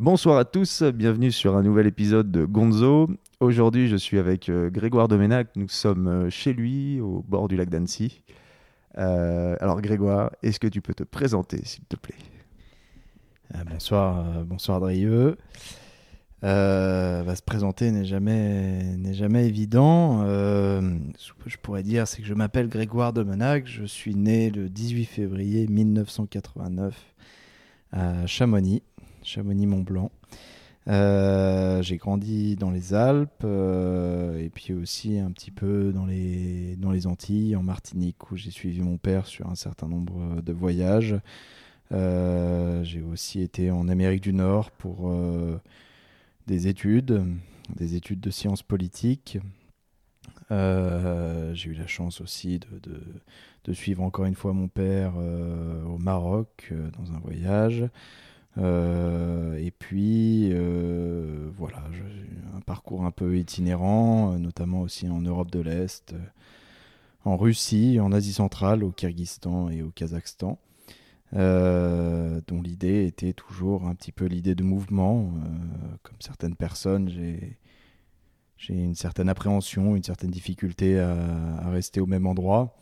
Bonsoir à tous, bienvenue sur un nouvel épisode de Gonzo. Aujourd'hui, je suis avec euh, Grégoire Domenac. Nous sommes euh, chez lui, au bord du lac d'Annecy. Euh, alors, Grégoire, est-ce que tu peux te présenter, s'il te plaît? Bonsoir, bonsoir Drieux. Va se présenter n'est jamais, n'est jamais évident. Ce que je pourrais dire, c'est que je m'appelle Grégoire Domenac. Je suis né le 18 février 1989 à Chamonix, Chamonix-Mont-Blanc. Euh, j'ai grandi dans les Alpes euh, et puis aussi un petit peu dans les, dans les Antilles, en Martinique, où j'ai suivi mon père sur un certain nombre de voyages. Euh, j'ai aussi été en Amérique du Nord pour des études, des études de sciences politiques. J'ai eu la chance aussi de, de- suivre encore une fois mon père au Maroc dans un voyage. Euh, et puis, euh, voilà, j'ai un parcours un peu itinérant, euh, notamment aussi en Europe de l'Est, en Russie, en Asie centrale, au Kyrgyzstan et au Kazakhstan, dont l'idée était toujours un petit peu l'idée de mouvement. comme certaines personnes, j'ai une certaine appréhension, une certaine difficulté à rester au même endroit,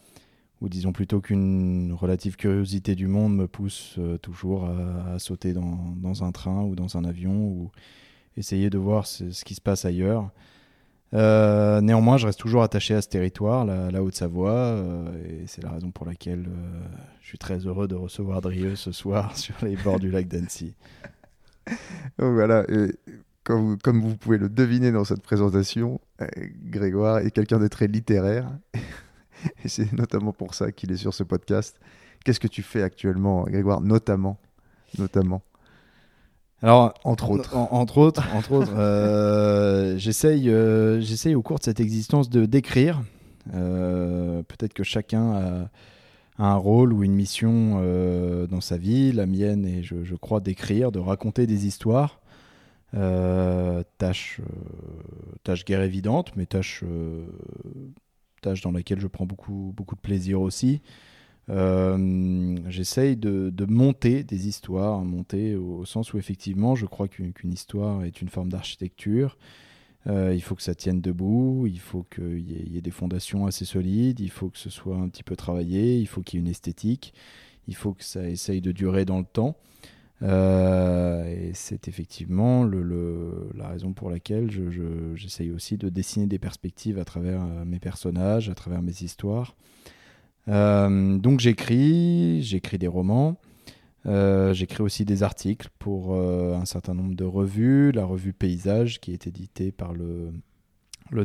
ou disons plutôt qu'une relative curiosité du monde me pousse euh, toujours à, sauter dans, un train ou dans un avion, ou essayer de voir ce, qui se passe ailleurs. Euh, néanmoins, je reste toujours attaché à ce territoire, la, Haute-Savoie, euh, et c'est la raison pour laquelle je suis très heureux de recevoir Drieux ce soir sur les bords du lac d'Annecy. Voilà, comme, vous, comme vous pouvez le deviner dans cette présentation, Grégoire est quelqu'un de très littéraire. et c'est notamment pour ça qu'il est sur ce podcast. Qu'est-ce que tu fais actuellement, Grégoire Notamment. Notamment? Alors, Entre autres. En- entre autres, entre autres euh, j'essaye, euh, j'essaye au cours de cette existence de d'écrire. Euh, Peut-être que chacun a, un rôle ou une mission euh, dans sa vie. La mienne est, je, je crois, d'écrire, de raconter des histoires. Tâche, tâche guère évidente, mais tâche, tâche dans laquelle je prends beaucoup, de plaisir aussi. Euh, J'essaye de, monter des histoires, monter au, sens où effectivement je crois qu'une histoire est une forme d'architecture. Euh, il faut que ça tienne debout, il faut qu'il y ait des fondations assez solides, il faut que ce soit un petit peu travaillé, il faut qu'il y ait une esthétique, il faut que ça essaye de durer dans le temps. Euh, et c'est effectivement la raison pour laquelle je- je- j'essaye aussi de dessiner des perspectives à travers euh, mes personnages, à travers mes histoires. Euh, donc j'écris, j'écris des romans, j'écris aussi des articles pour un certain nombre de revues, la revue Paysage qui est éditée par le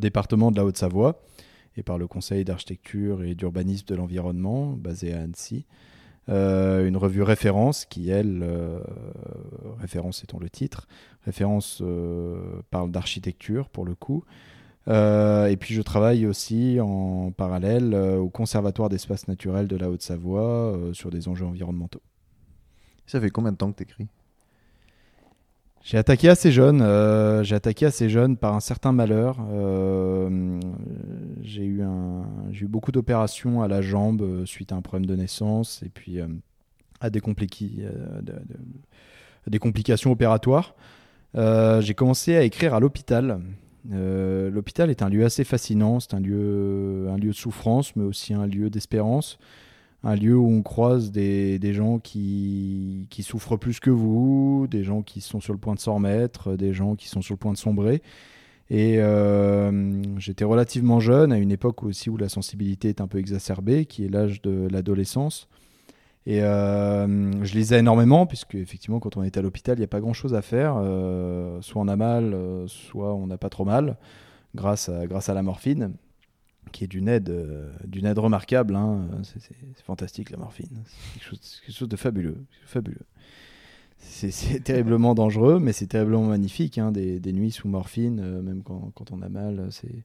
département de la Haute-Savoie et par le Conseil d'architecture et d'urbanisme de l'environnement basé à Annecy. Euh, une revue référence qui, elle, euh, référence étant le titre, référence euh, parle d'architecture pour le coup. Et puis je travaille aussi en parallèle au Conservatoire d'espaces naturels de la Haute-Savoie sur des enjeux environnementaux. Ça fait combien de temps que tu écris J'ai attaqué assez jeune. euh, j'ai attaqué assez jeune par un certain malheur. Euh, j'ai eu beaucoup d'opérations à la jambe euh, suite à un problème de naissance et puis à des, complications opératoires. J'ai commencé à écrire à l'hôpital. L'hôpital est un lieu assez fascinant. C'est un lieu, un lieu de souffrance, mais aussi un lieu d'espérance un lieu où on croise des, gens qui, souffrent plus que vous, des gens qui sont sur le point de s'en remettre, des gens qui sont sur le point de sombrer. Et euh, j'étais relativement jeune, à une époque aussi où la sensibilité est un peu exacerbée, qui est l'âge de l'adolescence. Et euh, je lisais énormément, puisque effectivement, quand on est à l'hôpital, il n'y a pas grand-chose à faire. Euh, soit on a mal, soit on n'a pas trop mal, grâce à la morphine qui est d'une aide, euh, d'une aide remarquable. hein. C'est, fantastique la morphine. C'est quelque chose, c'est quelque chose de fabuleux, fabuleux. C'est, terriblement dangereux, mais c'est terriblement magnifique. hein. Des, des nuits sous morphine, euh, même quand, quand on a mal, c'est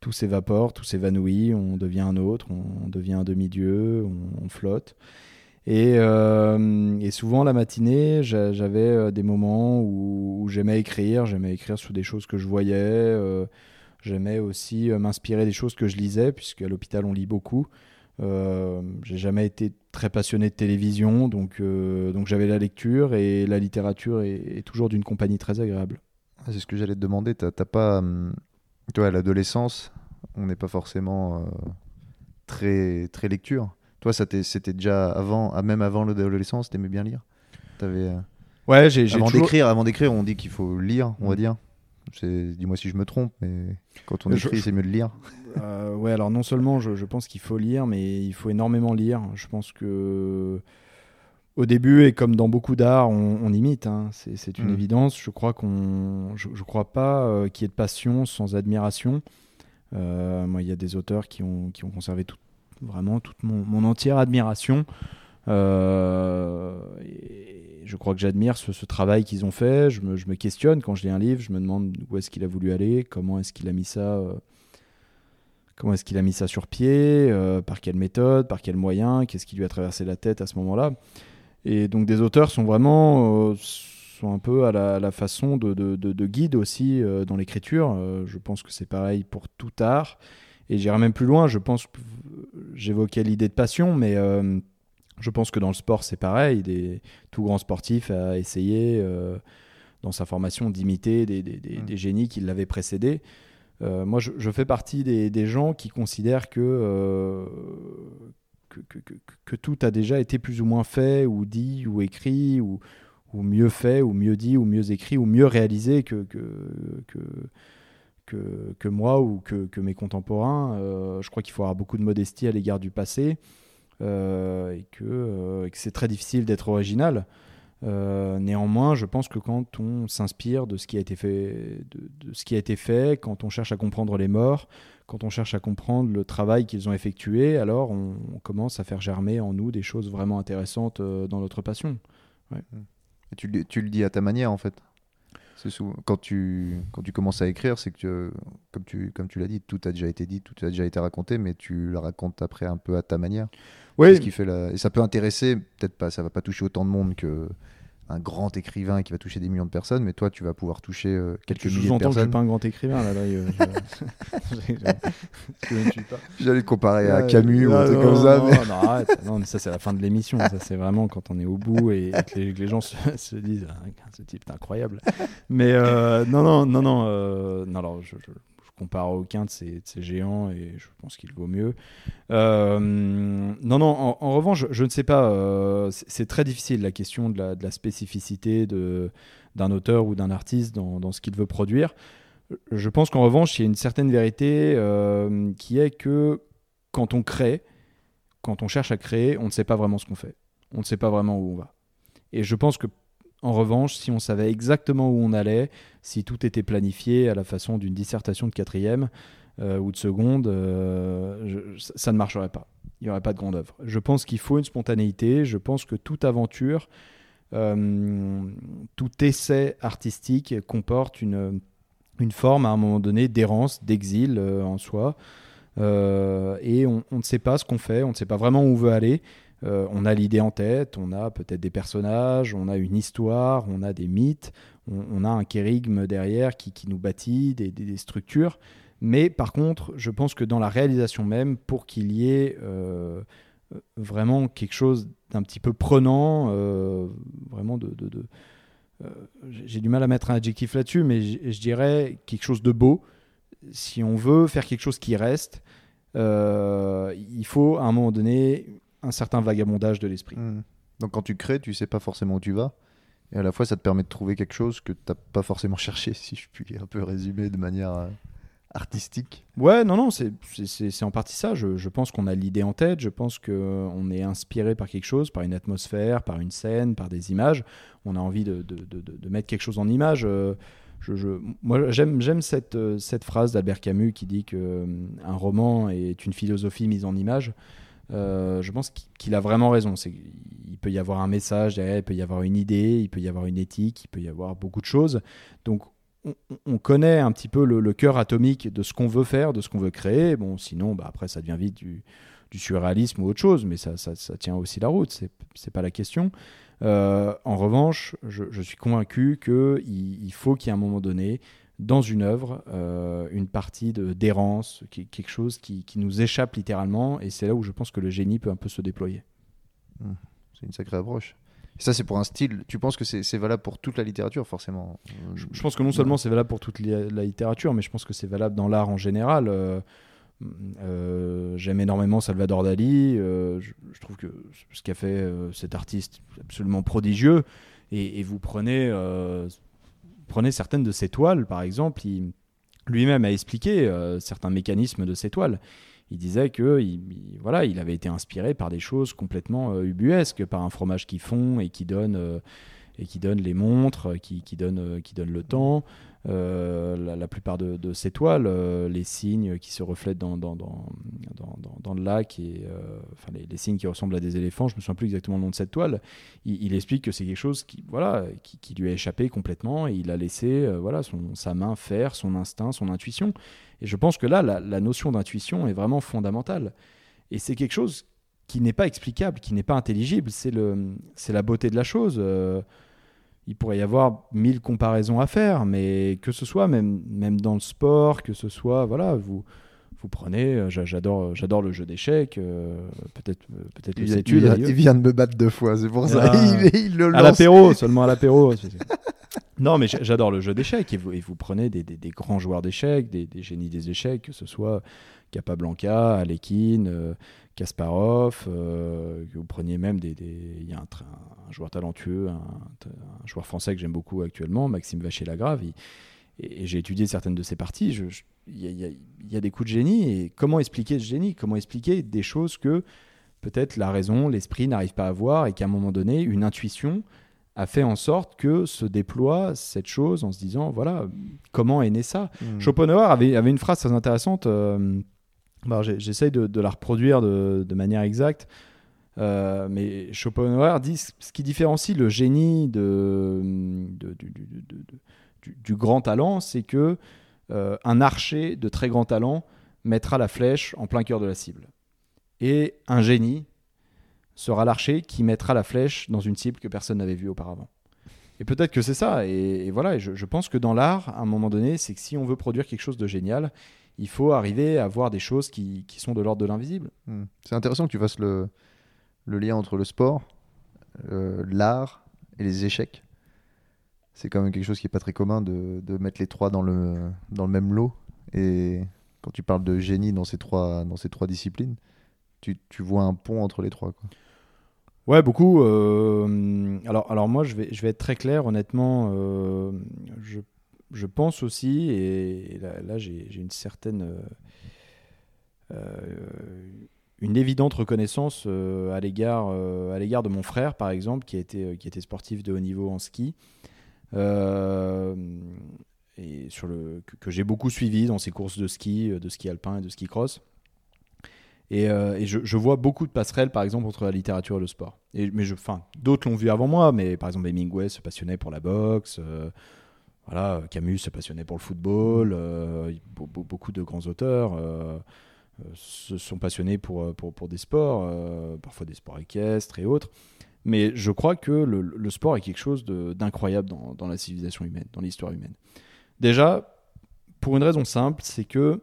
tout s'évapore, tout s'évanouit, on devient un autre, on, on devient un demi-dieu, on, on flotte. Et, euh, et souvent la matinée, j'a- j'avais des moments où, où j'aimais écrire, j'aimais écrire sur des choses que je voyais. Euh, J'aimais aussi euh, m'inspirer des choses que je lisais, puisque à l'hôpital on lit beaucoup. Euh, j'ai jamais été très passionné de télévision, donc, donc j'avais la lecture et la littérature est, toujours d'une compagnie très agréable. Ah, c'est ce que j'allais te demander. T'as pas, hum, toi, à l'adolescence, on n'est pas forcément très très lecture. Toi, c'était déjà avant, ah, même avant l'adolescence, t'aimais bien lire? Avais, ouais, j'ai avant d'écrire, avant d'écrire, on dit qu'il faut lire, on va mm. dire. Dis-moi si je me trompe, mais quand on écrit, c'est mieux de lire. Euh, ouais, alors non seulement je, pense qu'il faut lire, mais il faut énormément lire. Je pense que au début, et comme dans beaucoup d'art, on, imite. Hein. C'est une mm. évidence. Je crois qu'on, je, crois pas euh, qu'il y ait de passion sans admiration. Euh, moi, il y a des auteurs qui ont, qui ont conservé tout, vraiment toute mon, mon entière admiration. Euh, je crois que j'admire ce, travail qu'ils ont fait. Je me, questionne quand je lis un livre, je me demande où est-ce qu'il a voulu aller, comment est-ce qu'il a mis ça, euh, comment est-ce qu'il a mis ça sur pied, euh, par quelle méthode, par quel moyen, qu'est-ce qui lui a traversé la tête à ce moment-là. Et donc des auteurs sont vraiment sont un peu à la, façon de, de, de, guide aussi dans l'écriture. je pense que c'est pareil pour tout art. Et j'irai même plus loin. Je pense j'évoquais l'idée de passion, mais je pense que dans le sport, c'est pareil. Des, tout grand sportif a essayé, euh, dans sa formation, d'imiter des, mm. génies qui l'avaient précédé. Euh, moi, je, fais partie des, gens qui considèrent euh, que, que, tout a déjà été plus ou moins fait, ou dit, ou écrit, ou, ou mieux fait, ou mieux dit, ou mieux écrit, ou mieux réalisé que, que, que, moi ou que, mes contemporains. je crois qu'il faut avoir beaucoup de modestie à l'égard du passé. Euh, et, que, euh, c'est très difficile d'être original. Euh, néanmoins, je pense que quand on s'inspire de ce qui a été fait, de, ce qui a été fait, quand on cherche à comprendre les morts, quand on cherche à comprendre le travail qu'ils ont effectué, alors on, commence à faire germer en nous des choses vraiment intéressantes dans notre passion. Tu, le dis à ta manière en fait. C'est quand tu quand tu commences à écrire, c'est que comme tu comme tu l'as dit, tout a déjà été dit, tout a déjà été raconté, mais tu le racontes après un peu à ta manière. Oui. Ce qui fait la... Et ça peut intéresser, peut-être pas, ça va pas toucher autant de monde que un grand écrivain qui va toucher des millions de personnes, mais toi, tu vas pouvoir toucher euh, quelques milliers de personnes. Que je suis pas un grand écrivain là. là J'allais te comparer à Camus ou un truc comme ça. Non, non, arrête. non, mais ça c'est la fin de l'émission. Ça c'est vraiment quand on est au bout et, que, les, gens se, disent ah, ce type est incroyable. Mais euh, non, non, non, non. Euh, non alors, je, je compare à aucun de ces, géants et je pense qu'il vaut mieux. Euh, non, non, en, revanche, je, ne sais pas, euh, c'est très difficile la question de la, de spécificité d'un auteur ou d'un artiste dans, dans ce qu'il veut produire. Je pense qu'en revanche, il y a une certaine vérité euh, qui est que quand on crée, quand on cherche à créer, on ne sait pas vraiment ce qu'on fait. On ne sait pas vraiment où on va. Et je pense que en revanche, si on savait exactement où on allait, si tout était planifié à la façon d'une dissertation de quatrième euh, ou de seconde, euh, ça ne marcherait pas. Il n'y aurait pas de grande œuvre. Je pense qu'il faut une spontanéité. Je pense que toute aventure, euh, tout essai artistique comporte une, une forme à un moment donné d'errance, d'exil en soi. et on, on, ne sait pas ce qu'on fait, on ne sait pas vraiment où on veut aller. Euh, on a l'idée en tête, on a peut-être des personnages, on a une histoire, on a des mythes, on, a un kérigme derrière qui, nous bâtit des, structures. Mais par contre, je pense que dans la réalisation même, pour qu'il y ait euh, vraiment quelque chose d'un petit peu prenant, euh, vraiment de... j'ai du mal à mettre un adjectif là-dessus, mais je dirais quelque chose de beau. Si on veut faire quelque chose qui reste, il faut à un moment donné un certain vagabondage de l'esprit. Hmm. Donc quand tu crées, tu sais pas forcément où tu vas. Et à la fois, ça te permet de trouver quelque chose que tu n'as pas forcément cherché, si je puis un peu résumer de manière euh, artistique. Ouais, non, non, c'est en partie ça. Je, je pense qu'on a l'idée en tête, je pense qu'on est inspiré par quelque chose, par une atmosphère, par une scène, par des images. On a envie de, de, de, de mettre quelque chose en image. Euh, je, je, moi, j'aime cette, euh, cette phrase d'Albert Camus qui dit qu'un roman est une philosophie mise en image. Euh, je pense qu'il a vraiment raison. Il peut y avoir un message derrière, il peut y avoir une idée, il peut y avoir une éthique, il peut y avoir beaucoup de choses. Donc, on, connaît un petit peu le, cœur atomique de ce qu'on veut faire, de ce qu'on veut créer. Bon, sinon, bah, après, ça devient vite du, surréalisme ou autre chose, mais ça, ça, tient aussi la route, c'est pas la question. Euh, en revanche, je, suis convaincu qu'il il faut qu'il y ait un moment donné dans une œuvre euh, une partie d'errance, quelque chose qui, nous échappe littéralement, et c'est là où je pense que le génie peut un peu se déployer. C'est une sacrée approche. Et ça, c'est pour un style. Tu penses que c'est valable pour toute la littérature, forcément? Je, je pense que non seulement c'est valable pour toute la, littérature, mais je pense que c'est valable dans l'art en général. Euh, euh, j'aime énormément Salvador Dali. Je, trouve que ce qu'a fait cet artiste est absolument prodigieux. Et, vous prenez, prenez certaines de ses toiles, par exemple. Lui-même a expliqué certains mécanismes de ses toiles il disait que il, voilà, il avait été inspiré par des choses complètement euh, ubuesques, par un fromage qui fond et qui donne, euh, et qui donne les montres, qui, donne, euh, qui donne le temps. La, plupart de, ces toiles, les signes qui se reflètent dans, le lac, et, enfin, les, signes qui ressemblent à des éléphants, je ne me souviens plus exactement le nom de cette toile, il, explique que c'est quelque chose qui, voilà, qui, lui a échappé complètement et il a laissé voilà, son, sa main faire, son instinct, son intuition. Et je pense que là, la, notion d'intuition est vraiment fondamentale. Et c'est quelque chose qui n'est pas explicable, qui n'est pas intelligible. C'est la beauté de la chose. Euh, il pourrait y avoir mille comparaisons à faire, mais que ce soit même, même dans le sport, que ce soit, voilà, vous, vous prenez, euh, j'adore, j'adore le jeu d'échecs, euh, peut-être, peut-être il, il, vient de me battre deux fois, c'est pour ça. Ah. il, le lance. À l'apéro, seulement à l'apéro. Non, mais j'adore le jeu d'échecs et vous, et vous prenez des, des, grands joueurs d'échecs, des, des, génies des échecs, que ce soit Capablanca, Alekhine, euh, Kasparov, euh, vous preniez même des. Il y a un, un, joueur talentueux, un, joueur français que j'aime beaucoup actuellement, Maxime Vacher-Lagrave. Et, j'ai étudié certaines de ses parties. Il y, y, a des coups de génie. Et comment expliquer ce génie? Comment expliquer des choses que peut-être la raison, l'esprit n'arrive pas à voir et qu'à un moment donné, une intuition a fait en sorte que se déploie cette chose en se disant voilà comment est né ça? Hmm. Schopenhauer avait, avait une phrase très intéressante. Euh, j'essaye de, la reproduire de, manière exacte. Euh, mais Schopenhauer dit ce qui différencie le génie du, grand talent, c'est que euh, un archer de très grand talent mettra la flèche en plein cœur de la cible. Et un génie sera l'archer qui mettra la flèche dans une cible que personne n'avait vue auparavant. Et peut-être que c'est ça. Et, voilà, et je, pense que dans l'art, à un moment donné, c'est que si on veut produire quelque chose de génial, il faut arriver à voir des choses qui, sont de l'ordre de l'invisible. Hmm. C'est intéressant que tu fasses le, le lien entre le sport, euh, l'art et les échecs. C'est quand même quelque chose qui n'est pas très commun de, de, mettre les trois dans le, dans le même lot. Et quand tu parles de génie dans ces trois, dans ces trois disciplines, tu, tu vois un pont entre les trois. Quoi. Ouais, beaucoup. Euh, alors, alors moi, je vais, je vais être très clair, honnêtement. Euh, je, je, pense aussi, et, là, j'ai une certaine. Euh, une évidente reconnaissance à l'égard à l'égard de mon frère, par exemple, qui, a été, qui était sportif de haut niveau en ski. et sur le, que, j'ai beaucoup suivi dans ses courses de ski, de ski alpin et de ski cross. Et, euh, je, vois beaucoup de passerelles, par exemple, entre la littérature et le sport. D'autres l'ont vu avant moi, mais par exemple, Hemingway se passionnait pour la boxe. Euh, Camus se passionnait pour le football. Euh, beaucoup de grands auteurs se sont passionnés pour, pour des sports, parfois des sports équestres et autres. Mais je crois que le, sport est quelque chose d'incroyable dans, la civilisation humaine, dans l'histoire humaine. Déjà, pour une raison simple, c'est que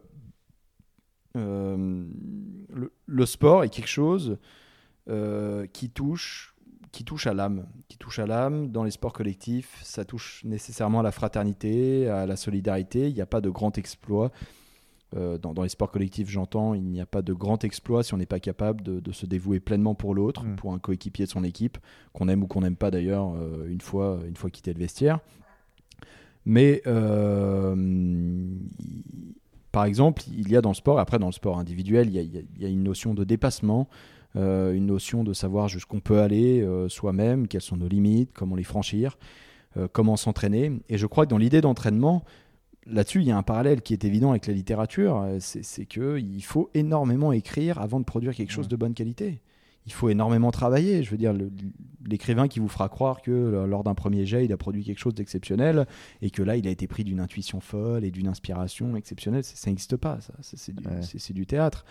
euh, le, sport est quelque chose euh, qui touche qui touche à l'âme, qui touche à l'âme. Dans les sports collectifs, ça touche nécessairement à la fraternité, à la solidarité. Il n'y a pas de grand exploit. Euh, dans, les sports collectifs, j'entends, il n'y a pas de grand exploit si on n'est pas capable de, se dévouer pleinement pour l'autre, mm. pour un coéquipier de son équipe, qu'on aime ou qu'on n'aime pas d'ailleurs, une fois, une fois quitté le vestiaire. Mais par exemple, il y a dans le sport, après dans le sport individuel, il y a, une notion de dépassement, euh, une notion de savoir jusqu'où on peut aller euh, soi-même, quelles sont nos limites, comment les franchir, euh, comment s'entraîner. Et je crois que dans l'idée d'entraînement, là-dessus, il y a un parallèle qui est évident avec la littérature, c'est qu'il faut énormément écrire avant de produire quelque chose de bonne qualité il faut énormément travailler. Je veux dire, l'écrivain qui vous fera croire que lors d'un premier jet, il a produit quelque chose d'exceptionnel et que là, il a été pris d'une intuition folle et d'une inspiration exceptionnelle, ça n'existe pas. Ça. C'est, du, théâtre.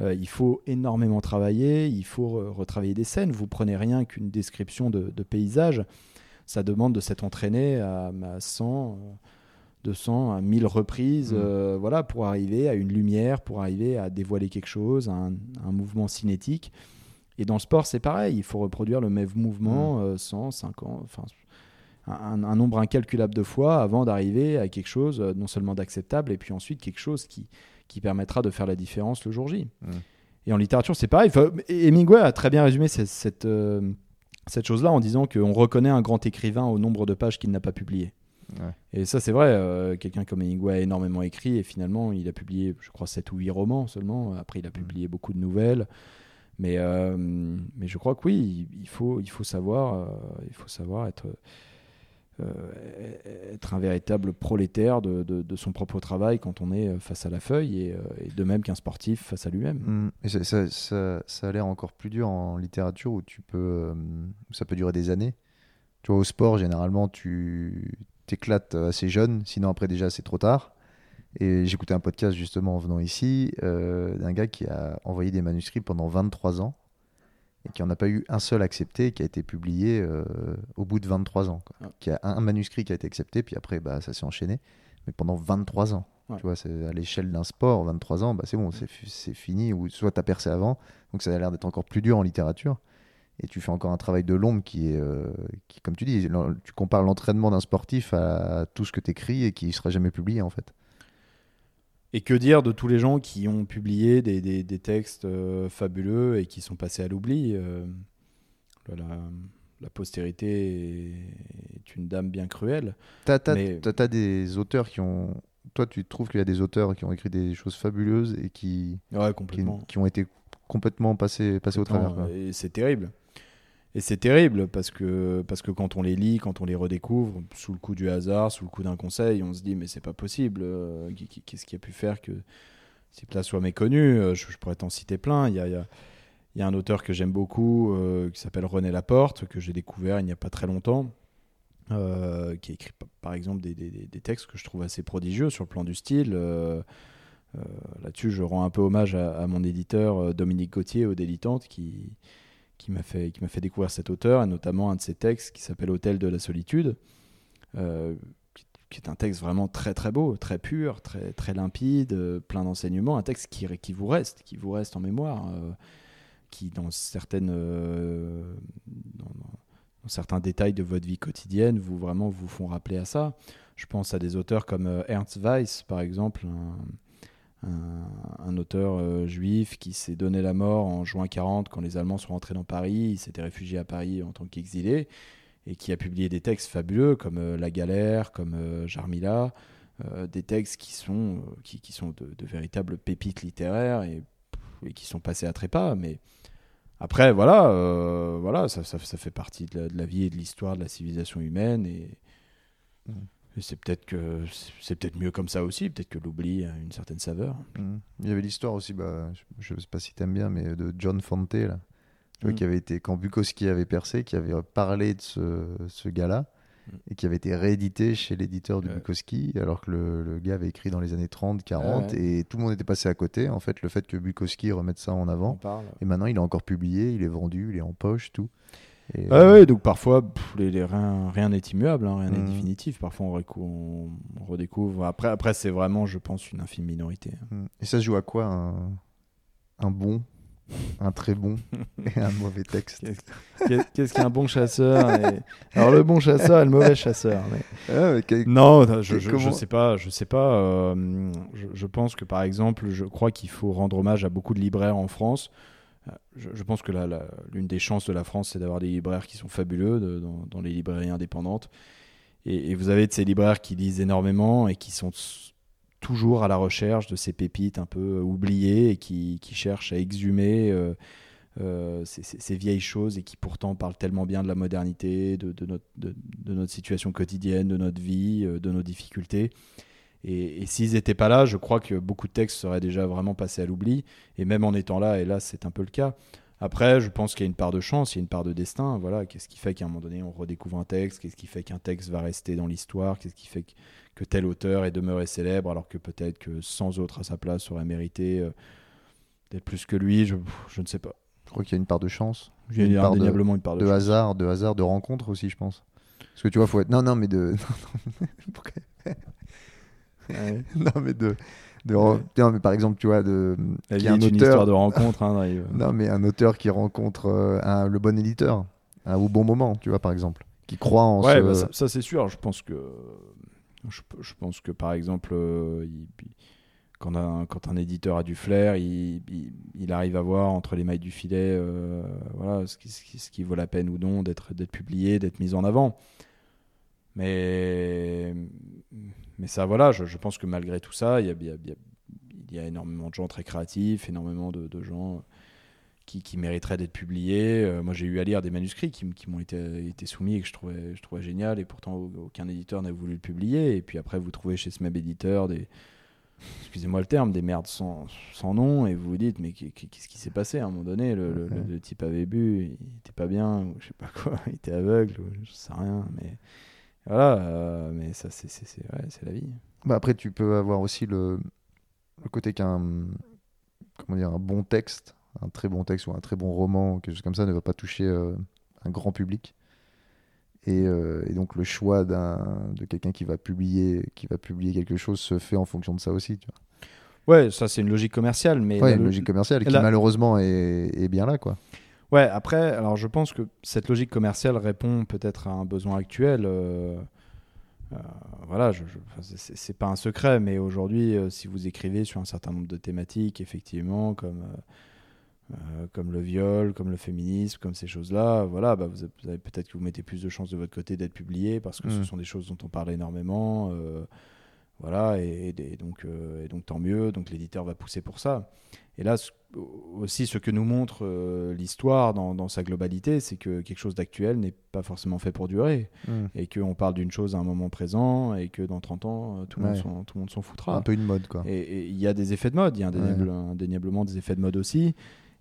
Euh, il faut énormément travailler, il faut retravailler des scènes. Vous prenez rien qu'une description de, paysage, ça demande de s'être entraîné à, 100. 200 à 1000 reprises mmh. euh, voilà, pour arriver à une lumière, pour arriver à dévoiler quelque chose, un, un mouvement cinétique. Et dans le sport, c'est pareil. Il faut reproduire le même mouvement euh, 100, 50, enfin, un, un nombre incalculable de fois avant d'arriver à quelque chose euh, non seulement d'acceptable, et puis ensuite quelque chose qui, qui permettra de faire la différence le jour J. Mm. Et en littérature, c'est pareil. Enfin, Hemingway a très bien résumé cette, cette, euh, cette chose-là en disant qu'on reconnaît un grand écrivain au nombre de pages qu'il n'a pas publiées. Ouais. Et ça, c'est vrai. euh, Quelqu'un comme Hemingway a énormément écrit et finalement, il a publié, je crois, 7 ou 8 romans seulement. Après, il a publié beaucoup de nouvelles. Mais, euh, mais je crois que oui, il, il faut, il faut savoir, il faut savoir être, euh, être un véritable prolétaire de, son propre travail quand on est face à la feuille et, euh, et de même qu'un sportif face à lui-même. Mm. Et ça, a l'air encore plus dur en littérature où tu peux, euh, ça peut durer des années. Tu vois, au sport, généralement, tu t'éclates assez jeune, sinon après déjà c'est trop tard. Et j'écoutais un podcast justement en venant ici euh, d'un gars qui a envoyé des manuscrits pendant 23 ans et qui en a pas eu un seul accepté qui a été publié euh, au bout de 23 ans. quoi. Qui a un, manuscrit qui a été accepté, puis après bah, ça s'est enchaîné, mais pendant 23 ans. Ouais. Tu vois, à l'échelle d'un sport, 23 ans, bah, c'est bon, c'est fi- c'est fini, ou soit tu as percé avant, donc ça a l'air d'être encore plus dur en littérature. Et tu fais encore un travail de l'ombre qui est, euh, qui, comme tu dis, tu compares l'entraînement d'un sportif à tout ce que tu écris et qui ne sera jamais publié en fait. Et que dire de tous les gens qui ont publié des, des- des textes euh, fabuleux et qui sont passés à l'oubli euh, la, la postérité est, une dame bien cruelle. T'as as, Mais- des auteurs qui ont. Toi, tu trouves qu'il y a des auteurs qui ont écrit des choses fabuleuses et qui, Ouais, qui, ont été complètement passés, passés au travers. quoi. Et c'est terrible. Et c'est terrible parce que, parce que quand on les lit, quand on les redécouvre, sous le coup du hasard, sous le coup d'un conseil, on se dit mais c'est pas possible. euh, Qu'est-ce qui a pu faire que ces plats soient méconnus? Euh, je, pourrais t'en citer plein. Il y a, il y a- un auteur que j'aime beaucoup euh, qui s'appelle René Laporte, que j'ai découvert il n'y a pas très longtemps, qui écrit pa- par exemple des, des- textes que je trouve assez prodigieux sur le plan du style. Là-dessus, je rends un peu hommage à, à mon éditeur Dominique Gauthier au Délitante qui, qui m'a fait, qui fait découvrir cet auteur, et notamment un de ses textes qui s'appelle Hôtel de la solitude, euh, qui, est un texte vraiment très très beau, très pur, très, très limpide, euh, plein d'enseignements, un texte qui, qui vous reste, qui vous reste en mémoire, euh, qui dans certaines dans, certains détails de votre vie quotidienne vous vraiment vous font rappeler à ça. Je pense à des auteurs comme Ernst Weiss, par exemple, un- auteur euh, juif qui s'est donné la mort en juin 40 quand les Allemands sont rentrés dans Paris. Il s'était réfugié à Paris en tant qu'exilé et qui a publié des textes fabuleux comme euh, La Galère, comme euh, Jarmila, des textes qui sont, qui, sont de, véritables pépites littéraires et, qui sont passés à trépas. Mais après, voilà, voilà ça, fait partie de la, vie et de l'histoire de la civilisation humaine et, Mhm. C'est peut-être que c'est peut-être mieux comme ça aussi. Peut-être que l'oubli a une certaine saveur. Mhm. Il y avait l'histoire aussi, bah, je ne sais pas si tu aimes bien, mais de John Fante, là, vois, Mhm. qui avait été, quand Bukowski avait percé, qui avait parlé de ce, ce gars-là, Mhm. et qui avait été réédité chez l'éditeur de Ouais. Bukowski, alors que le, le gars avait écrit dans les années 30, 40, Ouais, et tout le monde était passé à côté. En fait, le fait que Bukowski remette ça en avant, parle. et maintenant il est encore publié, il est vendu, il est en poche, tout. Et, Ah euh, ouais, donc parfois, pff, les, les- rien rien n'est immuable, hein, rien n'est Mhm. définitif. Parfois, on, recou- on- on redécouvre. Après, après c'est vraiment, je pense, une infime minorité. Mhm. Et ça se joue à quoi un, un bon, un très bon et un mauvais texte Qu'est- Qu'est-ce qu'un bon chasseur et- Alors, le bon chasseur et le mauvais chasseur. mais- Ah, mais quel- Non, je, je, je comment- sais pas. Je sais pas. euh, je, je pense que, par exemple, je crois qu'il faut rendre hommage à beaucoup de libraires en France. Je, pense que l'une des chances de la France, c'est d'avoir des libraires qui sont fabuleux dans, les librairies indépendantes. Et, vous avez de ces libraires qui lisent énormément et qui sont toujours à la recherche de ces pépites un peu oubliées et qui, cherchent à exhumer euh, euh, ces, vieilles choses et qui pourtant parlent tellement bien de la modernité, de notre situation quotidienne, de notre vie, euh, de nos difficultés. Et, et s'ils n'étaient pas là, je crois que beaucoup de textes seraient déjà vraiment passés à l'oubli. Et même en étant là, et là c'est un peu le cas. Après, je pense qu'il y a une part de chance, il y a une part de destin. Voilà, qu'est-ce qui fait qu'à un moment donné, on redécouvre un texte? Qu'est-ce qui fait qu'un texte va rester dans l'histoire? Qu'est-ce qui fait que, que tel auteur est demeuré célèbre alors que peut-être que 100 autres à sa place auraient mérité euh, d'être plus que lui? Je, je ne sais pas. Je crois qu'il y a une part de chance, Il y a Une part de- indéniablement une part de, de chance. hasard, de hasard, de rencontre aussi, je pense. Parce que tu vois, faut être. Non, non, mais de. Ouais. non, mais de. non, mais par exemple, tu vois, de La vie y a est un une auteur- histoire de rencontre. hein. Non, mais un auteur qui rencontre euh, un- le bon éditeur hein, au bon moment, tu vois, par exemple, qui croit en Ouais, ce. bah, ça, ça, c'est sûr. Je pense que, je, je pense que par exemple, euh, il- il- quand, un, quand un éditeur a du flair, il, il- arrive à voir entre les mailles du filet, euh, voilà, ce qui, ce, qui, ce qui vaut la peine ou non d'être d'être publié, d'être mis en avant. Mais, mais ça, voilà, je, je pense que malgré tout ça, il y a, y a- il y a- il y a énormément de gens très créatifs, énormément de, de gens qui, qui mériteraient d'être publiés. Euh, moi, j'ai eu à lire des manuscrits qui, m'ont été, été soumis et que je trouvais, je trouvais génial, et pourtant au- aucun éditeur n'a voulu le publier. Et puis après, vous trouvez chez ce même éditeur des, excusez-moi le terme, des merdes sans, sans nom, et vous vous dites, mais qu'est- qu'est-ce qui s'est passé à un moment donné? Le, le- le- le type avait bu, il était pas bien, ou je sais pas quoi, il était aveugle, ou je sais rien, mais voilà, euh, mais ça, c'est c'est- c'est- ouais, c'est la vie. Bah, après, tu peux avoir aussi le, le côté qu'un comment dire, un bon texte, un très bon texte ou un très bon roman, quelque chose comme ça, ne va pas toucher euh, un grand public. Et, euh, et donc le choix d'un de quelqu'un qui va publier qui va publier quelque chose se fait en fonction de ça aussi. Tu vois. Ouais, ça c'est une logique commerciale, mais Ouais, la une lo- logique commerciale qui la- malheureusement est, est bien là, quoi. Ouais, après, alors je pense que cette logique commerciale répond peut-être à un besoin actuel. euh, euh, voilà, je, je- enfin, c'est- pas un secret, mais aujourd'hui, euh, si vous écrivez sur un certain nombre de thématiques, effectivement, comme, comme le viol, comme le féminisme, comme ces choses-là, voilà, bah, vous avez, peut-être que vous mettez plus de chances de votre côté d'être publié parce que ce Mm. sont des choses dont on parle énormément. Voilà, et, et donc, euh, et donc tant mieux, donc l'éditeur va pousser pour ça. Et là, aussi, ce que nous montre euh, l'histoire dans, dans sa globalité, c'est que quelque chose d'actuel n'est pas forcément fait pour durer. Et qu'on parle d'une chose à un moment présent, et que dans 30 ans, euh, tout le monde Ouais. s'en- tout le monde s'en foutra. Un peu une mode, quoi. Et il y a des effets de mode, il y a indéniable- indéniablement des effets de mode aussi.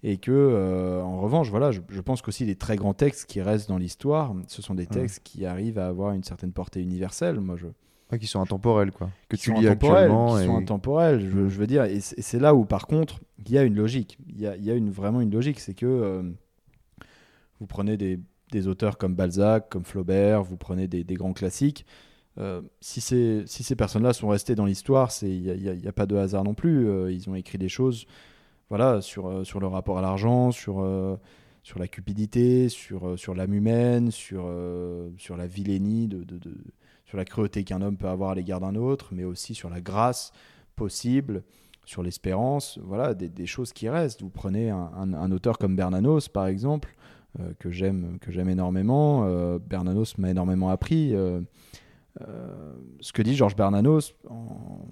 Et que, euh, en revanche, voilà, je, je pense qu'aussi les très grands textes qui restent dans l'histoire, ce sont des textes qui arrivent à avoir une certaine portée universelle. Moi, je, Ouais, qui sont intemporels, quoi. Que qui tu lis actuellement. qui et- sont intemporels, je, je veux dire. Et c'est là où, par contre, il y a une logique. Il y a, il y a une, vraiment une logique. C'est que euh, vous prenez des, des auteurs comme Balzac, comme Flaubert, vous prenez des, des grands classiques. Euh, si, ces, si ces personnes-là sont restées dans l'histoire, il n'y a, pas de hasard non plus. Euh, ils ont écrit des choses voilà, sur, sur le rapport à l'argent, sur, euh, sur la cupidité, sur, sur l'âme humaine, sur, sur la vilainie, de, de- de- sur la cruauté qu'un homme peut avoir à l'égard d'un autre, mais aussi sur la grâce possible, sur l'espérance, voilà, des, choses qui restent. Vous prenez un, auteur comme Bernanos, par exemple, euh, que j'aime énormément. Euh, Bernanos m'a énormément appris. euh, ce que dit Georges Bernanos en,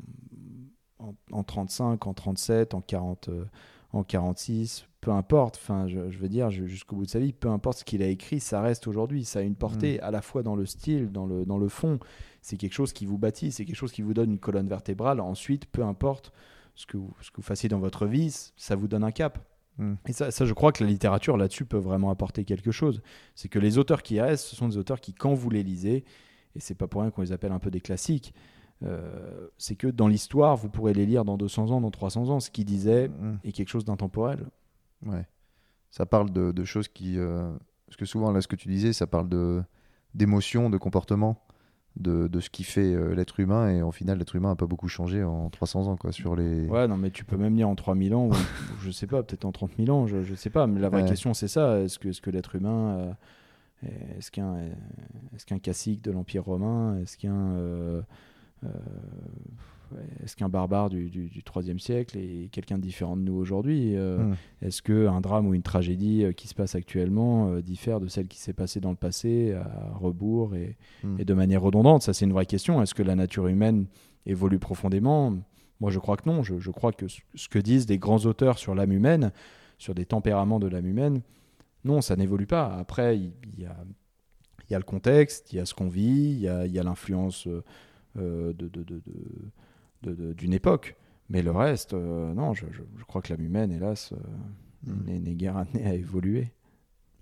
en, en 35, en 37, en 40, euh, en 46, peu importe. Enfin, je, je veux dire jusqu'au bout de sa vie, peu importe ce qu'il a écrit, ça reste aujourd'hui. Ça a une portée à la fois dans le style, dans le dans le fond. C'est quelque chose qui vous bâtit, c'est quelque chose qui vous donne une colonne vertébrale. Ensuite, peu importe ce que vous, ce que vous fassiez dans votre vie, ça vous donne un cap. Mm. Et ça, ça, je crois que la littérature là-dessus peut vraiment apporter quelque chose. C'est que les auteurs qui restent, ce sont des auteurs qui, quand vous les lisez, et c'est pas pour rien qu'on les appelle un peu des classiques, euh, c'est que dans l'histoire, vous pourrez les lire dans 200 ans, dans 300 ans. Ce qu'ils disaient Mm. est quelque chose d'intemporel. Ouais. Ça parle de, de choses qui. euh, Parce que souvent, là, ce que tu disais, ça parle d'émotions, de comportement, de, de ce qui fait euh, l'être humain. Et au final, l'être humain n'a pas beaucoup changé en 300 ans, quoi, sur les. Ouais, non, mais tu peux même lire en 3000 ans, ou, je sais pas, peut-être en 30 000 ans, je, je sais pas. Mais la vraie Ouais. question, c'est ça. Est-ce que, est-ce que l'être humain. est-ce qu'un est-ce qu'un cacique de l'Empire romain Est-ce qu'un. Euh, est-ce qu'un barbare du, du, du 3e siècle est quelqu'un de différent de nous aujourd'hui Euh, Mm. Est-ce qu'un drame ou une tragédie euh, qui se passe actuellement euh, diffère de celle qui s'est passée dans le passé à rebours et, Mm. et de manière redondante? Ça, c'est une vraie question. Est-ce que la nature humaine évolue profondément? Moi, je crois que non. Je, je crois que ce- que disent des grands auteurs sur l'âme humaine, sur des tempéraments de l'âme humaine, non, ça n'évolue pas. Après, il y, a, il y a le contexte, il y a ce qu'on vit, il y a, il y a l'influence euh, euh, de- de- d'une époque. Mais le reste, euh, non, je, je- je crois que l'âme humaine, hélas, euh, Mm. n'est- guère amenée à évoluer.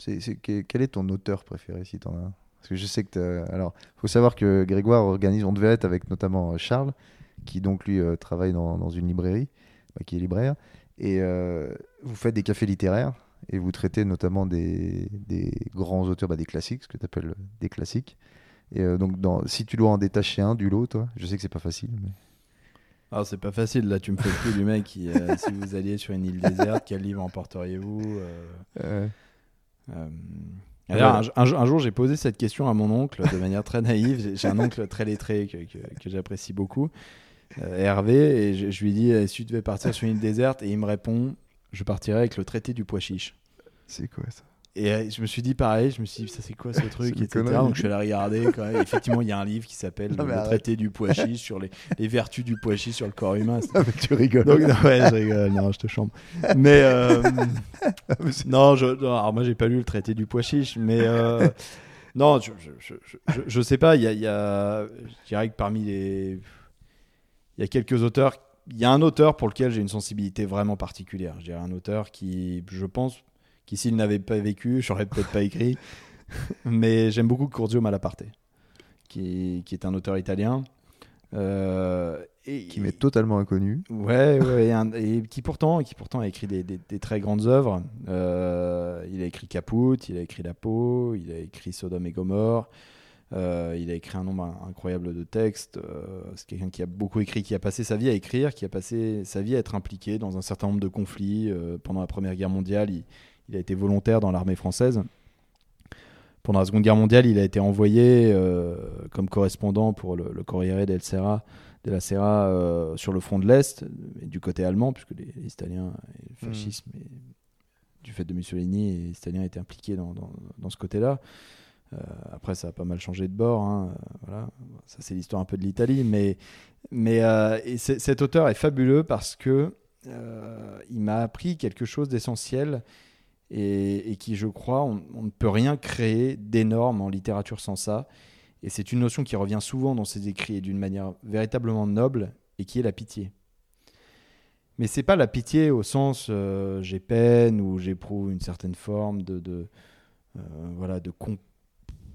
Que- quel est ton auteur préféré, si t'en as un? Parce que je sais que. Alors, faut savoir que Grégoire organise. On devait être avec notamment Charles, qui donc lui travaille dans, dans une librairie, bah, qui est libraire. Et euh, vous faites des cafés littéraires et vous traitez notamment des, des grands auteurs, bah, des classiques, ce que tu appelles des classiques. Et euh, donc, dans, si tu dois en détacher un du lot, toi, je sais que c'est pas facile, mais. Alors, c'est pas facile, là, tu me fais le coup du mec qui, euh, si vous alliez sur une île déserte, quel livre emporteriez-vous euh, d'ailleurs, un, un jour- un jour, j'ai posé cette question à mon oncle de manière très naïve. J'ai- un oncle très lettré que, que- que j'apprécie beaucoup, Hervé, et je, je lui ai dit eh, si tu devais partir sur une île déserte, et il me répond je partirais avec le traité du pois chiche. c'est quoi ça? Et euh, je me suis dit pareil, je me suis dit ça c'est quoi ce truc, etc. Donc je suis allé regarder. Quand même. Effectivement, il y a un livre qui s'appelle Non, Le arrête. traité du pois chiche sur les, les vertus du pois chiche sur le corps humain. Ah, mais tu rigoles. Donc, non, ouais, je rigole, non, je te chambre. Mais, euh, non, je, non, alors moi, j'ai pas lu le traité du pois chiche, mais euh, non, je, je, je, je- je sais pas, il y a, y a- je dirais que parmi les. Il y a quelques auteurs. Il y a un auteur pour lequel j'ai une sensibilité vraiment particulière. Je dirais un auteur qui, je pense, qui s'il n'avait pas vécu, j'aurais peut-être pas écrit. Mais j'aime beaucoup Curzio Malaparte, qui, qui est un auteur italien. Euh, et, qui m'est totalement inconnu. Ouais, ouais, et, un- et qui pourtant, qui pourtant a écrit des, des- des très grandes œuvres. Euh, il a écrit Caput, il a écrit La Peau, il a écrit Sodome et Gomorre. euh, il a écrit un nombre in- incroyable de textes. c'est quelqu'un qui a beaucoup écrit, qui a passé sa vie à écrire, qui a passé sa vie à être impliqué dans un certain nombre de conflits. pendant la Première Guerre mondiale, il, il a été volontaire dans l'armée française. Pendant la Seconde Guerre mondiale, il a été envoyé euh, comme correspondant pour le, le Corriere del Sera, de la Serra euh, sur le front de l'Est, du côté allemand, puisque les, les Italiens et le Mhm. fascisme, et du fait de Mussolini, et les Italiens étaient impliqués dans, dans- dans ce côté-là. Euh, après, ça a pas mal changé de bord. hein, voilà. Ça, c'est l'histoire un peu de l'Italie. Mais, mais et cet auteur est fabuleux parce que il m'a appris quelque chose d'essentiel et, qui, je crois, on, ne peut rien créer d'énorme en littérature sans ça. Et c'est une notion qui revient souvent dans ses écrits et d'une manière véritablement noble, et qui est la pitié. Mais c'est pas la pitié au sens euh, j'ai peine ou j'éprouve une certaine forme de, de euh, voilà de,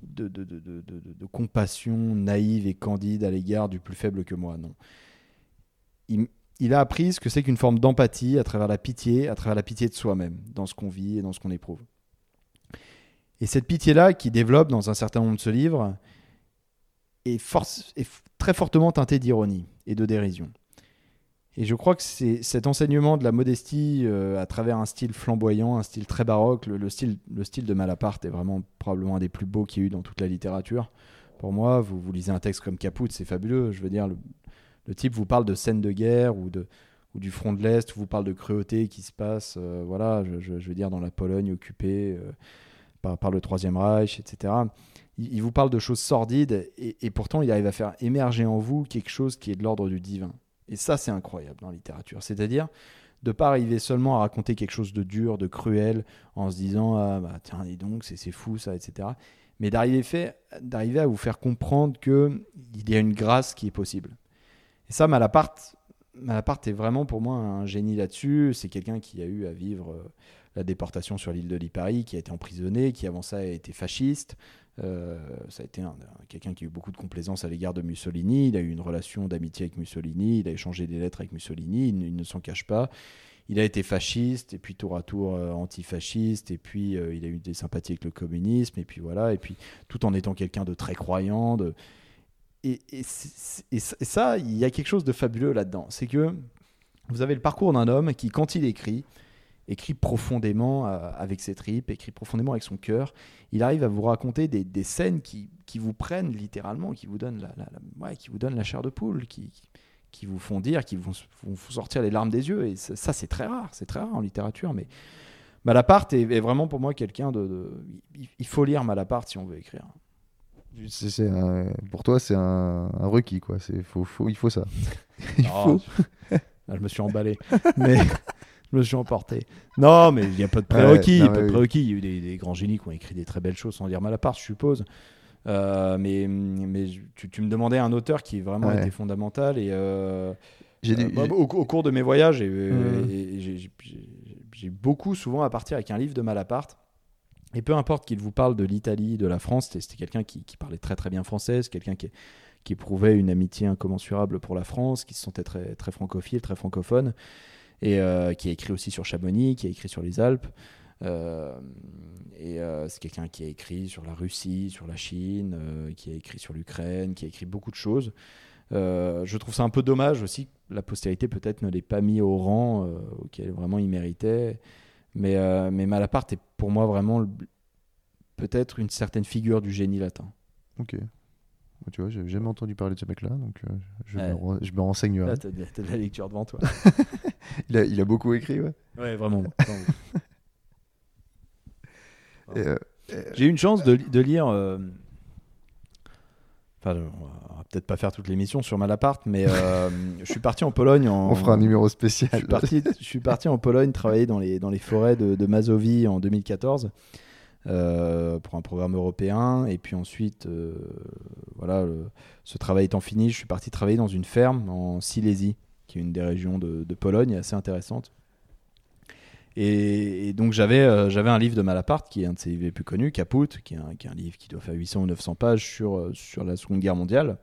de, de, compassion naïve et candide à l'égard du plus faible que moi. Non. Il a appris ce que c'est qu'une forme d'empathie à travers la pitié, à travers la pitié de soi-même, dans ce qu'on vit et dans ce qu'on éprouve. Et cette pitié-là, qui développe dans un certain nombre de ce livre, est, très fortement teintée d'ironie et de dérision. Et je crois que c'est cet enseignement de la modestie euh, à travers un style flamboyant, un style très baroque, le, le style, le style de Malaparte est vraiment probablement un des plus beaux qu'il y a eu dans toute la littérature. Pour moi, vous, vous lisez un texte comme Caput, c'est fabuleux. Je veux dire, le, le type vous parle de scènes de guerre ou, de, ou du front de l'Est, vous parle de cruauté qui se passe, euh, voilà, je, veux dire, dans la Pologne occupée euh, par, par le Troisième Reich, etc. Il, vous parle de choses sordides et, pourtant il arrive à faire émerger en vous quelque chose qui est de l'ordre du divin. Et ça, c'est incroyable dans la littérature. C'est-à-dire de pas arriver seulement à raconter quelque chose de dur, de cruel, en se disant ah bah tiens dis donc c'est fou ça, etc. Mais d'arriver à vous faire comprendre que il y a une grâce qui est possible. Et ça, Malaparte, est vraiment pour moi un génie là-dessus. C'est quelqu'un qui a eu à vivre euh, la déportation sur l'île de Lipari, qui a été emprisonné, qui avant ça a été fasciste. Euh, ça a été un- un- quelqu'un qui a eu beaucoup de complaisance à l'égard de Mussolini. Il a eu une relation d'amitié avec Mussolini. Il a échangé des lettres avec Mussolini. Il, ne- s'en cache pas. Il a été fasciste, et puis tour à tour euh, antifasciste, et puis euh, il a eu des sympathies avec le communisme, et puis voilà, et puis tout en étant quelqu'un de très croyant. De... Et, ça- il y a quelque chose de fabuleux là-dedans. C'est que vous avez le parcours d'un homme qui, quand il écrit, écrit profondément euh, avec ses tripes, écrit profondément avec son cœur. Il arrive à vous raconter des, scènes qui, vous prennent littéralement, qui vous donnent la, qui vous donnent la chair de poule, qui, vous font dire, qui vous, font sortir les larmes des yeux. Et ça, c'est très rare, c'est très rare en littérature. Mais Malaparte est, vraiment pour moi quelqu'un de, Il faut lire Malaparte si on veut écrire. Un- Pour toi, c'est un, un requis, quoi. C'est faut, faut, il faut ça. il Non, faut. je, là, je me suis emballé, mais je me suis emporté. Non, mais il n'y a pas de prérequis. Ouais, il a de prérequis. Il y a eu des, des grands génies qui ont écrit des très belles choses sans lire Malaparte, je suppose. Euh, mais mais tu, tu me demandais un auteur qui vraiment Ouais. était fondamental et euh, euh, bah, au, au cours de mes voyages j'ai- j'ai- j'ai j'ai beaucoup souvent à partir avec un livre de Malaparte et peu importe qu'il vous parle de l'Italie, de la France, c'était quelqu'un qui, parlait très très bien français, quelqu'un qui, éprouvait une amitié incommensurable pour la France, qui se sentait très, très francophile, très francophone, et euh, qui a écrit aussi sur Chamonix, qui a écrit sur les Alpes. Euh, et euh, c'est quelqu'un qui a écrit sur la Russie, sur la Chine, qui a écrit sur l'Ukraine, qui a écrit beaucoup de choses. Je trouve ça un peu dommage aussi. La postérité peut-être ne l'ait pas mis au rang auquel vraiment il méritait. Mais, euh, mais Malaparte est pour moi vraiment peut-être une certaine figure du génie latin. Ok. Tu vois, j'ai jamais entendu parler de ce mec-là, donc euh, je, Ouais. me, re- je me renseignerai. Là, t'as de, la lecture devant toi. Il, a, il a beaucoup écrit, ouais. ouais, vraiment. euh, J'ai eu une chance de, de lire. euh, Enfin, peut-être pas faire toute l'émission sur Malaparte, mais euh, je suis parti en Pologne. En, on fera un numéro je spécial. suis, parti, je suis parti en Pologne travailler dans les, dans les forêts de, de Mazovie en 2014 euh, pour un programme européen. Et puis ensuite, euh, voilà, le- ce travail étant fini, je suis parti travailler dans une ferme en Silésie, qui est une des régions de, de Pologne assez intéressante. Et, donc j'avais euh, j'avais un livre de Malaparte, qui est un de ses livres les plus connus, Caput, qui est un, qui est un livre qui doit faire 800 ou 900 pages sur, euh, sur la Seconde Guerre mondiale.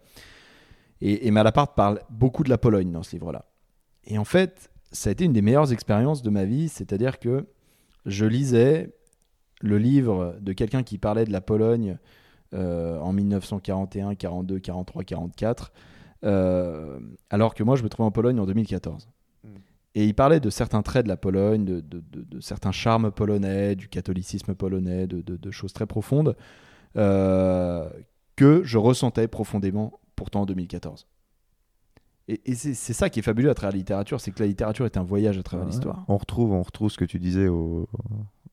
Et, Malaparte parle beaucoup de la Pologne dans ce livre-là. Et en fait, ça a été une des meilleures expériences de ma vie, c'est-à-dire que je lisais le livre de quelqu'un qui parlait de la Pologne euh, en 1941, 42, 43, 44, euh, alors que moi je me trouvais en Pologne en 2014. Et il parlait de certains traits de la Pologne, de, de- de- de certains charmes polonais, du catholicisme polonais, de, choses très profondes euh, que je ressentais profondément pourtant en 2014. Et, et c'est c'est ça qui est fabuleux à travers la littérature, c'est que la littérature est un voyage à travers Ouais. l'histoire. On retrouve, on retrouve ce que tu disais au,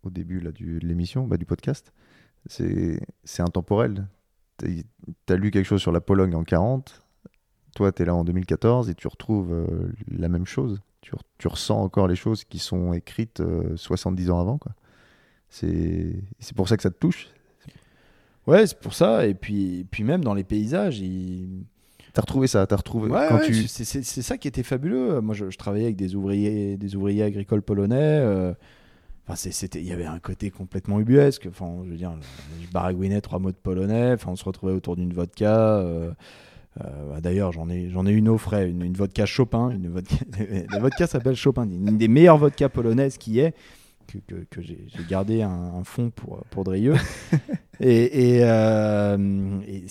au début là, du, de l'émission, bah, du podcast. C'est c'est intemporel. Tu as lu quelque chose sur la Pologne en 40, toi tu es là en 2014 et tu retrouves euh, la même chose. Tu, re- tu ressens encore les choses qui sont écrites euh, 70 ans avant. C'est pour ça que ça te touche. Ouais, c'est pour ça. Et puis, puis même dans les paysages, il... T'as retrouvé ça, t'as retrouvé Ouais, tu c'est- ça qui était fabuleux. Moi, je, je travaillais avec des ouvriers, des ouvriers agricoles polonais. euh, Enfin, c'était, il y avait un côté complètement ubuesque. Enfin, je veux dire, je baragouinais trois mots de polonais. Enfin, on se retrouvait autour d'une vodka. euh, euh, bah, D'ailleurs, j'en ai, j'en ai une au frais, une, une vodka Chopin. Une vodka, la vodka s'appelle Chopin, une des meilleures vodkas polonaises qui est, que, que, que j'ai gardé un, un fond pour, pour Drieux. et, et, euh, et,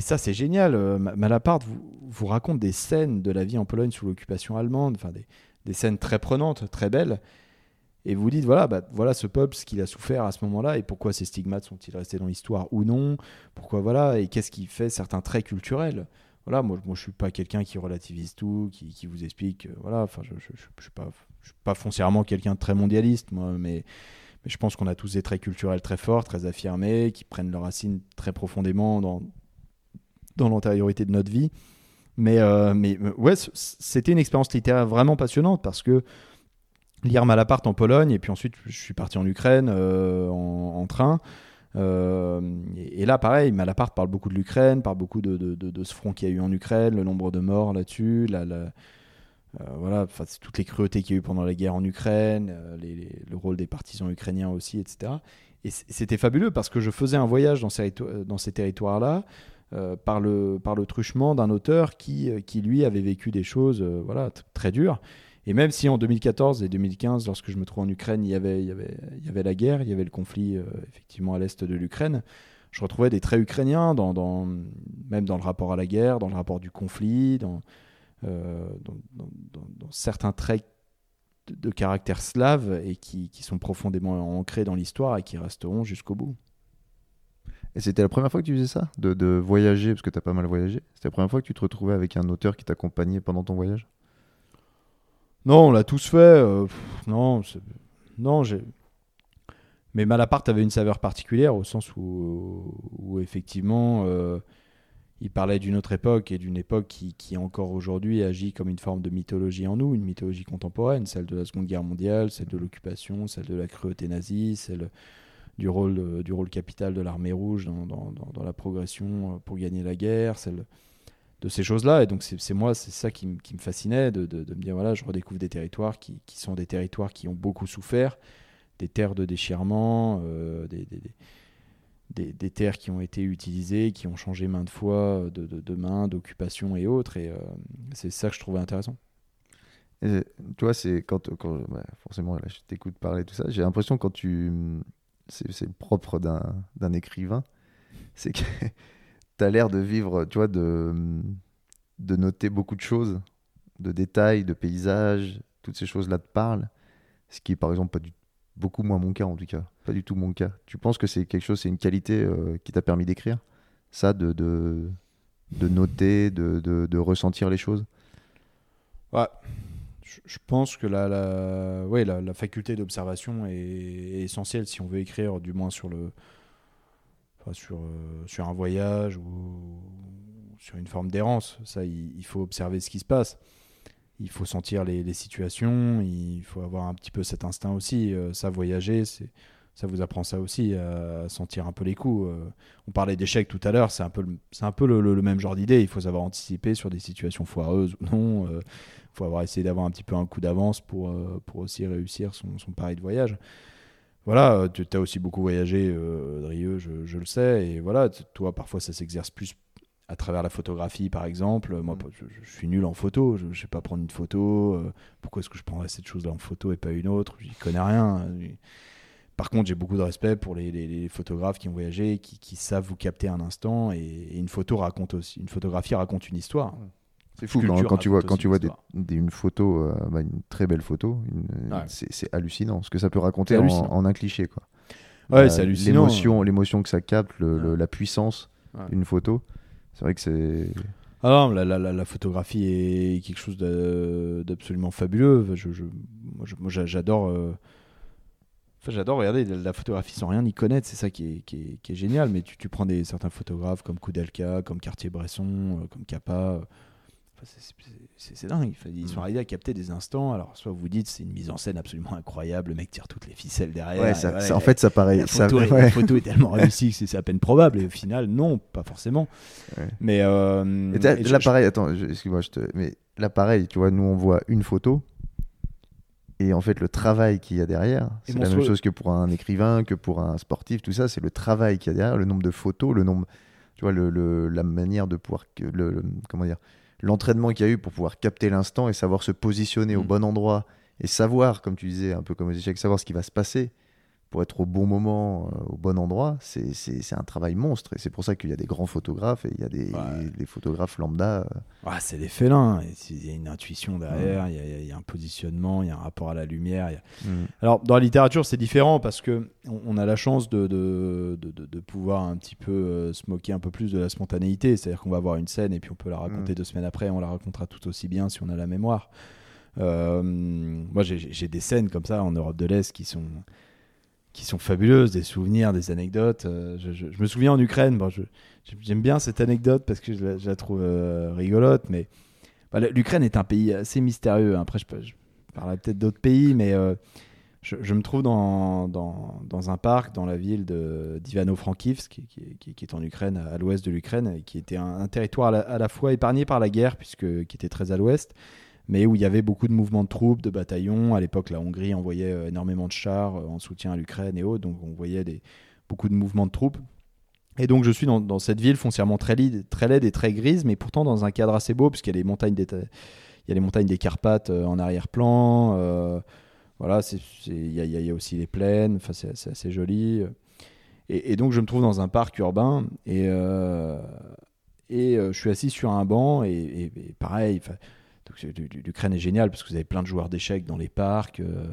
ça, c'est génial. Euh, Ma- Malaparte vous, vous raconte des scènes de la vie en Pologne sous l'occupation allemande, enfin des, des scènes très prenantes, très belles. Et vous dites, voilà, bah, voilà ce peuple, ce qu'il a souffert à ce moment-là, et pourquoi ces stigmates sont-ils restés dans l'histoire ou non? Pourquoi, voilà, et qu'est-ce qui fait certains traits culturels? Voilà, moi, moi je suis pas quelqu'un qui relativise tout, qui, qui vous explique, euh, voilà, enfin, je, je, suis pas, je suis pas foncièrement quelqu'un de très mondialiste, moi, mais, mais je pense qu'on a tous des traits culturels très forts, très affirmés, qui prennent leurs racines très profondément dans, dans l'antériorité de notre vie. Mais, euh, mais euh, ouais, c'était une expérience littéraire vraiment passionnante parce que lire Malaparte en Pologne, et puis ensuite je suis parti en Ukraine euh, en, train. Euh, et, là, pareil, Malaparte parle beaucoup de l'Ukraine, parle beaucoup de, ce front qu'il y a eu en Ukraine, le nombre de morts là-dessus, la, la- euh, toutes les cruautés qu'il y a eu pendant la guerre en Ukraine, euh, le rôle des partisans ukrainiens aussi, etc. Et c'était fabuleux parce que je faisais un voyage dans ces, territoires-là par, le, truchement d'un auteur qui, lui, avait vécu des choses voilà, très dures. Et même si en 2014 et 2015, lorsque je me trouvais en Ukraine, il y avait, la guerre, il y avait le conflit euh, effectivement à l'est de l'Ukraine, je retrouvais des traits ukrainiens, même dans le rapport à la guerre, dans le rapport du conflit, dans, euh, certains traits de, caractère slave et qui, qui sont profondément ancrés dans l'histoire et qui resteront jusqu'au bout. Et c'était la première fois que tu faisais ça? De, de voyager, parce que tu as pas mal voyagé? C'était la première fois que tu te retrouvais avec un auteur qui t'accompagnait pendant ton voyage? Non, on l'a tous fait. euh, non, non. Mais Malaparte avait une saveur particulière au sens où, effectivement, euh, il parlait d'une autre époque et d'une époque qui, encore aujourd'hui agit comme une forme de mythologie en nous, une mythologie contemporaine, celle de la Seconde Guerre mondiale, celle de l'occupation, celle de la cruauté nazie, celle du rôle, euh, du rôle capital de l'armée rouge dans, dans- la progression pour gagner la guerre, celle de ces choses-là. Et donc, c'est moi, c'est ça qui, me- fascinait, de, de- me dire, voilà, je redécouvre des territoires qui, qui sont des territoires qui ont beaucoup souffert, des terres de déchirement, euh, des, des- des- terres qui ont été utilisées, qui ont changé maintes fois de, de, de main, d'occupation et autres. Et euh, c'est ça que je trouvais intéressant. Et, tu vois, c'est quand, quand bah, forcément, là, je t'écoute parler tout ça, j'ai l'impression quand tu, c'est propre d'un écrivain, c'est que tu as l'air de vivre, tu vois, de de noter beaucoup de choses, de détails, de paysages, toutes ces choses-là te parlent. Ce qui est par exemple pas du beaucoup moins mon cas en tout cas, pas du tout mon cas. Tu penses que c'est quelque chose, c'est une qualité euh, qui t'a permis d'écrire? Ça, de, de, de noter, de, de, de ressentir les choses? Ouais. Je, pense que la, la, la, faculté d'observation est essentielle si on veut écrire, du moins sur, le, sur, euh, sur un voyage ou sur une forme d'errance. Ça, il, il faut observer ce qui se passe. Il faut sentir les, situations, il faut avoir un petit peu cet instinct aussi. Euh, ça, voyager, c'est ça vous apprend ça aussi, à sentir un peu les coups. Euh, on parlait d'échecs tout à l'heure, c'est un peu, c'est un peu le, même genre d'idée. Il faut savoir anticiper sur des situations foireuses ou non. Il faut avoir essayé d'avoir un petit peu un coup d'avance pour, pour aussi réussir son, son pari de voyage. Voilà, euh, tu as aussi beaucoup voyagé, euh, Drieux, je, je le sais. Et voilà, toi, parfois, ça s'exerce plus à travers la photographie, par exemple. Moi, Mm. je, je suis nul en photo. Je ne sais pas prendre une photo. euh, pourquoi est-ce que je prendrais cette chose-là en photo et pas une autre? J'y connais rien. Par contre, j'ai beaucoup de respect pour les, les- les photographes qui ont voyagé, qui, qui savent vous capter un instant. Et, et une photo raconte aussi, une photographie raconte une histoire. C'est fou quand, tu vois, quand tu vois des, une photo, euh, bah, une très belle photo, Ouais. c'est, hallucinant ce que ça peut raconter en, un cliché. Quoi. Ouais, La- c'est hallucinant. L'émotion, l'émotion que ça capte, le- le- Ouais. la puissance d'une photo. C'est vrai que c'est. Ah non, la, la- la- photographie est quelque chose d'absolument fabuleux. Je, je- moi, j'adore. euh, enfin, j'adore regarder la, photographie sans rien y connaître. C'est ça qui est, qui est- qui est génial. Mais tu, tu prends des certains photographes comme Koudelka, comme Cartier-Bresson, euh, comme Capa. C'est- dingue. Ils sont Mm. arrivés à capter des instants. Alors, soit vous dites c'est une mise en scène absolument incroyable. Le mec tire toutes les ficelles derrière. Ouais, ça, voilà, ça- en a- fait, ça paraît. la ça- photo, est, ouais. la photo est tellement réussie que c'est à peine probable. Et au final, non, pas forcément. Ouais. Mais euh, Et t'as- et je- là, je- pareil, attends, excuse-moi, je te... mais là, pareil, tu vois, nous, on voit une photo. Et en fait, le travail qu'il y a derrière, c'est la même chose que pour un écrivain, que pour un sportif, tout ça, c'est le travail qu'il y a derrière, le nombre de photos, le nombre, tu vois, le, le- la manière de pouvoir, le- comment dire, l'entraînement qu'il y a eu pour pouvoir capter l'instant et savoir se positionner au Mm. bon endroit et savoir, comme tu disais, un peu comme aux échecs, savoir ce qui va se passer pour être au bon moment, euh, au bon endroit, c'est un travail monstre. Et c'est pour ça qu'il y a des grands photographes et il y a des, Ouais. des photographes lambda. euh, Ah, c'est des félins. Il y a une intuition derrière, il y a- il y, a- il y a un positionnement, il y a un rapport à la lumière. y a- Alors, dans la littérature, c'est différent parce que on, on a la chance de, de, de- de- de pouvoir un petit peu euh, se moquer un peu plus de la spontanéité. C'est-à-dire qu'on va voir une scène et puis on peut la raconter Mm. deux semaines après. On la racontera tout aussi bien si on a la mémoire. Euh, moi, j'ai des scènes comme ça en Europe de l'Est qui sont qui sont fabuleuses, des souvenirs, des anecdotes. Euh, je, me souviens en Ukraine, bon, j'aime bien cette anecdote parce que je la, trouve euh, rigolote, mais bah, l'Ukraine est un pays assez mystérieux. Après, je, parlerai peut-être d'autres pays, mais euh, je, me trouve dans, dans, un parc dans la ville d'Ivano-Frankivsk, qui, qui- est en Ukraine, à l'ouest de l'Ukraine, qui était un, un territoire à la, à la fois épargné par la guerre, puisque qui était très à l'ouest, mais où il y avait beaucoup de mouvements de troupes, de bataillons. À l'époque, la Hongrie envoyait euh, énormément de chars euh, en soutien à l'Ukraine et autres, donc on voyait beaucoup de mouvements de troupes. Et donc je suis dans, cette ville foncièrement très laide, très laide et très grise, mais pourtant dans un cadre assez beau, puisqu'il y a les montagnes des, il Carpates euh, en arrière-plan. voilà, il y, a- aussi les plaines, c'est assez joli. Et, donc je me trouve dans un parc urbain et, je suis assis sur un banc et pareil, l'Ukraine est géniale parce que vous avez plein de joueurs d'échecs dans les parcs. euh,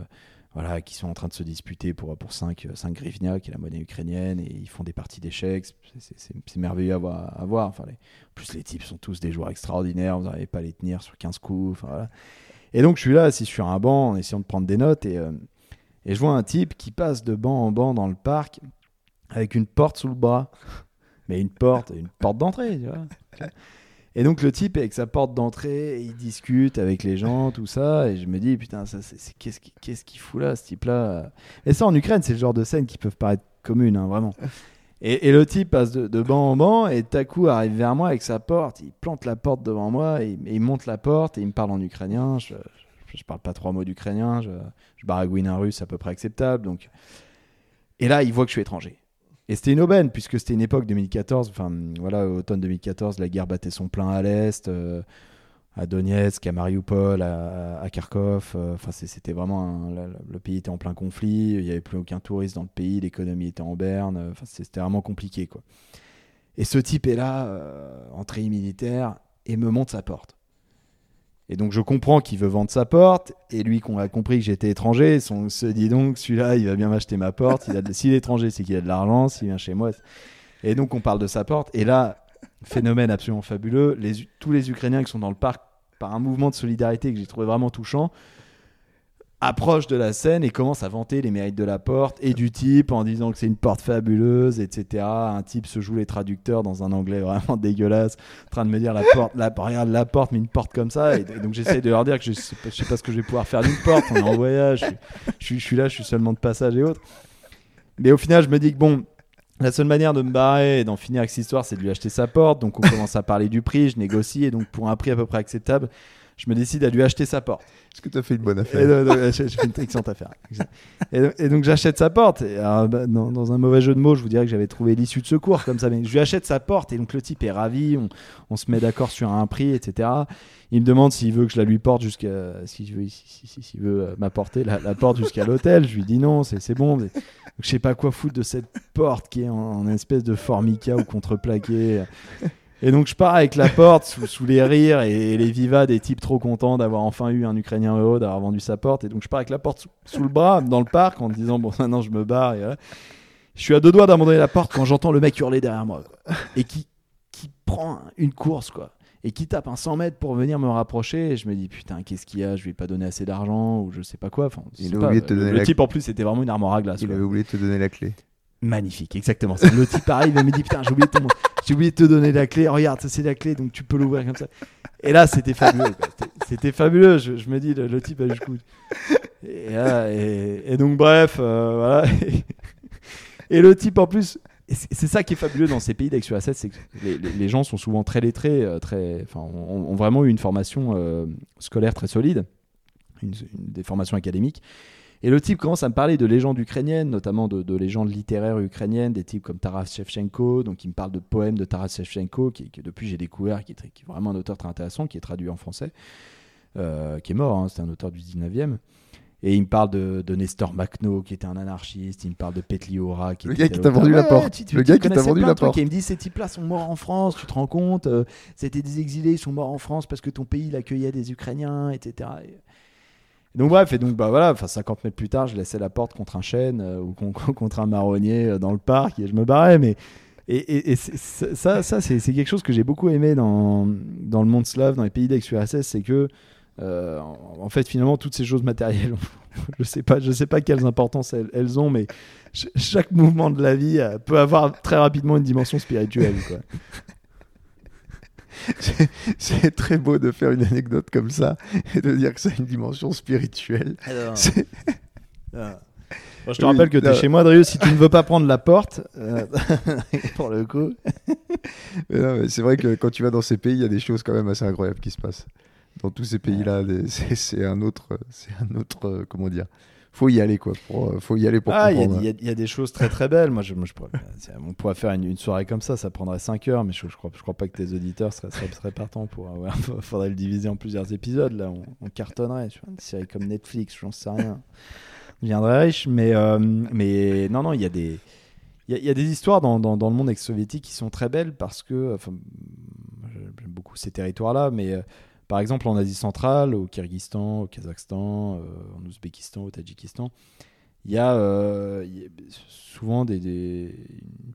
voilà, qui sont en train de se disputer pour, pour 5, 5 grivnia, qui est la monnaie ukrainienne, et ils font des parties d'échecs. C'est- merveilleux à voir. Enfin, en plus, les types sont tous des joueurs extraordinaires, vous n'arrivez pas à les tenir sur 15 coups. Enfin, voilà. Et donc, je suis là, assis sur un banc, en essayant de prendre des notes, et, euh, et je vois un type qui passe de banc en banc dans le parc avec une porte sous le bras. Mais une porte, une porte d'entrée, tu vois. Et donc le type avec sa porte d'entrée, il discute avec les gens, tout ça, et je me dis putain, ça, c'est, c'est- qu'est-ce qu'il qu'est-ce qu'il fout là, ce type-là? Et ça en Ukraine, c'est le genre de scènes qui peuvent paraître communes, hein, vraiment. Et, et le type passe de, de banc en banc, et tout à coup arrive vers moi avec sa porte, il plante la porte devant moi, et, et il monte la porte, et il me parle en ukrainien. Je, je, je parle pas trois mots d'ukrainien, je, je baragouine un russe à peu près acceptable, donc. Et là, il voit que je suis étranger. Et c'était une aubaine, puisque c'était une époque 2014, enfin voilà, automne 2014, la guerre battait son plein à l'Est, euh, à Donetsk, à Mariupol, à, Kharkov. euh, Enfin, c'était vraiment. un- le pays était en plein conflit, il n'y avait plus aucun touriste dans le pays, l'économie était en berne, euh, enfin, c'était vraiment compliqué, quoi. Et ce type est là, en treillis militaire, et me montre sa porte. Et donc je comprends qu'il veut vendre sa porte, et lui qu'on a compris que j'étais étranger, on se dit donc celui-là il va bien m'acheter ma porte, s'il est étranger c'est qu'il a de l'argent, s'il vient chez moi. Et donc on parle de sa porte, et là, phénomène absolument fabuleux, tous les Ukrainiens qui sont dans le parc, par un mouvement de solidarité que j'ai trouvé vraiment touchant, approche de la scène et commence à vanter les mérites de la porte et du type en disant que c'est une porte fabuleuse, etc. Un type se joue les traducteurs dans un anglais vraiment dégueulasse, en train de me dire la porte, la, regarde la porte, mais une porte comme ça. Et, donc j'essaie de leur dire que je sais, pas, sais pas ce que je vais pouvoir faire d'une porte, on est en voyage, je, suis là, je suis seulement de passage et autres. Mais au final, je me dis que bon, la seule manière de me barrer et d'en finir avec cette histoire, c'est de lui acheter sa porte. Donc on commence à parler du prix, je négocie et donc pour un prix à peu près acceptable, je me décide à lui acheter sa porte. Est-ce que tu as fait une bonne affaire J'ai fait une excellente affaire. Et, donc j'achète sa porte. Et bah, dans, un mauvais jeu de mots, je vous dirais que j'avais trouvé l'issue de secours comme ça. Mais je lui achète sa porte et donc le type est ravi. On, se met d'accord sur un prix, etc. Il me demande s'il veut que je la lui porte jusqu'à. S'il veut, veut euh, m'apporter la, porte jusqu'à l'hôtel. Je lui dis non, c'est bon. Je je sais pas quoi foutre de cette porte qui est en, en espèce de formica ou contreplaqué. Et donc je pars avec la porte sous, les rires et, les vivas des types trop contents d'avoir enfin eu un Ukrainien heureux d'avoir vendu sa porte. Et donc je pars avec la porte sous, le bras dans le parc en disant bon maintenant je me barre. Et Je suis à deux doigts d'abandonner la porte quand j'entends le mec hurler derrière moi et qui, qui prend une course quoi et qui tape un 100 mètres pour venir me rapprocher. Et je me dis, putain, qu'est-ce qu'il y a? Je lui ai pas donné assez d'argent ou je sais pas quoi. Enfin, il a oublié de te donner le type en plus, c'était vraiment une armoire à glace. Il avait oublié de te donner la clé. Magnifique, exactement. Le type pareil, il me dit putain, j'ai oublié, oublié de te donner la clé. Regarde, c'est la clé, donc tu peux l'ouvrir comme ça. Et là, c'était fabuleux. C'était fabuleux. Je, me dis, le, type a. Et, et, donc, bref, euh, voilà. Et le type en plus, c'est ça qui est fabuleux dans ces pays d'Action Asset, c'est que les, gens sont souvent très lettrés, euh, très, enfin, ont, vraiment eu une formation euh, scolaire très solide, une, des formations académiques. Et le type commence à me parler de légendes ukrainiennes, notamment de, légendes littéraires ukrainiennes, des types comme Taras Shevchenko. Donc, il me parle de poèmes de Taras Shevchenko, qui, depuis j'ai découvert, qui est, qui est, vraiment un auteur très intéressant, qui est traduit en français, euh, qui est mort, hein, c'était un auteur du 19e. Et il me parle de, Nestor Makhno, qui était un anarchiste. Il me parle de Petliora. Qui le gars qui t'a vendu la porte. le gars qui t'a vendu la porte. Et il me dit Ces types-là sont morts en France, tu te rends compte euh, C'était des exilés, ils sont morts en France parce que ton pays accueillait des Ukrainiens, etc. Donc bref, et donc bah voilà, enfin 50 mètres plus tard, je laissais la porte contre un chêne euh, ou contre un marronnier euh, dans le parc et je me barrais. Mais et, ça, ça c'est quelque chose que j'ai beaucoup aimé dans, dans le monde slave, dans les pays d'ex-URSS, c'est que euh, en fait finalement toutes ces choses matérielles, je sais pas, je sais pas quelles importances elles, ont, mais chaque mouvement de la vie peut avoir très rapidement une dimension spirituelle. Quoi. C'est très beau de faire une anecdote comme ça et de dire que ça a une dimension spirituelle. Ah. je te rappelle que tu es chez moi, Drius, si tu ne veux pas prendre la porte, euh, pour le coup. c'est vrai que quand tu vas dans ces pays, il y a des choses quand même assez incroyables qui se passent. Dans tous ces pays-là, c'est un autre, c'est un autre, euh, comment dire, faut y aller quoi. Pour, euh, faut y aller pour ah, comprendre. Il y, a des choses très très belles. Moi, je, moi, je pourrais, on pourrait faire une, soirée comme ça. Ça prendrait 5 heures, mais je, je crois, je crois pas que tes auditeurs seraient, seraient, partants pour. Il faudrait le diviser en plusieurs épisodes. Là, on, cartonnerait. Tu vois, une série comme Netflix, j'en sais rien. On viendrait riche, mais euh, mais non non, il y a des il y, a des histoires dans, dans, dans le monde ex-soviétique qui sont très belles parce que, enfin, j'aime beaucoup ces territoires-là, mais euh, par exemple, en Asie centrale, au Kyrgyzstan, au Kazakhstan, euh, en Ouzbékistan, au Tadjikistan, il y a, euh, souvent des,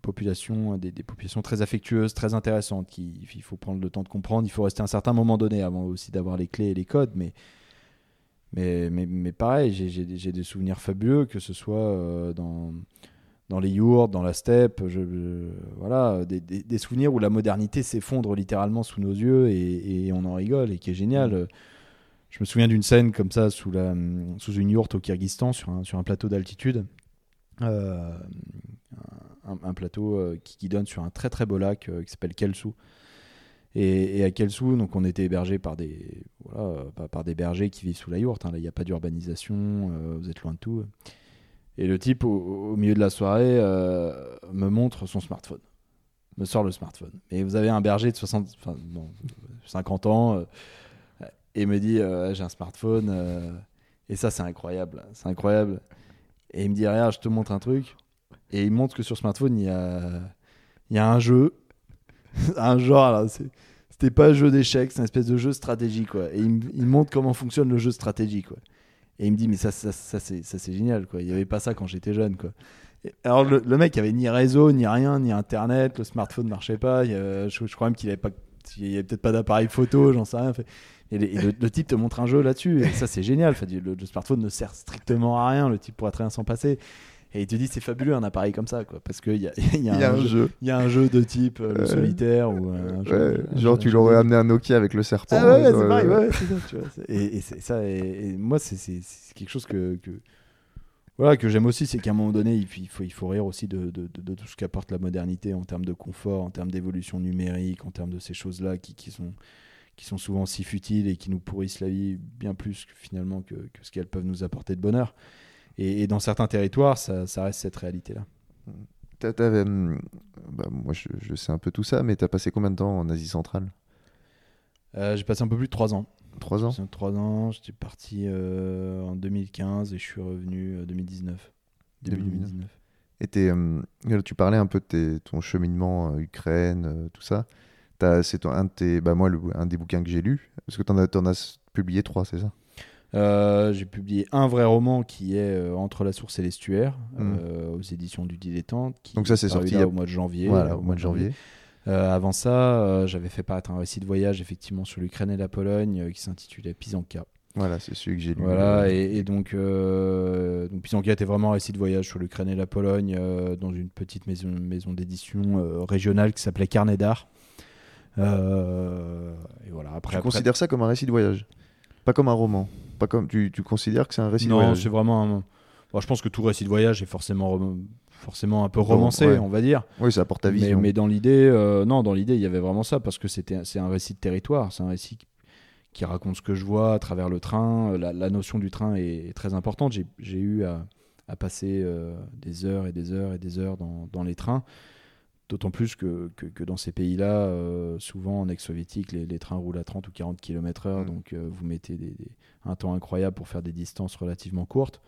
populations, des, populations très affectueuses, très intéressantes. Qui, il faut prendre le temps de comprendre. Il faut rester un certain moment donné avant aussi d'avoir les clés et les codes. Mais, mais, mais, pareil, j'ai des souvenirs fabuleux, que ce soit euh, dans dans les yourtes, dans la steppe, je, voilà, des, souvenirs où la modernité s'effondre littéralement sous nos yeux et, on en rigole et qui est génial. Mm. Je me souviens d'une scène comme ça sous, la, sous une yourte au Kyrgyzstan sur un, sur un plateau d'altitude. Euh, un, plateau euh, qui, donne sur un très très beau lac euh, qui s'appelle Kelsu. Et, à Kelsu, donc on était hébergé par des, voilà, par, des bergers qui vivent sous la yourte. Hein. Là, il n'y a pas d'urbanisation, vous êtes loin de tout. Et le type, au, milieu de la soirée, euh, me montre son smartphone. Me sort le smartphone. Et vous avez un berger de 60, 50 ans euh, et me dit euh, J'ai un smartphone. et ça, c'est incroyable. C'est incroyable. Et il me dit Regarde, je te montre un truc. Et il montre que sur smartphone, il y a, un jeu. un genre, c'est c'était pas un jeu d'échecs, c'est un espèce de jeu stratégique, quoi. Et il me montre comment fonctionne le jeu stratégique, quoi. Et il me dit, mais ça, c'est, génial, quoi. Il y avait pas ça quand j'étais jeune, quoi. Alors le, mec, il avait ni réseau, ni rien, ni internet, le smartphone marchait pas. je, crois même qu'il avait pas, il y avait peut-être pas d'appareil photo, j'en sais rien. Et, le, type te montre un jeu là-dessus, et ça c'est génial. Fait, le, le smartphone ne sert strictement à rien, le type pourrait très bien s'en passer. Et il te dit c'est fabuleux un appareil comme ça, quoi, parce qu'il y a, y a Il y a un un jeu- il y a un jeu de type euh, le solitaire ou un jeu- Ouais, un genre, jeu- tu un leur aurais jeu- amené un Nokia avec le serpent. Ah ouais, euh, c'est pareil, ouais. c'est ça, tu vois. Et, ça, et, et moi, c'est- quelque chose que, que, voilà, que j'aime aussi, c'est qu'à un moment donné, il faut, il faut, il faut rire aussi de, de, de- de tout ce qu'apporte la modernité en termes de confort, en termes d'évolution numérique, en termes de ces choses-là qui, qui, sont, qui sont souvent si futiles et qui nous pourrissent la vie bien plus que, finalement que, que ce qu'elles peuvent nous apporter de bonheur. Et, et dans certains territoires, ça, ça reste cette réalité-là. Hum, bah, moi, je, je sais un peu tout ça, mais t'as passé combien de temps en Asie centrale? Euh, J'ai passé un peu plus de 3 ans. Trois ans? J'ai 3 ans, j'étais parti euh, en 2015 et je suis revenu euh, 2019. Début 2019. 2019. Et hum, tu parlais un peu de tes- ton cheminement euh, Ukraine, tout ça. T'as- C'est un, de tes, bah, moi, le- un des bouquins que j'ai lu, parce que t'en as, t'en as publié trois, c'est ça? Euh, j'ai publié un vrai roman qui est euh, Entre la source et l'estuaire Mm. euh, aux éditions du Dilettante. Qui Donc ça, c'est sorti là a- au mois de janvier. Voilà, au mois de janvier. Avant ça, j'avais fait paraître un récit de voyage effectivement sur l'Ukraine et la Pologne qui s'intitulait Pisanka. Voilà, c'est celui que j'ai lu. Voilà, et, et donc, euh, donc Pisanka était vraiment un récit de voyage sur l'Ukraine et la Pologne euh, dans une petite maison, maison d'édition euh, régionale qui s'appelait Carnet d'art. Et voilà, après, Tu après- considères ça comme un récit de voyage? Pas comme un roman pas comme, tu, tu considères que c'est un récit de Non, voyage c'est vraiment un. Bon, je pense que tout récit de voyage est forcément, forcément un peu romancé, ouais. on va dire. Oui, ça apporte ta vision. mais dans l'idée, euh, non, dans l'idée, il y avait vraiment ça parce que c'était, c'est un récit de territoire, c'est un récit qui, qui raconte ce que je vois à travers le train. La, la notion du train est, est très importante. J'ai, j'ai eu à, à passer euh, des heures et des heures et des heures dans, dans les trains. D'autant plus que, que, que dans ces pays-là, euh, souvent en ex-soviétique, les, les trains roulent à 30 ou 40 km/h, Mm. donc euh, vous mettez des- des- un temps incroyable pour faire des distances relativement courtes.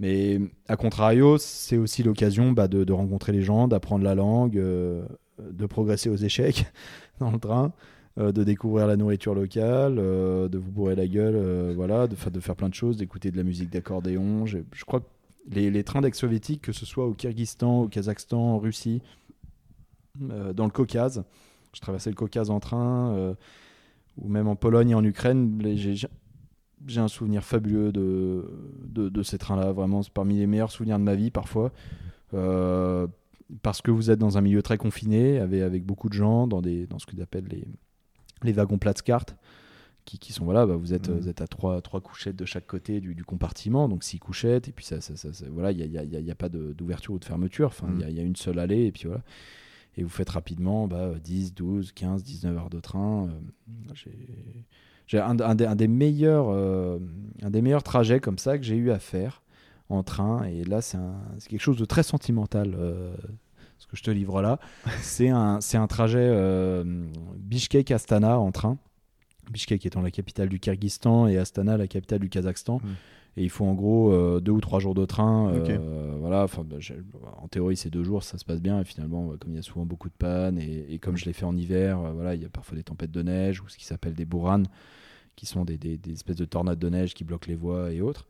Mais à contrario, c'est aussi l'occasion bah, de, de rencontrer les gens, d'apprendre la langue, euh, de progresser aux échecs dans le train, de découvrir la nourriture locale, de vous bourrer la gueule, voilà, de, fa- de faire plein de choses, d'écouter de la musique d'accordéon. Je crois que les, les trains d'ex-soviétiques, que ce soit au Kyrgyzstan, au Kazakhstan, en Russie, dans le Caucase, je traversais le Caucase en train, euh, ou même en Pologne et en Ukraine, j'ai- un souvenir fabuleux de, de, de ces trains-là. Vraiment, c'est parmi les meilleurs souvenirs de ma vie parfois. Euh, parce que vous êtes dans un milieu très confiné, avec, avec beaucoup de gens, dans, des, dans ce qu'ils appellent les, les wagons Platzkart, qui, qui sont, voilà, bah, vous, êtes, Mhm. vous êtes à trois, trois couchettes de chaque côté du, du compartiment, donc six couchettes, et puis ça, ça, ça- ça- voilà, il n'y a, y a- y a- pas d'ouverture ou de fermeture, enfin, il y a- il y, a une seule allée, et puis voilà. Et vous faites rapidement bah, 10, 12, 15, 19 heures de train. Euh, j'ai- un, un des, un des meilleurs, euh, un des meilleurs trajets comme ça que j'ai eu à faire en train. Et là, c'est quelque chose de très sentimental. euh, ce que je te livre là, c'est un, un trajet euh, Bishkek-Astana en train. Bishkek étant la capitale du Kyrgyzstan et Astana la capitale du Kazakhstan. Mm. Et il faut en gros euh, deux ou trois jours de train. euh, voilà, bah, en théorie, c'est deux jours, ça se passe bien. Et finalement, bah, comme il y a souvent beaucoup de pannes, et, et comme je l'ai fait en hiver, euh, voilà, il y a parfois des tempêtes de neige ou ce qui s'appelle des bourranes, qui sont des, des- des espèces de tornades de neige qui bloquent les voies et autres.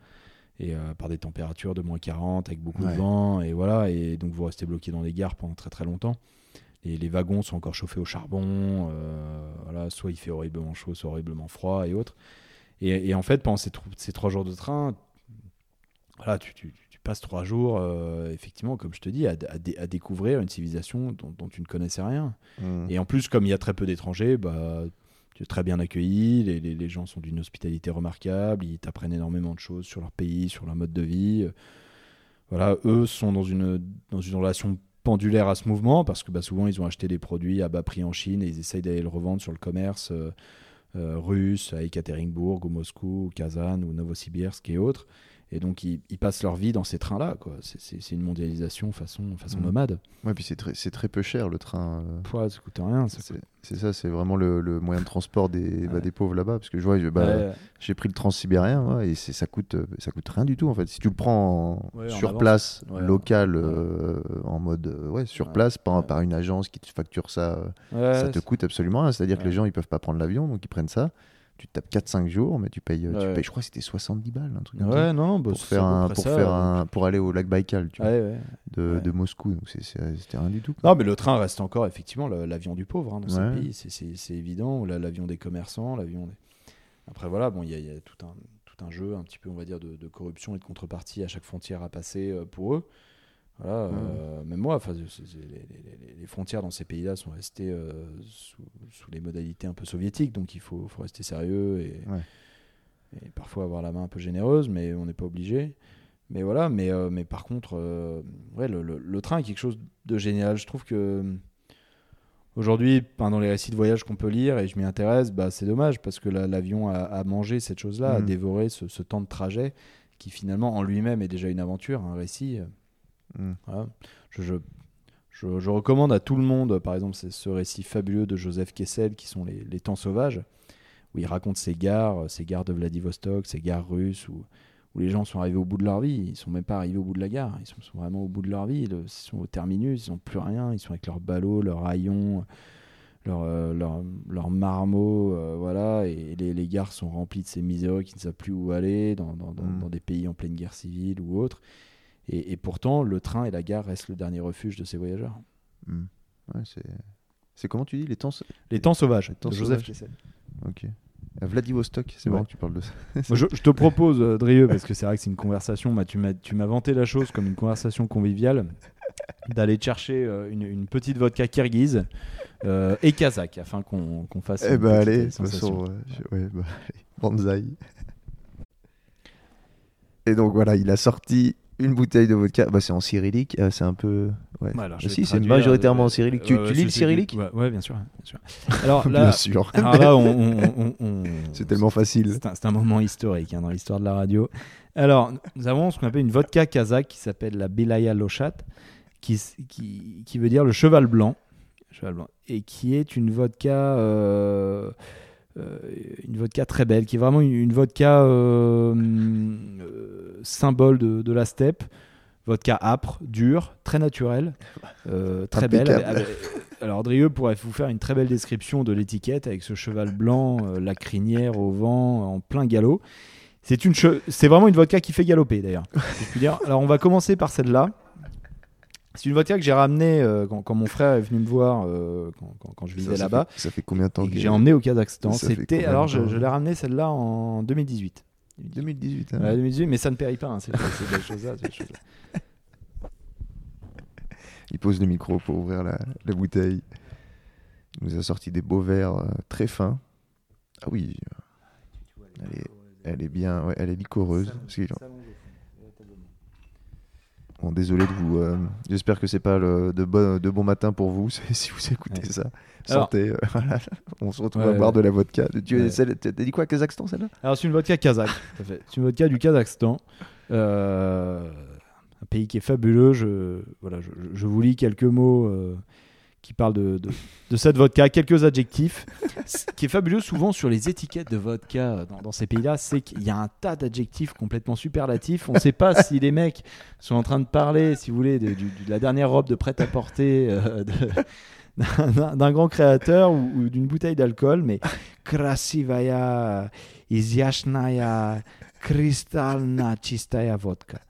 Et par des températures de moins 40 avec beaucoup Ouais. de vent. Et voilà, et donc vous restez bloqué dans les gares pendant très très longtemps. Et les wagons sont encore chauffés au charbon. euh, voilà, soit il fait horriblement chaud, soit horriblement froid et autres. Et, et en fait, pendant ces, tro- ces trois jours de train, voilà, tu, tu- tu passes trois jours, euh, effectivement, comme je te dis, à, à dé- à découvrir une civilisation dont, dont tu ne connaissais rien. Mm. Et en plus, comme il y a très peu d'étrangers, bah, tu es très bien accueilli, les, les- les gens sont d'une hospitalité remarquable, ils t'apprennent énormément de choses sur leur pays, sur leur mode de vie. Voilà, eux sont dans une, dans une relation pendulaire à ce mouvement parce que bah, souvent ils ont acheté des produits à bas prix en Chine et ils essayent d'aller le revendre sur le commerce euh, euh, russe à Ekaterinbourg ou Moscou ou Kazan ou Novosibirsk et autres. Et donc, ils, ils passent leur vie dans ces trains-là. quoi. C'est- une mondialisation façon, façon Mm. nomade. Ouais, puis c'est très, c'est très peu cher le train. euh. Pouah, ça coûte rien. C'est ça, c'est vraiment le, le moyen de transport des, bah, Ouais. des pauvres là-bas. Parce que je vois, je- bah, Ouais, j'ai pris le transsibérien ouais, et c'est- ça coûte, euh, ça coûte rien du tout en fait. Si tu le prends en- Ouais, en sur place, Ouais, local, ouais. euh, en mode ouais, sur Ouais. place, par, Ouais. par une agence qui te facture ça, ouais, ça te coûte absolument rien. C'est-à-dire que Ouais. les gens ils peuvent pas prendre l'avion donc ils prennent ça. Tu te tapes 4-5 jours, mais tu payes, tu payes je crois que c'était 70 balles, un truc comme. Ouais, non, non, bah, Pour faire, un, pour, ça, faire un, pour aller au lac Baïkal tu vois, de, de Moscou. Donc c'était rien du tout. quoi. Non, mais le train reste encore effectivement l'avion du pauvre hein, dans ce pays, c'est- évident. L'avion des commerçants, l'avion. Des... Après voilà, bon, il y, a- il y a tout un tout un jeu, un petit peu, on va dire, de, de corruption et de contrepartie à chaque frontière à passer euh, pour eux. Voilà, euh, même moi, les, les- frontières dans ces pays-là sont restées euh, sous, sous les modalités un peu soviétiques, donc il faut, faut rester sérieux et, Ouais. et parfois avoir la main un peu généreuse, mais on n'est pas obligé. Mais voilà, mais, euh, mais par contre, ouais, le, le- le train est quelque chose de génial. Je trouve que aujourd'hui, dans les récits de voyage qu'on peut lire, et je m'y intéresse, bah, c'est dommage parce que la- l'avion a, a mangé cette chose-là, a Mm. dévoré ce, ce temps de trajet qui finalement en lui-même est déjà une aventure, un récit. Mm. Voilà. Je, je, je- je recommande à tout le monde, par exemple, ce récit fabuleux de Joseph Kessel qui sont les, les temps sauvages, où il raconte ces gares, ces gares de Vladivostok, ces gares russes, où, où les gens sont arrivés au bout de leur vie. Ils sont même pas arrivés au bout de la gare, ils sont, sont vraiment au bout de leur vie. Le- ils sont au terminus, ils n'ont plus rien, ils sont avec leurs ballots, leurs haillons, leurs leur, leur, leur marmots, euh, voilà, et les, les gares sont remplies de ces miséreux qui ne savent plus où aller, dans, dans- dans- Mm. dans des pays en pleine guerre civile ou autre. Et, et pourtant, le train et la gare restent le dernier refuge de ces voyageurs. Mm. Ouais, c'est... comment tu dis les temps Les temps sauvages, temps de Joseph sauvages. Ok. À Vladivostok, c'est Ouais. marrant que tu parles de ça. Moi, je, je te propose, euh, Drieux, parce que c'est vrai que c'est une conversation, bah, tu m'as tu m'as vanté la chose comme une conversation conviviale, d'aller chercher euh, une, une petite vodka kirghize euh, et kazakh, afin qu'on qu'on fasse Eh ben petite, allez, euh, de toute façon, euh, ouais, bah, allez, Banzai. Et donc voilà, il a sorti une bouteille de vodka. Bah, c'est en cyrillique, euh, c'est un peu. Ouais. Alors, je Ah, si, c'est majoritairement euh, en cyrillique. Tu, ouais, tu ouais, lis le cyrillique ouais, ouais, bien sûr. bien sûr. Alors là, Bien sûr. alors là, on- on- on- on- C'est tellement facile. C'est un, moment historique hein, dans l'histoire de la radio. Alors, nous avons ce qu'on appelle une vodka kazakh qui s'appelle la Belaya Loshat, qui, qui, qui veut dire le cheval blanc, cheval blanc, et qui est une vodka, euh, euh, une vodka très belle, qui est vraiment une, une vodka euh, euh, symbole de, de la steppe. Vodka âpre, dure, très naturelle, euh, très belle. Avec- alors Drieux pourrait vous faire une très belle description de l'étiquette avec ce cheval blanc, euh, la crinière au vent, en plein galop. C'est une, che- c'est vraiment une vodka qui fait galoper d'ailleurs. si je puis dire. Alors on va commencer par celle-là. C'est une vodka que j'ai ramenée euh, quand, quand mon frère est venu me voir euh, quand, quand- quand je Ça, vivais ça là-bas Ça fait combien de temps que j'ai emmené au Kazakhstan. Ça fait C'était combien alors de je, l'ai ramené celle-là en 2018. 2018. hein. Ouais, 2018, mais ça ne périt pas. hein, c'est. Il pose le micro pour ouvrir la, la bouteille. Il nous a sorti des beaux verres euh, très fins. Ah oui, elle est, elle est bien, ouais, elle est licoreuse. Parce que- Bon, désolé de vous. euh, J'espère que c'est pas le, de, bon, de bon matin pour vous si vous écoutez Ouais. ça. Alors- Santé. euh. On se retrouve Ouais, à boire ouais. de la vodka. Tu t'as dit quoi, Kazakhstan, celle-là? Alors, c'est une vodka kazakh. C'est une vodka du Kazakhstan. Euh, un pays qui est fabuleux. Je, voilà, je, je- je vous lis quelques mots euh, qui parlent de, de, de cette vodka, quelques adjectifs. Ce qui est fabuleux souvent sur les étiquettes de vodka dans, dans ces pays-là, c'est qu'il y a un tas d'adjectifs complètement superlatifs. On ne sait pas si les mecs sont en train de parler, si vous voulez, de, la dernière robe de prêt-à-porter. euh, d'un d'un grand créateur ou, ou d'une bouteille d'alcool, mais Krasivaya, Izyashnaya, Kristalna Chistaya Vodka.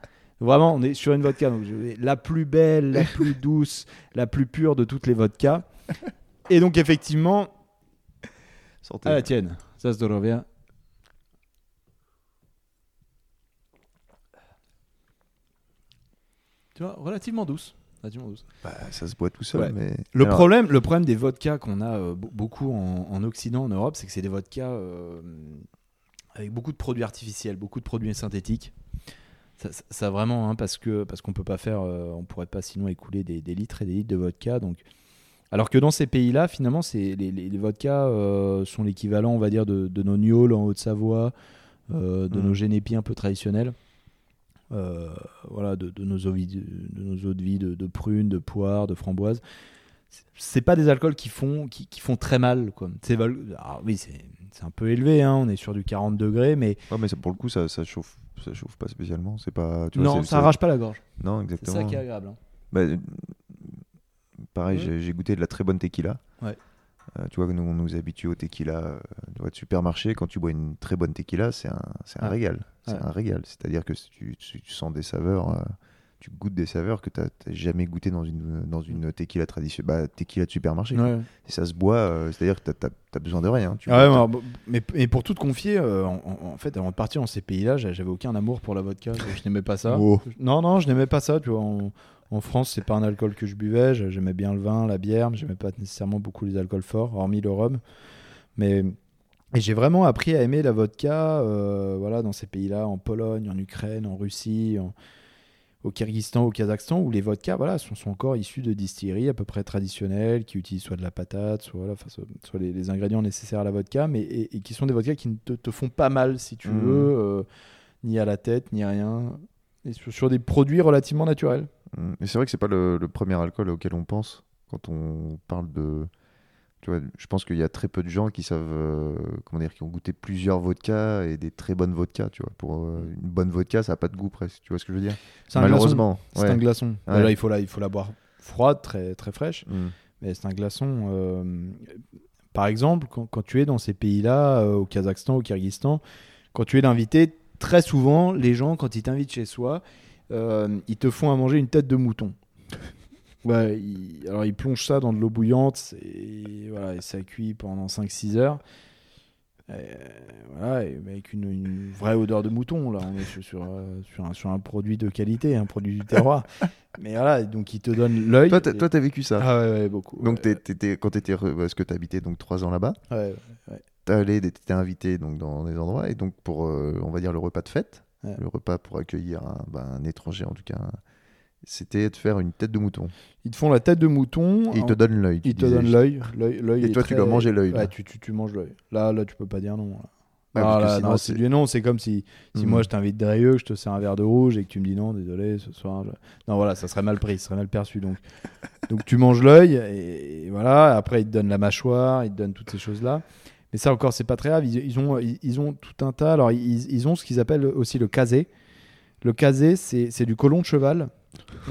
Vraiment, on est sur une vodka donc, la plus belle, la plus douce, la plus pure de toutes les vodkas. Et donc, effectivement, Santé. à la tienne, ça se revient. Tu vois, relativement douce. Relativement douce. Bah, ça se boit tout seul. Ouais. Mais... Le, Alors, problème, le problème des vodkas qu'on a euh, be- beaucoup en, en Occident, en Europe, c'est que c'est des vodkas euh, avec beaucoup de produits artificiels, beaucoup de produits synthétiques. Ça, ça- ça vraiment, hein, parce que parce qu'on peut pas faire, euh, on pourrait pas sinon écouler des, des litres et des litres de vodka. Donc, alors que dans ces pays-là, finalement, c'est les, les, les vodkas euh, sont l'équivalent, on va dire, de, de nos gnôles en Haute-Savoie, euh, de Mm. nos génépies un peu traditionnels. voilà, de, de nos eaux de, nos eaux de vie de, de prunes, de poires, de framboises. C'est- pas des alcools qui font, qui, qui font très mal. Quoi. C'est alors oui, c'est c'est un peu élevé, hein, on est sur du 40 degrés, mais Ouais, mais ça, pour le coup, ça, ça chauffe, ça chauffe pas spécialement. C'est pas. Tu vois, non, c'est- ça c'est- arrache pas la gorge. Non, C'est exactement. ça qui est agréable. hein. Bah, euh, pareil, Ouais. j'ai- goûté de la très bonne tequila. Ouais. Euh, tu vois, nous, on nous habitue au tequila euh, de supermarché. Quand tu bois une très bonne tequila, c'est un, c'est un régal. C'est Ouais. un régal. C'est-à-dire que si tu, tu- tu sens des saveurs, euh, tu goûtes des saveurs que tu n'as jamais goûté dans une, dans une tequila traditionnelle. Bah, tequila de supermarché. Ouais. Et ça se boit, euh, c'est-à-dire que tu as, besoin de rien. Tu Ah ouais, mais, mais pour tout te confier, euh, en, fait, avant de partir dans ces pays-là, j'a- j'avais aucun amour pour la vodka. Je n'aimais pas ça. Oh. Non, non, je n'aimais pas ça. Tu vois, en, en France, c'est pas un alcool que je buvais. J'a- J'aimais bien le vin, la bière, mais j'aimais pas nécessairement beaucoup les alcools forts, hormis le rhum. Mais et j'ai vraiment appris à aimer la vodka, euh, voilà, dans ces pays-là, en Pologne, en Ukraine, en Russie, en- au Kyrgyzstan, au Kazakhstan, où les vodkas, voilà, sont, sont encore issus de distilleries à peu près traditionnelles, qui utilisent soit de la patate, soit, voilà, enfin, soit, soit les, les ingrédients nécessaires à la vodka, mais et, et qui sont des vodkas qui ne te, te font pas mal, si tu Mhm. veux, euh, ni à la tête, ni rien, et sur, sur des produits relativement naturels. Mais c'est vrai que c'est pas le, le premier alcool auquel on pense quand on parle de. Tu vois, je pense qu'il y a très peu de gens qui savent, euh, comment dire, qui ont goûté plusieurs vodkas et des très bonnes vodkas. Tu vois, pour euh, une bonne vodka, ça a pas de goût presque. Tu vois ce que je veux dire? C'est un glaçon. Malheureusement. C'est ouais. un glaçon. Ouais. Là, il faut la, il faut la boire froide, très, très fraîche. Mm. Mais c'est un glaçon. euh, Par exemple, quand, quand tu es dans ces pays-là, au Kazakhstan, au Kyrgyzstan, quand tu es l'invité, très souvent, les gens, quand ils t'invitent chez soi, ils te font à manger une tête de mouton. Ouais, ils- alors ils plongent ça dans de l'eau bouillante et, voilà, et ça cuit pendant 5-6 heures. Voilà, et avec une, une vraie odeur de mouton, là, on est sur, sur, euh, sur un, sur un produit de qualité, un produit du terroir. Mais voilà, donc ils te donnent l'œil. Toi, t'as et- vécu ça. ah ouais, ouais, beaucoup. Donc, ouais, t'es- t'étais- quand tu étais. Parce que tu habitais donc trois ans là-bas, ouais, ouais. tu étais invité donc, dans des endroits. Et donc, pour, euh, on va dire, le repas de fête, le repas pour accueillir un, bah, un étranger, en tout cas, c'était de faire une tête de mouton. Ils te font la tête de mouton. Et ils te en- donnent l'œil. ils te donnent l'œil. Et toi, tu dois manger l'œil. Ouais, tu, tu, tu manges l'œil. Là, là, tu peux pas dire non. Ouais, Ah, là, sinon, non, c'est- du non. C'est comme si, si Mhm. moi je t'invite derrière, je te sers un verre de rouge et que tu me dis non, désolé, ce soir. je- Non, voilà, ça serait mal pris, ça serait mal perçu. Donc, donc tu manges l'œil et, et voilà. Après, ils te donnent la mâchoire, ils te donnent toutes ces choses-là. Mais ça encore, c'est pas très grave. Ils, ils ont, ils, ils ont tout un tas. Alors, ils, ils ont ce qu'ils appellent aussi le casé. Le casé, c'est c'est du colon de cheval.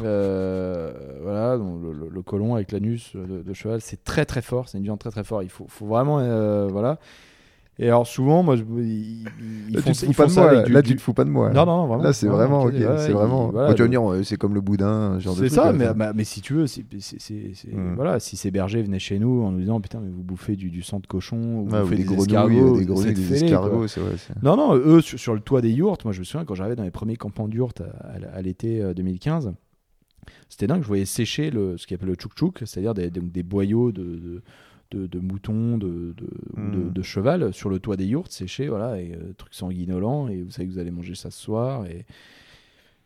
Euh, voilà, donc le, colon avec l'anus de, de cheval, c'est très très fort. C'est une viande très très forte. Il faut, faut vraiment, euh, voilà. Et alors souvent, moi, je, ils, ils Là, font, tu te fous pas de ça moi. Là, du- Là, du- tu te fous pas de moi. Non, non, non, vraiment. Là, c'est vraiment, ok. c'est vraiment. tu vas dire, euh, c'est comme le boudin, genre c'est ça, là, mais, enfin. mais, mais si tu veux, c'est- c'est- c'est- c'est- Mm. voilà, si ces bergers venaient chez nous en nous disant putain, mais vous bouffez du, du sang de cochon, ou vous bouffez des des, grenouilles, escargots, des grenouilles, des escargots, c'est vrai. Non, non, eux, sur, sur le toit des yourtes, moi je me souviens quand j'arrivais dans les premiers campements de yourtes à, à- l'été euh, 2015, c'était dingue, je voyais sécher le, ce qu'ils appelle le tchouk-tchouk, c'est-à-dire des boyaux de, de, moutons, de, de, cheval sur le toit des yourtes, séchés, voilà, et euh, trucs sanguinolents, et vous savez que vous allez manger ça ce soir, et,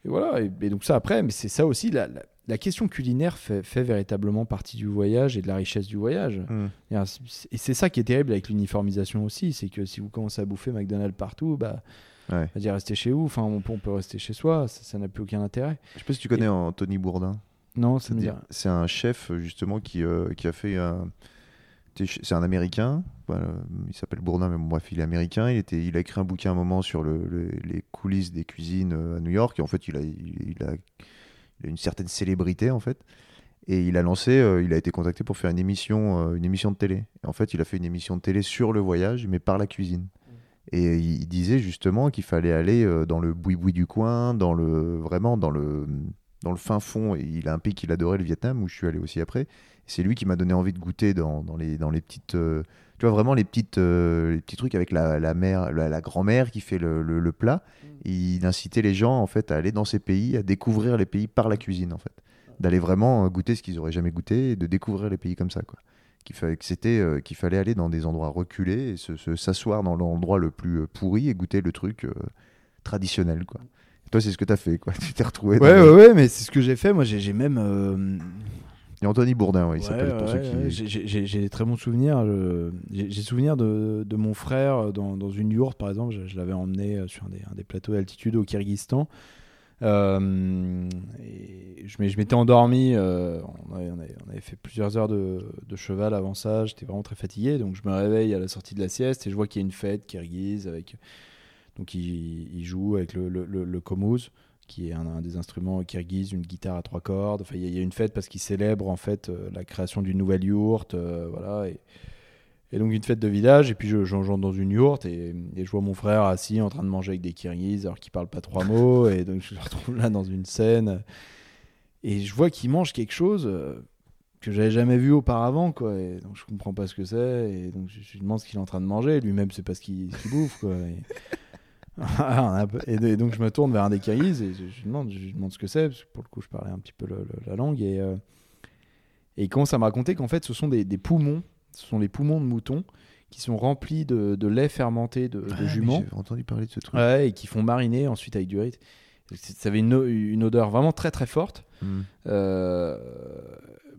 et voilà, et, et donc ça après, mais c'est ça aussi, la, la, la question culinaire fait, fait véritablement partie du voyage et de la richesse du voyage. Mm. Et c'est- Et c'est ça qui est terrible avec l'uniformisation aussi, c'est que si vous commencez à bouffer McDonald's partout, bah, Ouais. à dire rester chez vous, enfin on peut, on peut rester chez soi, ça n'a plus aucun intérêt. Je sais pas si tu connais Anthony Bourdin. Non, C'est un chef justement qui, euh, qui a fait un. C'est un Américain. Il s'appelle Bourdin, mais bon, bref, il est américain. Il, était, il a écrit un bouquin un moment sur le- le- les coulisses des cuisines euh, à New York. En fait, il a, une certaine célébrité en fait. Et il a lancé, euh, il a été contacté pour faire une émission, euh, une émission de télé. En fait, il a fait une émission de télé sur le voyage, mais par la cuisine. Et il, disait justement qu'il fallait aller dans le boui-boui du coin, dans le vraiment dans le dans le fin fond. Et il a un pays qu'il adorait, le Vietnam, où je suis allé aussi après. C'est lui qui m'a donné envie de goûter dans, dans les dans les petites, euh, tu vois vraiment les petites euh, les petits trucs avec la, la mère, la, la grand-mère qui fait le, le- le plat. Il incitait les gens en fait à aller dans ces pays, à découvrir les pays par la cuisine en fait, d'aller vraiment euh, goûter ce qu'ils auraient jamais goûté et de découvrir les pays comme ça quoi. Qu'il fallait que c'était euh, qu'il fallait aller dans des endroits reculés et se- se- s'asseoir dans l'endroit le plus pourri et goûter le truc euh, traditionnel quoi. Et toi c'est ce que tu as fait quoi. Tu t'es retrouvé. dans Ouais, ouais, ouais, mais c'est ce que j'ai fait. Moi, j'ai j'ai même. euh, Et Anthony Bourdin, ouais, il s'appelle pour ceux qui. j'ai- des très bons souvenirs. J'ai souvenir de, de mon frère dans, dans une yourte, par exemple. Je, je l'avais emmené euh, sur un des, un des plateaux d'altitude au Kyrgyzstan. Euh, et je m'étais endormi. euh, on, avait, on avait- on avait fait plusieurs heures de, de cheval avant ça. J'étais vraiment très fatigué. Donc je me réveille à la sortie de la sieste et je vois qu'il y a une fête kirghize. Avec, donc il, il joue avec le, le, le, le komouz, qui est un, des instruments kirghizes, une guitare à trois cordes. Enfin, il y a- une fête parce qu'il célèbre en fait euh, la création d'une nouvelle yourte. euh, voilà. Et, donc une fête de village, et puis je, j'en- j'entre dans une yourte, et, je vois mon frère assis en train de manger avec des Kirghizes, alors qu'il parle pas trois mots, et donc je le retrouve là dans une scène, et je vois qu'il mange quelque chose euh, que j'avais jamais vu auparavant, quoi, et donc je comprends pas ce que c'est, et donc je, je demande ce qu'il est en train de manger, lui-même c'est pas ce qu'il bouffe, quoi. Et, donc je me tourne vers un des Kirghizes, et je, lui demande, je lui demande ce que c'est, parce que pour le coup je parlais un petit peu le- le- la langue, et, euh, et il commence à me raconter qu'en fait ce sont des, des poumons ce sont les poumons de mouton qui sont remplis de, de lait fermenté de, de Ah, mais jument J'ai entendu parler de ce truc. ouais, et qui font mariner ensuite avec du riz. Ça avait une, odeur vraiment très très forte. Hmm. Euh,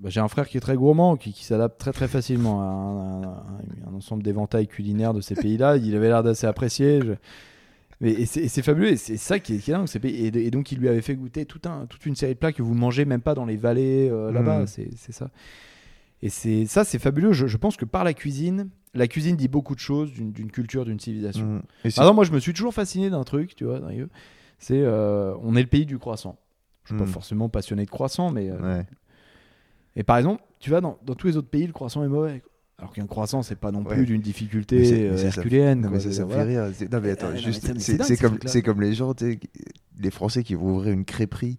bah, J'ai un frère qui est très gourmand, qui, qui s'adapte très très facilement à un, un- un ensemble d'éventails culinaires de ces pays-là. Il avait l'air d'assez apprécié. Je- Mais, et c'est fabuleux, et c'est ça qui est, qui est dingue. Et, et donc il lui avait fait goûter tout un, toute une série de plats que vous mangez même pas dans les vallées euh, là-bas. Mm. C'est ça. Et c'est ça, c'est fabuleux. Je, je pense que par la cuisine, la cuisine dit beaucoup de choses d'une culture, d'une civilisation. Hmm. Et exemple, moi, je me suis toujours fasciné d'un truc, tu vois. C'est, euh, on est le pays du croissant. Je suis pas Hmm. forcément passionné de croissant, mais. euh, Ouais. Et par exemple, tu vas dans, dans tous les autres pays, le croissant est mauvais. quoi. Alors qu'un croissant, c'est pas non plus Ouais. d'une difficulté euh, herculéenne. Mais ça, ça Voilà. fait rire. C'est- Non, mais attends, juste, c'est- ces comme, les gens, tu sais, les Français qui vont ouvrir une crêperie.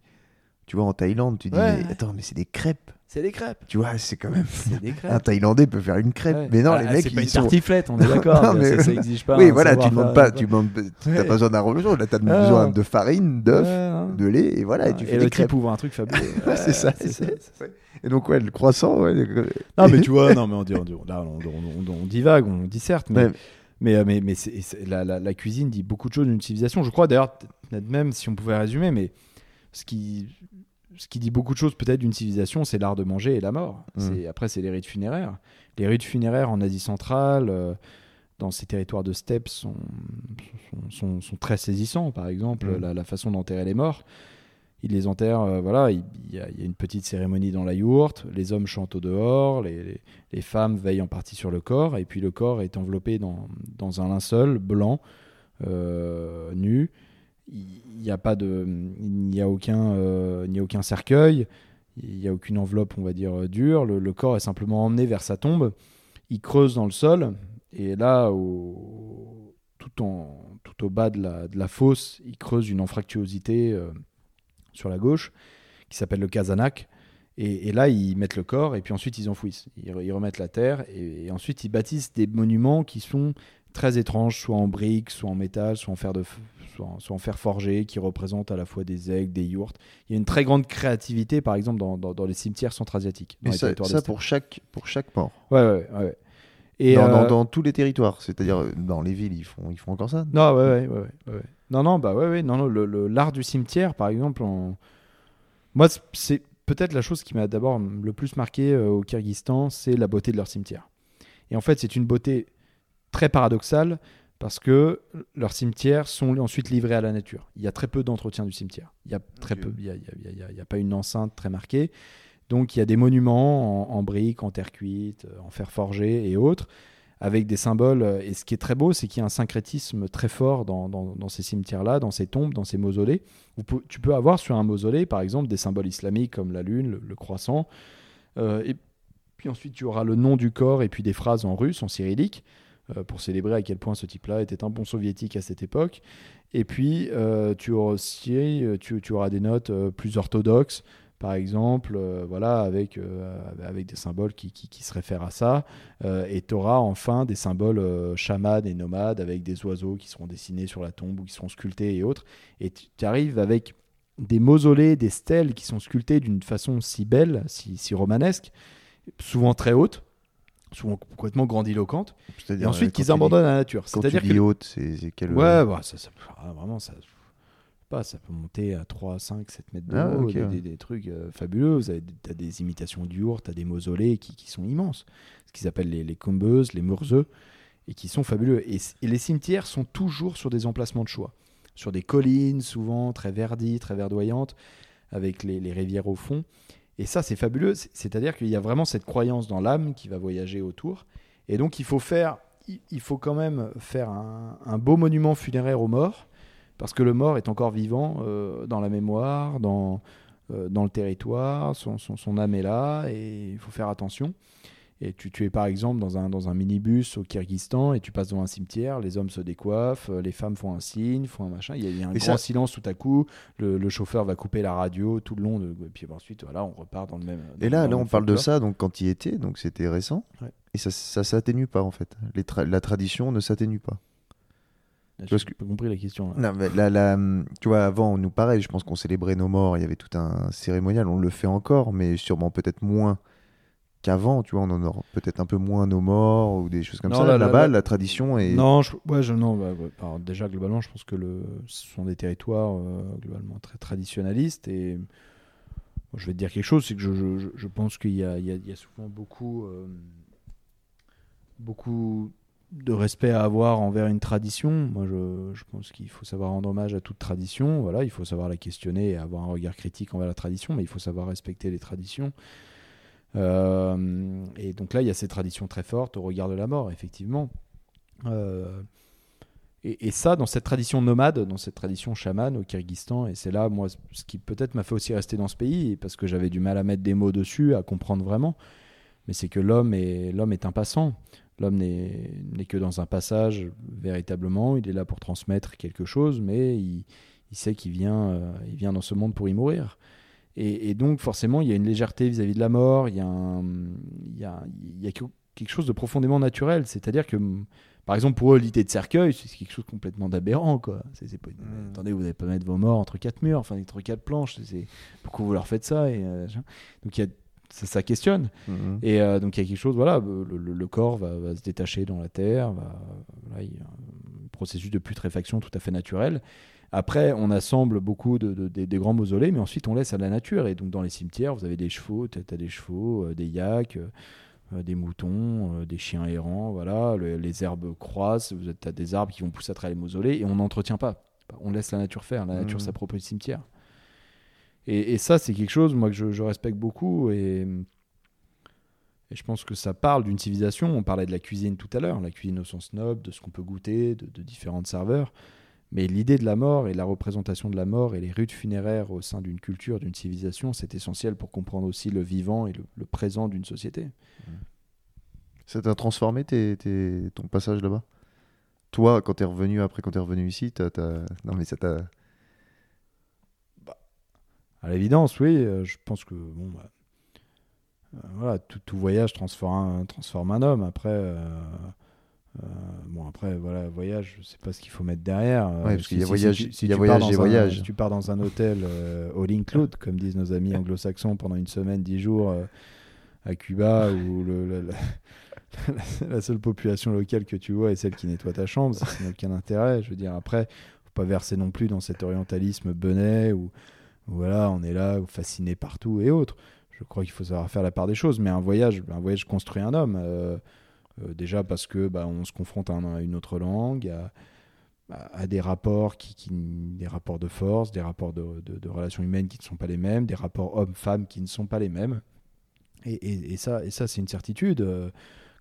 Tu vois, en Thaïlande, tu dis, Ouais. mais attends, mais c'est des crêpes. C'est des crêpes. Tu vois, c'est quand même. C'est des crêpes. Un Thaïlandais peut faire une crêpe. Ouais. Mais non, Ah, les mecs, c'est pas ils une sont. tartiflette, on est d'accord. Mais ça, ça exige pas. oui, un voilà, tu demandes pas, tu demandes, Ouais. pas besoin d'un religion, là, t'as Ah, besoin de farine, d'œufs, Ouais, de lait, et voilà, et tu Et fais le des crêpes. ouvre un truc fabuleux. C'est ça, c'est ça. c'est- Et donc, ouais, le croissant, Non, mais tu vois, non, mais on, dit, on, dit- là, on, on- on- on divague, on dit certes, mais, mais, euh, mais, mais la, la- la cuisine dit beaucoup de choses d'une civilisation. Je crois d'ailleurs, peut-être même si on pouvait résumer, mais ce qui, ce qui dit beaucoup de choses peut-être d'une civilisation, c'est l'art de manger et la mort. Mm. C'est- Après, c'est les rites funéraires. Les rites funéraires en Asie centrale, euh, dans ces territoires de steppes, sont, sont, sont- sont très saisissants. Par exemple, Mm. la, la façon d'enterrer les morts. Ils les enterrent, euh, voilà, il y, a, il y a une petite cérémonie dans la yourte, les hommes chantent au dehors, les, les- les femmes veillent en partie sur le corps, et puis le corps est enveloppé dans, dans un linceul blanc, euh, nu. Il n'y a pas de, il n'y a aucun, euh, il a aucun cercueil, il n'y a aucune enveloppe, on va dire euh, dure. Le, corps est simplement emmené vers sa tombe. Il creuse dans le sol, et là, tout, en, tout au bas de la, fosse, il creuse une anfractuosité euh, sur la gauche qui s'appelle le Kazanak. Et, là, ils mettent le corps et puis ensuite ils enfouissent. Ils, re- ils remettent la terre et, ensuite ils bâtissent des monuments qui sont très étranges, soit en briques, soit en métal, soit en fer, de, f- soit en, fer forgé, qui représentent à la fois des aigles, des yourtes. Il y a une très grande créativité, par exemple, dans, dans- dans les cimetières centra-asiatiques. Et ça, pour, chaque, pour chaque mort. Ouais, ouais, ouais. Et, dans, euh, dans tous les territoires. C'est-à-dire, euh, dans les villes, ils font, ils font encore ça. Non, ouais, ouais. Non, non, bah ouais, ouais, non, non, le- le- l'art du cimetière, par exemple, en- moi, c'est peut-être la chose qui m'a d'abord le plus marqué euh, au Kyrgyzstan, c'est la beauté de leur cimetière. Et en fait, c'est une beauté très paradoxale parce que leurs cimetières sont ensuite livrés à la nature. Il y a très peu d'entretien du cimetière. Il y a très peu, il y a, a- a- a pas une enceinte très marquée. Donc, il y a des monuments en, en briques, en terre cuite, euh, en fer forgé et autres avec des symboles. Et ce qui est très beau, c'est qu'il y a un syncrétisme très fort dans, dans- dans ces cimetières-là, dans ces tombes, dans ces mausolées. Tu peux avoir sur un mausolée, par exemple, des symboles islamiques comme la lune, le, le croissant. Euh, et puis ensuite, tu auras le nom du corps et puis des phrases en russe, en cyrillique, pour célébrer à quel point ce type-là était un bon soviétique à cette époque. Et puis, euh, tu, auras aussi, euh, tu, auras des notes euh, plus orthodoxes, par exemple, euh, voilà, avec, euh, avec des symboles qui, qui- se réfèrent à ça. Euh, et tu auras enfin des symboles euh, chamans et nomades avec des oiseaux qui seront dessinés sur la tombe ou qui seront sculptés et autres. Et tu arrives avec des mausolées, des stèles qui sont sculptées d'une façon si belle, si, si romanesque, souvent très haute, souvent complètement grandiloquente, et ensuite euh, qu'ils tu abandonnent la nature. Tu C'est-à-dire que haute, c'est quel. Ouais, bah, ça, ça- ah, vraiment, ça, pas, ça peut monter à 3, 5, 7 mètres de Ah, haut, ok, des, trucs euh, fabuleux. Avez, as des imitations d'Ur, tu as des mausolées qui, qui sont immenses, ce qu'ils appellent les, les kumbeuses, les murzeux, et qui sont fabuleux. Et, et les cimetières sont toujours sur des emplacements de choix. sur des collines, souvent très verdies, très verdoyantes, avec les, les rivières au fond. Et ça, c'est fabuleux. C'est- C'est-à-dire qu'il y a vraiment cette croyance dans l'âme qui va voyager autour. Et donc, il faut faire, il faut quand même faire un, beau monument funéraire aux morts, parce que le mort est encore vivant euh, dans la mémoire, dans, euh, dans le territoire, son- son âme est là, et il faut faire attention. Et tu, tu es par exemple dans un, dans un minibus au Kyrgyzstan et tu passes devant un cimetière, les hommes se décoiffent, euh, les femmes font un signe, font un machin, il y a, il y a un Et grand ça- silence tout à coup, le, le chauffeur va couper la radio tout le long, de, et puis ensuite voilà, on repart dans le même. Et là, là, on parle de ça, donc quand il était, donc c'était récent. Ouais. Et ça, ça s'atténue pas en fait. Les tra- la vois ne s'atténue pas. J'ai que- pas compris la question. là. Non, mais la, la- tu vois, avant, nous, pareil, je pense qu'on célébrait nos morts, il y avait tout un cérémonial, on le fait encore, mais sûrement peut-être moins qu'avant, tu vois, on honore peut-être un peu moins nos morts ou des choses comme Non, ça. là, là, Là-bas, là- la tradition est. Non, je, ouais, je, non bah, ouais. Alors, déjà, globalement, je pense que le, ce sont des territoires euh, globalement très traditionnalistes. Et je vais te dire quelque chose c'est que je, je- pense qu'il y y a souvent beaucoup, euh, beaucoup de respect à avoir envers une tradition. Moi, je, je pense qu'il faut savoir rendre hommage à toute tradition. Voilà, il faut savoir la questionner et avoir un regard critique envers la tradition, mais il faut savoir respecter les traditions. Euh, et donc là, il y a ces traditions très fortes au regard de la mort, effectivement. Euh, et, ça, dans cette tradition nomade, dans cette tradition chamane au Kyrgyzstan, et c'est là, moi, ce qui peut-être m'a fait aussi rester dans ce pays, parce que j'avais du mal à mettre des mots dessus, à comprendre vraiment, mais c'est que l'homme est, est un passant. L'homme n'est que dans un passage, véritablement. Il est là pour transmettre quelque chose, mais il, sait qu'il vient, euh, vient dans ce monde pour y mourir. Et, et donc, forcément, il y a une légèreté vis-à-vis de la mort, il y a, un- il y a, il y a quelque chose de profondément naturel. C'est-à-dire que, par exemple, pour eux, l'idée de cercueil, c'est quelque chose de complètement d'aberrant. Quoi. C'est, c'est pas- Mm. Attendez, vous n'allez pas mettre vos morts entre quatre murs, enfin, entre quatre planches. C'est, Pourquoi vous leur faites ça et, euh. Donc, il y a, ça, ça questionne. Mhm. Et euh, donc il y a quelque chose, voilà, le, le- le corps va, va se détacher dans la terre, va, il y a un processus de putréfaction tout à fait naturel. Après, on assemble beaucoup de, de- des- des grands mausolées, mais ensuite on laisse à la nature. Et donc dans les cimetières, vous avez des chevaux, tu as des chevaux, euh, des yaks, euh, euh, des moutons, euh, des chiens errants, voilà, le- les herbes croissent, vous as des arbres qui vont pousser à travers les mausolées, et on n'entretient pas. On laisse la nature faire, la nature Mhm. s'approprie le cimetière. Et, et ça, c'est quelque chose, moi, que je, je respecte beaucoup. Et, et je pense que ça parle d'une civilisation. On parlait de la cuisine tout à l'heure, la cuisine au sens noble, de ce qu'on peut goûter, de, de différentes saveurs. Mais l'idée de la mort et la représentation de la mort et les rites funéraires au sein d'une culture, d'une civilisation, c'est essentiel pour comprendre aussi le vivant et le, le présent d'une société. Ça t'a transformé tes- tes- ton passage là-bas? Toi, quand t'es revenu après, quand t'es revenu ici, t'as, t'as- non mais ça t'a. À l'évidence, oui, euh, je pense que bon, bah, euh, voilà, tout, tout voyage transforme un, transforme un homme. Après, euh, euh, bon, après, voilà, voyage, je sais pas ce qu'il faut mettre derrière. Euh, Ouais, parce qu'il y a voyage- si tu- si y a tu pars voyage et dans un- voyage. Si tu pars dans un hôtel euh, all include, comme disent nos amis anglo-saxons, pendant une semaine, dix jours euh, à Cuba, où le, la, la seule population locale que tu vois est celle qui nettoie ta chambre, ça n'a aucun intérêt. Je veux dire, après, faut pas verser non plus dans cet orientalisme benet où voilà, on est là, fasciné partout et autres. Je crois qu'il faut savoir faire la part des choses, mais un voyage, un voyage construit un homme. Euh, déjà parce que bah, on se confronte à, un- à une autre langue, à, des rapports qui, des rapports de force, des rapports de, relations humaines qui ne sont pas les mêmes, des rapports hommes-femmes qui ne sont pas les mêmes. Et, ça, et ça c'est une certitude. Euh,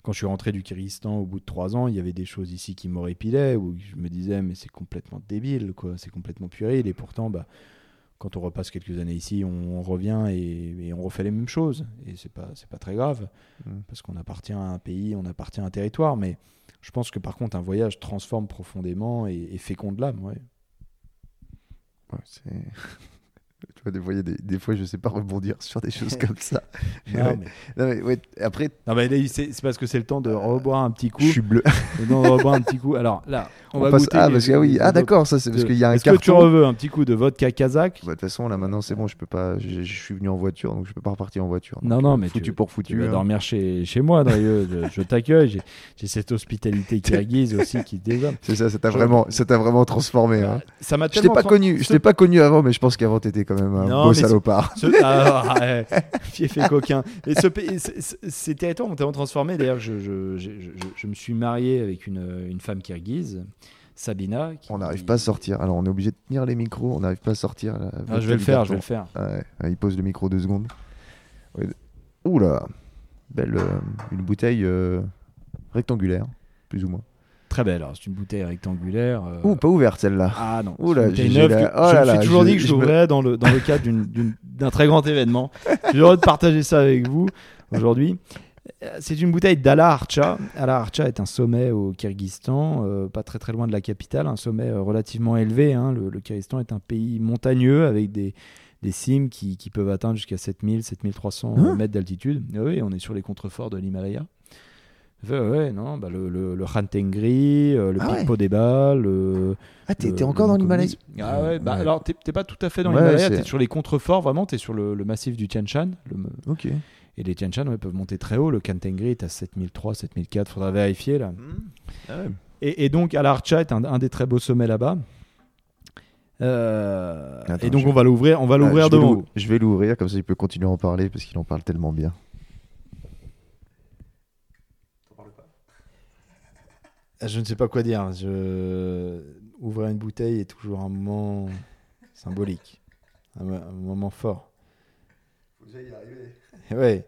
Quand je suis rentré du Kyrgyzstan au bout de trois ans, il y avait des choses ici qui m'horripilaient, où je me disais, mais c'est complètement débile, quoi, c'est complètement puéril. Et pourtant, bah, quand on repasse quelques années ici, on, on revient et, et on refait les mêmes choses. Et c'est pas, c'est pas très grave, Mm. parce qu'on appartient à un pays, on appartient à un territoire. Mais je pense que par contre, un voyage transforme profondément et, et féconde l'âme. Ouais. Ouais, c'est... tu vois, des fois, y a des, des fois, je sais pas rebondir sur des choses comme ça. Non, Ouais. mais, Non, mais ouais, après, non, mais là, c'est c'est parce que c'est le temps de reboire un petit coup. je suis bleu. Le temps de reboire un petit coup. Alors là, on, On va passe- goûter. Ah, parce que, ah oui, ah d'accord, ça c'est parce qu'il y a un Est-ce que tu reveux un petit coup de vodka kazakh? Bah, De toute façon, là maintenant, c'est bon, je peux pas. Je, je suis venu en voiture, donc je peux pas repartir en voiture. Non, Donc, non, euh, mais foutu tu- pour Tu foutu. vas hein. dormir chez, chez moi, Drieux. Je, je t'accueille. J'ai- J'ai cette hospitalité kirghize aussi qui développe. C'est ça, ça t'a vraiment, ça t'a vraiment transformé. Hein. Ça m'a Je t'ai pas connu avant, mais je pense qu'avant t'étais quand même un Non, beau salopard. Ce... Ah, ouais, fief et coquin. Et ce ces territoires ont tellement transformé. D'ailleurs, je, je, je, je- je me suis marié avec une, une femme kirghize. Sabina. qui- On n'arrive pas à sortir. Alors on est obligé de tenir les micros, on n'arrive pas à sortir. Ah, vodka je vais le faire, je vais le faire. Ah ouais. Ah, il pose le micro deux secondes. Ouais. Oula, belle, euh, une bouteille euh, rectangulaire, plus ou moins. Très belle. alors, C'est une bouteille rectangulaire. euh, Ouh, pas ouverte celle-là. Ah non, Ouh là, j'ai neuve la- que- oh je là me suis toujours dit que je me- l'ouvrais dans le, dans le cadre d'un très grand événement. Je suis heureux de partager ça avec vous aujourd'hui. C'est une bouteille d'Ala Archa. Ala Archa est un sommet au Kyrgyzstan, euh, pas très très loin de la capitale, un sommet euh, relativement élevé. hein. Le, le Kyrgyzstan est un pays montagneux avec des, des cimes qui, qui peuvent atteindre jusqu'à 7000, 7300 Hein mètres d'altitude. Ah Oui, on est sur les contreforts de l'Himalaya. Ouais, ouais, non, bah le, le, le Khan Tengri, euh, le Ah ouais. Podeba, le, Ah, t'es encore dans l'Himalaya. Ah ouais, bah Ouais. alors t'es pas tout à fait dans Ouais, l'Himalaya, t'es sur les contreforts, vraiment, t'es sur le, le massif du Tian Shan. Ok. et les Tian Shan peuvent monter très haut. Le Kantengri est à 7003, 7004, faudra vérifier là. Ah ouais. Et, et donc, Al-Archa est un, un des très beaux sommets là-bas. Euh, Attends, et donc, je- on va l'ouvrir, on va Ah, l'ouvrir vais devant. Je vais l'ouvrir, comme ça il peut continuer à en parler parce qu'il en parle tellement bien. Je ne sais pas quoi dire. Je... Ouvrir une bouteille est toujours un moment symbolique, un, un moment fort. Ouais.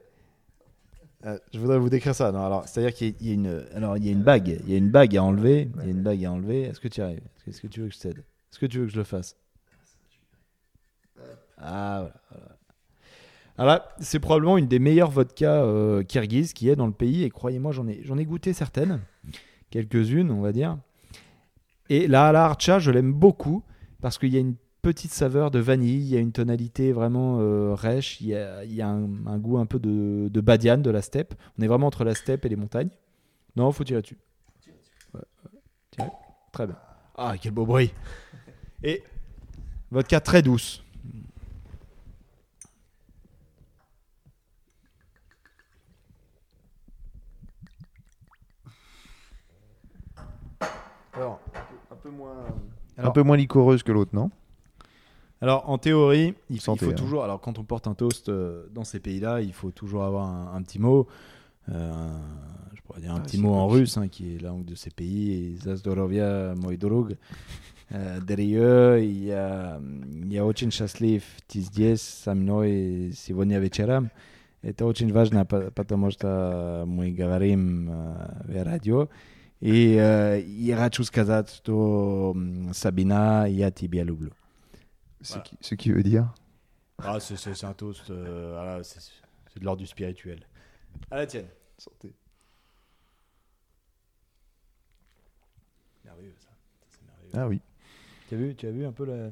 Euh, je voudrais vous décrire ça. Non, alors, c'est-à-dire qu'il y a- y une, alors il y a une bague, il y a une bague à enlever, il y a une bague à enlever. Est-ce que tu y arrives? Est-ce que tu veux que je t'aide? Est-ce que tu veux que je le fasse? Ah voilà. voilà. Alors c'est probablement une des meilleures vodkas euh, kirghizes qui est dans le pays. Et croyez-moi, j'en ai, j'en ai goûté certaines, quelques-unes, on va dire. Et la la Archa, je l'aime beaucoup parce qu'il y a une petite saveur de vanille, il y a une tonalité vraiment euh, rêche, il y a, il y a un, un goût un peu de, de badiane, de la steppe. On est vraiment entre la steppe et les montagnes. Non, faut tirer dessus. Ouais, tirer. Très bien. Ah, quel beau bruit. Et vodka très douce. Alors, Un peu moins, Alors- un peu moins liquoreuse que l'autre, non Alors en théorie, il, il Santé, faut hein. toujours. Alors quand on porte un toast euh, dans ces pays-là, il faut toujours avoir un, un petit mot. euh, un- je pourrais dire un Ah, petit c'est mot en comme ça. russe, hein, qui est la langue de ces pays. Et Zazdorovia Moidorog. Derrière, il y a, il y a очень счастлив ты здесь со мной сегодня вечером. Это очень важно, по- потому что мы говорим э, в радио. i euh, ira kazat to hum, Sabina ia tibia lublu. Ce, voilà. qui, ce qui veut dire? Ah, C'est un toast, euh, c'est de l'ordre du spirituel. À la tienne. Santé. Ah oui. Tu as vu, tu as vu un peu la...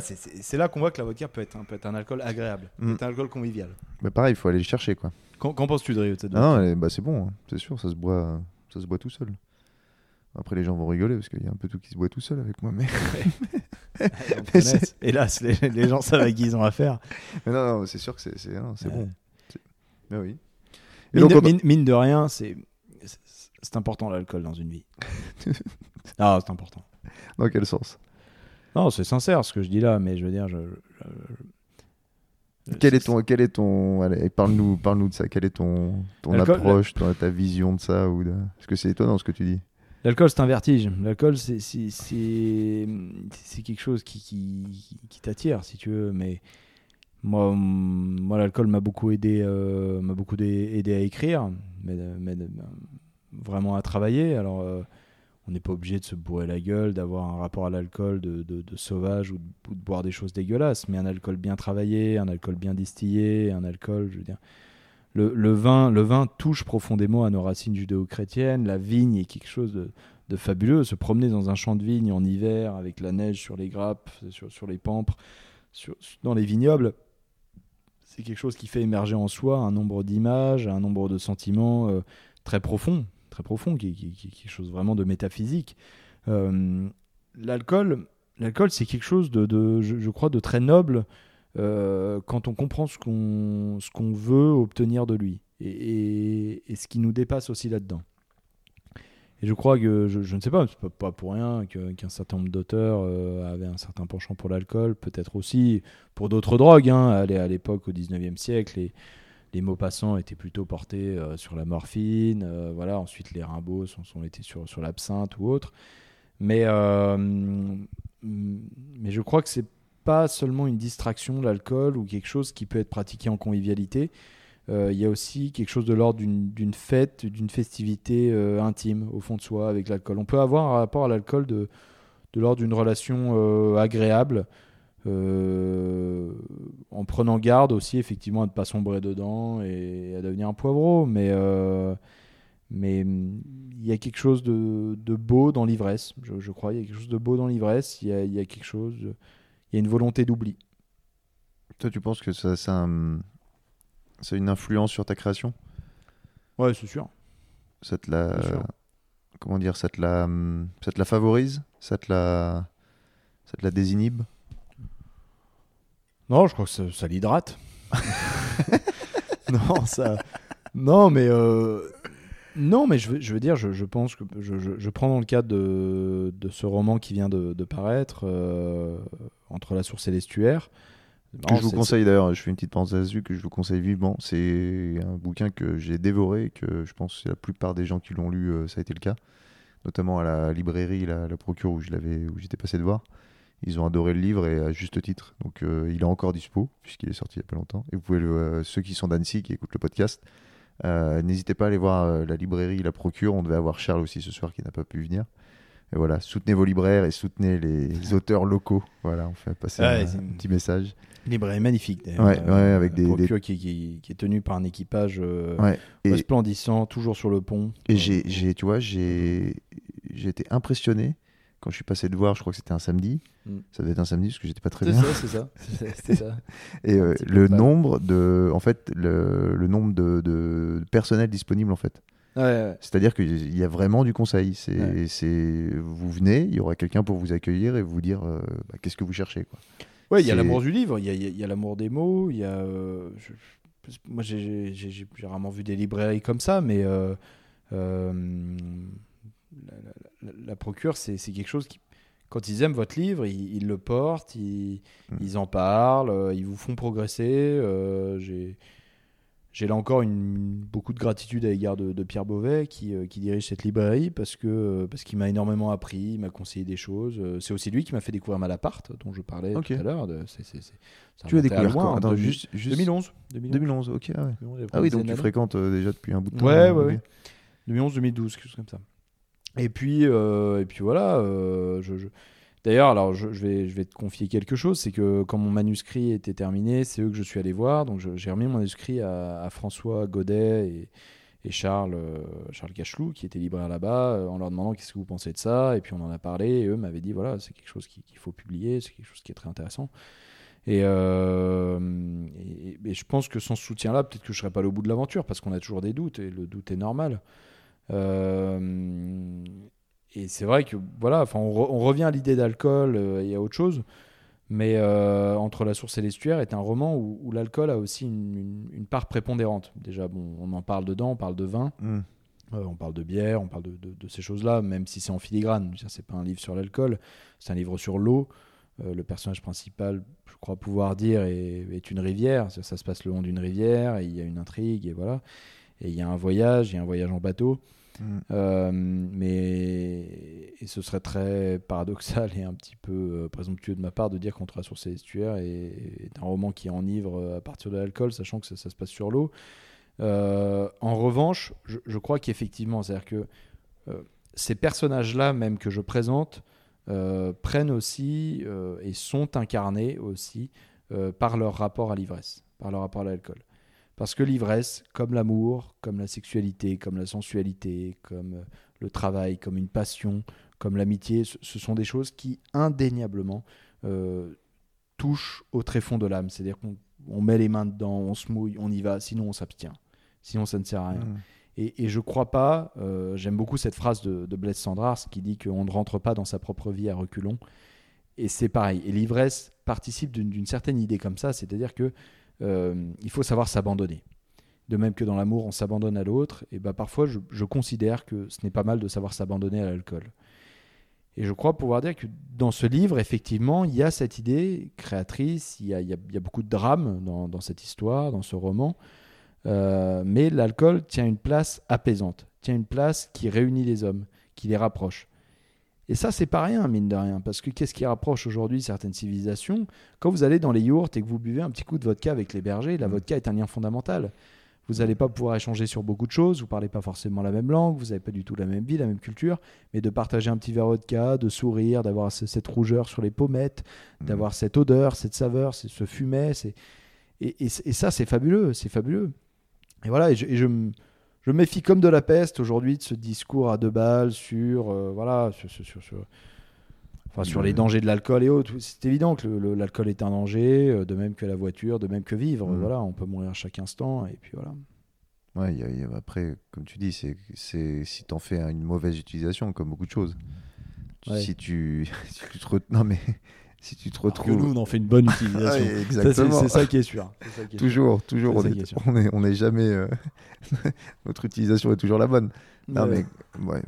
C'est là qu'on voit que la vodka peut être, hein, peut être un alcool agréable, mmh. un alcool convivial. Mais pareil, il faut aller le chercher. Qu'en penses-tu de Rio ah Non, bah, c'est bon, hein. c'est sûr, ça se boit, euh, ça se boit tout seul. Après, les gens vont rigoler parce qu'il y a un peu tout qui se boit tout seul avec moi. Mais. Hélas, les, les gens savent à qui ils ont affaire. mais non, non, c'est sûr que c'est, Ouais. bon. Mais oui. Et Mine, donc, de, on- mine- mine de rien, c'est, important l'alcool dans une vie. ah, c'est important. dans quel sens? Non, c'est sincère ce que je dis là, mais je veux dire, je, je- je- Quel est ton, quel est ton, allez, parle-nous, parle-nous de ça. Quelle est ton, ton approche, ta vision de ça ou de... Parce que c'est étonnant ce que tu dis. L'alcool, c'est un vertige. L'alcool, c'est, quelque chose qui, qui, t'attire, si tu veux. Mais moi, moi l'alcool m'a beaucoup aidé, euh, m'a beaucoup dé- aidé à écrire, mais, euh, vraiment à travailler. Alors, euh, on n'est pas obligé de se bourrer la gueule, d'avoir un rapport à l'alcool de, de, sauvage ou de boire des choses dégueulasses. Mais un alcool bien travaillé, un alcool bien distillé, un alcool, je veux dire. Le, vin, le vin touche profondément à nos racines judéo-chrétiennes. La vigne est quelque chose de, fabuleux. Se promener dans un champ de vigne en hiver avec la neige sur les grappes, sur, les pampres, dans les vignobles, c'est quelque chose qui fait émerger en soi un nombre d'images, un nombre de sentiments euh, très profonds, très profonds, qui, qui, qui- quelque chose vraiment de métaphysique. Euh, l'alcool, c'est quelque chose de, je, crois, de très noble quand on comprend ce qu'on qu'on veut obtenir de lui et, ce qui nous dépasse aussi là-dedans. Et je crois que, je, ne sais pas, c'est pas, pour rien qu'un certain nombre d'auteurs euh, avaient un certain penchant pour l'alcool, peut-être aussi pour d'autres drogues. Hein. À l'é- à l'époque, au 19e siècle, les, mots passants étaient plutôt portés euh, sur la morphine. euh, voilà. Ensuite, les Rimbaud sont, sont été sur, sur l'absinthe ou autre. Mais, euh, mais je crois que c'est pas seulement une distraction, l'alcool, ou quelque chose qui peut être pratiqué en convivialité. Euh, il y a aussi quelque chose de l'ordre d'une fête, d'une festivité euh, intime au fond de soi avec l'alcool. On peut avoir un rapport à l'alcool de, de l'ordre d'une relation euh, agréable, en prenant garde aussi effectivement à ne pas sombrer dedans et à devenir un poivreau. Mais, mais il y a quelque chose de, de beau dans l'ivresse, je, crois. Il y a quelque chose de beau dans l'ivresse. Il, y a quelque chose, il y a une volonté d'oubli. Toi, tu penses que ça, ça c'est une influence sur ta création? Ouais, c'est sûr. Ça te la. Comment dire Ça te la, ça te la favorise? Ça te la, ça te la désinhibe? Non, je crois que ça, l'hydrate. non, ça. Non, mais. Euh, non, mais je veux, je veux dire, je, je pense que je, je, prends dans le cadre de, de ce roman qui vient de, de paraître, euh, Entre la source et l'estuaire, que je vous conseille d'ailleurs, je fais une petite parenthèse dessus, que je vous conseille vivement. C'est un bouquin que j'ai dévoré, que je pense que la plupart des gens qui l'ont lu, euh, ça a été le cas. Notamment à la librairie, la, la procure où je l'avais, où j'étais passé de voir. Ils ont adoré le livre et à juste titre. Donc euh, il est encore dispo, puisqu'il est sorti il y a pas longtemps. Et vous pouvez, le, euh, ceux qui sont d'Annecy, qui écoutent le podcast, n'hésitez pas à aller voir la librairie, la procure. On devait avoir Charles aussi ce soir qui n'a pas pu venir. Et voilà, soutenez vos libraires et soutenez les auteurs locaux. Voilà, on fait passer un, petit message. Librairie magnifique d'ailleurs. Ouais, ouais, avec des, des... Qui, qui, qui, est tenu par un équipage euh, resplendissant, toujours sur le pont. Et j'ai, tu vois, j'ai, j'ai été impressionné quand je suis passé de voir. Je crois que c'était un samedi. Mm. Ça devait être un samedi parce que j'étais pas très bien. C'est ça, c'est ça. Et euh, le nombre de, en fait, le, le nombre de, de personnel disponible en fait. C'est-à-dire qu'il y a vraiment du conseil. C'est, vous venez, il y aura quelqu'un pour vous accueillir et vous dire euh, bah, qu'est-ce que vous cherchez. Quoi. Ouais, il y a l'amour du livre, il y a, y a l'amour des mots, il y a. Euh, moi, j'ai, j'ai, rarement vu des librairies comme ça, mais euh, la, procure, c'est, quelque chose qui, quand ils aiment votre livre, ils, le portent, ils, mmh. ils, en parlent, ils vous font progresser. j'ai j'ai là encore une, beaucoup de gratitude à l'égard de, Pierre Beauvais qui, euh, qui, dirige cette librairie parce que euh, parce qu'il m'a énormément appris, il m'a conseillé des choses. Euh, c'est aussi lui qui m'a fait découvrir Malaparte dont je parlais tout à l'heure. Tu as découvert loin, quoi juste, 2011, 2011. ok. Ah, ah oui, donc tu fréquentes déjà depuis un bout de temps. Ouais, ouais, ouais. 2011, 2012, quelque chose comme ça. Et puis, et puis voilà, je D'ailleurs, alors je, vais, te confier quelque chose, c'est que quand mon manuscrit était terminé, c'est eux que je suis allé voir. Donc j'ai remis mon manuscrit à, François Godet et, Charles, euh, Charles Cachelou, qui était libraire là-bas, euh, en leur demandant qu'est-ce que vous pensez de ça? Et puis on en a parlé, et eux m'avaient dit voilà, c'est quelque chose qu'il faut publier, c'est quelque chose qui est très intéressant. Et, euh, et, je pense que sans ce soutien-là, peut-être que je serais pas au bout de l'aventure, parce qu'on a toujours des doutes, et le doute est normal. Euh, et c'est vrai que voilà, enfin, on, revient à l'idée d'alcool euh, et à autre chose, mais euh, Entre la source et l'estuaire est un roman où, l'alcool a aussi une, part prépondérante. Déjà, bon, on en parle dedans, on parle de vin, mm. euh, on parle de bière, on parle de, de, ces choses-là, même si c'est en filigrane. C'est pas un livre sur l'alcool, c'est un livre sur l'eau. le personnage principal, je crois pouvoir dire, est, est une rivière. Ça, ça, se passe le long d'une rivière, et il y a une intrigue, et voilà. Et il y a un voyage, il y a un voyage en bateau. Mm. Euh, mais et ce serait très paradoxal et un petit peu euh, présomptueux de ma part de dire qu'Entre la source et l'estuaire est, un roman qui enivre euh, à partir de l'alcool, sachant que ça, se passe sur l'eau. en revanche, je, crois qu'effectivement, c'est-à-dire que ces personnages-là, même que je présente, prennent aussi et sont incarnés aussi par leur rapport à l'ivresse, par leur rapport à l'alcool. Parce que l'ivresse, comme l'amour, comme la sexualité, comme la sensualité, comme euh, le travail, comme une passion, comme l'amitié, ce sont des choses qui indéniablement euh, touchent au tréfonds de l'âme. C'est-à-dire qu'on met les mains dedans, on se mouille, on y va, sinon on s'abstient. Sinon ça ne sert à rien. Mmh. Et, et, je crois pas, euh, j'aime beaucoup cette phrase de, de Blaise Sandrars qui dit qu'on ne rentre pas dans sa propre vie à reculons. Et c'est pareil. Et l'ivresse participe d'une certaine idée comme ça, c'est-à-dire que il faut savoir s'abandonner. De même que dans l'amour, on s'abandonne à l'autre, et bah parfois je, considère que ce n'est pas mal de savoir s'abandonner à l'alcool. Et je crois pouvoir dire que dans ce livre, effectivement, il y a cette idée créatrice, il y a, beaucoup de drame dans, cette histoire, dans ce roman, euh, mais l'alcool tient une place apaisante, tient une place qui réunit les hommes, qui les rapproche. Et ça, c'est pas rien, mine de rien, parce que qu'est-ce qui rapproche aujourd'hui certaines civilisations Quand vous allez dans les yourtes et que vous buvez un petit coup de vodka avec les bergers, la Mm. vodka est un lien fondamental. Vous n'allez pas pouvoir échanger sur beaucoup de choses, vous parlez pas forcément la même langue, vous n'avez pas du tout la même vie, la même culture, mais de partager un petit verre de vodka, de sourire, d'avoir ce- cette rougeur sur les pommettes, Mm. d'avoir cette odeur, cette saveur, ce fumet, et, et- et ça c'est fabuleux, c'est fabuleux. Et voilà, et je, et je me je me méfie comme de la peste aujourd'hui de ce discours à deux balles sur euh, voilà sur, sur, sur- sur- enfin, sur les dangers de l'alcool et autres. C'est évident que l'alcool est un danger, euh, de même que la voiture, de même que vivre. Mm. Voilà, on peut mourir à chaque instant et puis voilà. Ouais, il y a- il y a- après, comme tu dis, c'est, si t'en fais une mauvaise utilisation, comme beaucoup de choses. Ouais. Si tu, si tu te non mais si tu te Alors que retrouves, nous, on en fait une bonne utilisation. Exactement. c'est ça qui est sûr. C'est ça qui est sûr. toujours, toujours, on est, on est, on est jamais, euh, notre utilisation est toujours la bonne. Non Ouais. mais, ouais,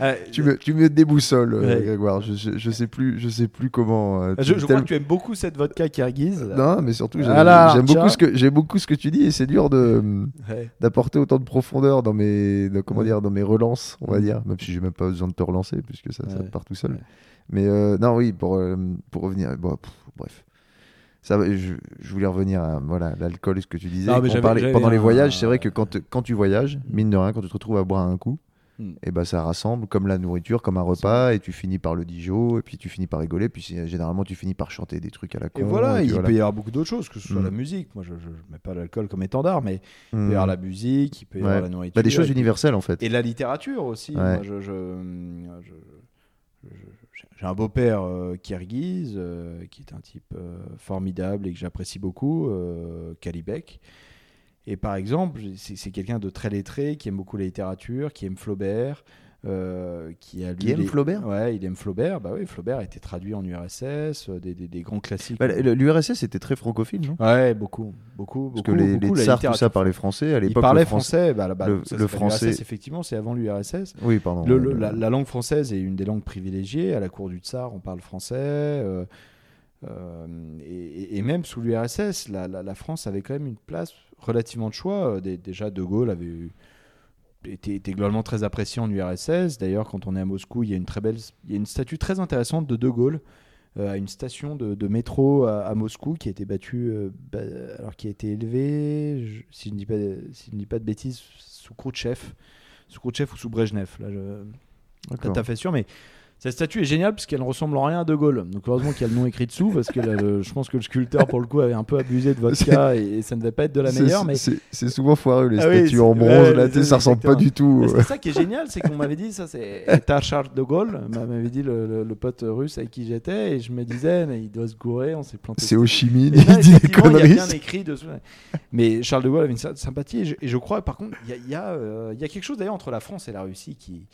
Ah, tu me, tu me déboussoles, euh, Ouais. Grégoire. Je, je, je sais plus, je sais plus comment. euh, je, je tu- crois que tu aimes beaucoup cette vodka kirghize. Non, mais surtout, j'aime, beaucoup ce que j'aime beaucoup ce que tu dis et c'est dur de Ouais. d'apporter autant de profondeur dans mes comment Ouais. dire dans mes relances, on va Mm. dire, même si j'ai même pas besoin de te relancer puisque ça, part tout seul. Mais euh, non, oui, pour euh, pour revenir, bon, pff, bref. Ça, je, je voulais revenir à voilà l'alcool et ce que tu disais. Non, mais j'avais- parlait- pendant les voyages, c'est vrai que quand quand tu voyages, mine de rien, quand tu te retrouves à boire un coup, Mm. et ben ça rassemble comme la nourriture, comme un repas, et tu finis par le dijo, et puis tu finis par rigoler, puis généralement tu finis par chanter des trucs à la con. Et voilà, il voilà. peut y avoir beaucoup d'autres choses, que ce soit la musique. Moi, je ne mets pas l'alcool comme étendard, mais il peut y Mm. avoir la musique, il peut y Ouais. avoir la nourriture. Bah, des choses et- universelles en fait. Et la littérature aussi. Ouais. Moi, je, je- je- je- je- j'ai un beau-père euh, kirghize, euh, qui est un type euh, formidable et que j'apprécie beaucoup, euh, Kalibek. Et par exemple, c'est quelqu'un de très lettré, qui aime beaucoup la littérature, qui aime Flaubert. euh, qui a lu Qui aime les- Flaubert? Ouais, il aime Flaubert. Bah oui, Flaubert a été traduit en URSS, euh, des, des- des grands classiques. Bah, L'URSS était très francophile, non? Ouais, beaucoup, beaucoup, Parce beaucoup. que les, beaucoup, les la tsars, tout ça parlaient français. À Il l'époque, parlait le français. français. Bah, bah, le- ça le s'appelle français- effectivement, c'est avant l'URSS. Oui, pardon. Le- le- la, la langue française est une des langues privilégiées. À la cour du tsar, on parle français. euh, euh, et, et même sous l'URSS, la, la- la France avait quand même une place relativement de choix. Euh, dé- déjà, De Gaulle avait eu- était, était globalement très apprécié en URSS. D'ailleurs, quand on est à Moscou, il y a une très belle, il y a une statue très intéressante de De Gaulle euh, à une station de, de métro à, à Moscou qui a été battue, euh, ba- alors qui a été élevée, je- si je ne dis pas, si je ne dis pas de bêtises, sous Khrouchtchev, sous Khrouchtchev ou sous Brejnev. Là, je, pas tout à fait sûr, mais cette statue est géniale puisqu'elle ne ressemble en rien à De Gaulle. Donc heureusement qu'il y a le nom écrit dessous parce que là, le- je pense que le sculpteur, pour le coup, avait un peu abusé de vodka et, et ça ne devait pas être de la meilleure. Mais C'est souvent foireux les Ah statues en bronze, ouais, là, sais, ça ressemble pas du tout. euh. c'est ça qui est génial, c'est qu'on m'avait dit ça, c'est Charles de Gaulle, m'avait dit le, le- le pote russe avec qui j'étais, et je me disais, mais il doit se gourer, on s'est planté. C'est Ho Chi Minh, Et là, il dit des effectivement, il y a conneries. bien écrit dessous. Mais Charles de Gaulle avait une certaine sympathie. Et je, et je crois, par contre, il y a, il y a, euh, il y a quelque chose d'ailleurs entre la France et la Russie qui,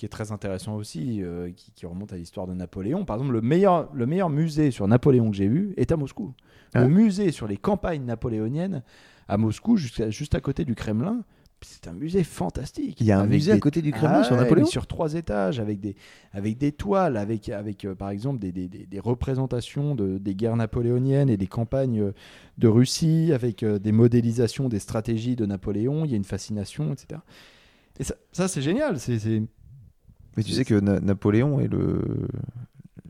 qui est très intéressant aussi, euh, qui, qui remonte à l'histoire de Napoléon. Par exemple, le meilleur, le meilleur musée sur Napoléon que j'ai vu est à Moscou. Ah. Le musée sur les campagnes napoléoniennes à Moscou, juste à côté du Kremlin. C'est un musée fantastique. Il y a un Avec musée à côté du Kremlin Ah sur Napoléon sur trois étages, avec des, avec des toiles, avec, avec euh, par exemple des, des- des- des représentations de, des guerres napoléoniennes et des campagnes euh, de Russie, avec euh, des modélisations des stratégies de Napoléon. Il y a une fascination, etc. Et ça, ça, c'est génial. C'est- Mais tu sais que Na- Napoléon est le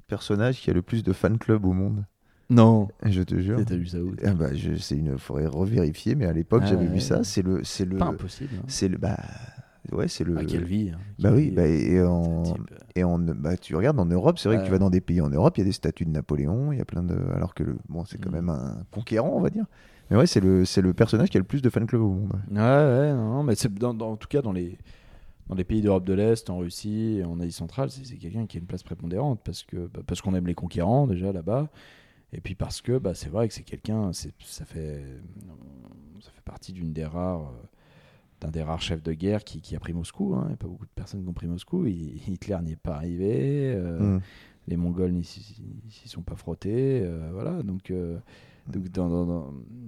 personnage qui a le plus de fan club au monde. Non. Je te jure. T'as vu ça où Ah bah, je, c'est une, faudrait revérifier, mais à l'époque Ah j'avais ouais. vu ça. C'est le, c'est le, Pas impossible. hein. c'est le, bah, ouais, c'est le. Ah, quelle vie. hein. Bah Quelle oui, vie, bah, euh, et en, type. et en, bah, tu regardes en Europe, c'est vrai que tu Ouais. vas dans des pays en Europe, il y a des statues de Napoléon, il y a plein de, alors que le, bon, c'est quand Mm. même un conquérant, on va dire. Mais ouais, c'est le, c'est le personnage qui a le plus de fan club au monde. Ouais, ouais, non, non, mais c'est dans, dans- en tout cas dans les dans les pays d'Europe de l'Est, en Russie, en Asie centrale, c'est quelqu'un qui a une place prépondérante parce que bah, parce qu'on aime les conquérants déjà là-bas, et puis parce que bah, c'est vrai que c'est quelqu'un, c'est ça fait ça fait partie d'une des rares euh, d'un des rares chefs de guerre qui, qui a pris Moscou. hein. Il n'y a pas beaucoup de personnes qui ont pris Moscou. Il- Hitler n'y est pas arrivé. euh, Mm. les Mongols n'y s'y sont pas frottés. euh, voilà, donc, donc dans,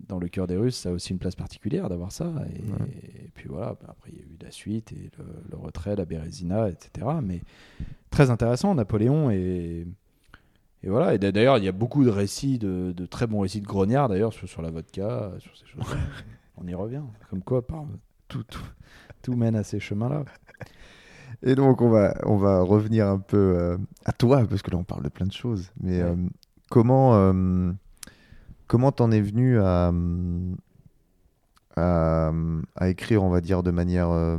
dans- le cœur des Russes, ça a aussi une place particulière d'avoir ça. Et, Ouais. et puis voilà, bah, après il y a eu la suite et le, le retrait, la Bérésina, etc. Mais très intéressant, Napoléon. Et, et voilà, et d'a- d'ailleurs, il y a beaucoup de récits, de, de très bons récits de grognards d'ailleurs sur, sur la vodka, sur ces choses. On y revient. Comme quoi, par, tout, tout, tout mène à ces chemins-là. Et donc, on va, on va revenir un peu euh, à toi, parce que là, on parle de plein de choses. Mais Ouais. euh, comment euh, comment t'en es venu à, écrire, on va dire, de manière euh,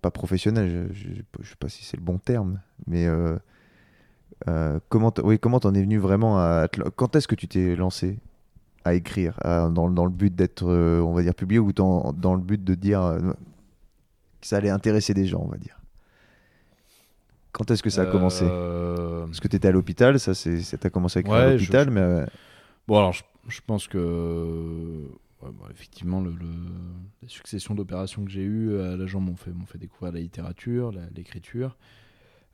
pas professionnelle, je ne sais pas si c'est le bon terme, mais euh, euh, comment oui, t'en es venu vraiment à... Quand est-ce que tu t'es lancé à écrire dans, le but d'être, on va dire, publié ou dans, le but de dire que ça allait intéresser des gens, on va dire? Quand est-ce que ça a commencé Euh, Parce que tu étais à l'hôpital, ça c'est, ça t'a commencé à écrire à Ouais, l'hôpital, je- mais euh, Bon, alors, je, je pense que. ouais, bon, effectivement, le, le- la succession d'opérations que j'ai eues à la jambe m'ont fait, fait découvrir la littérature, l'écriture.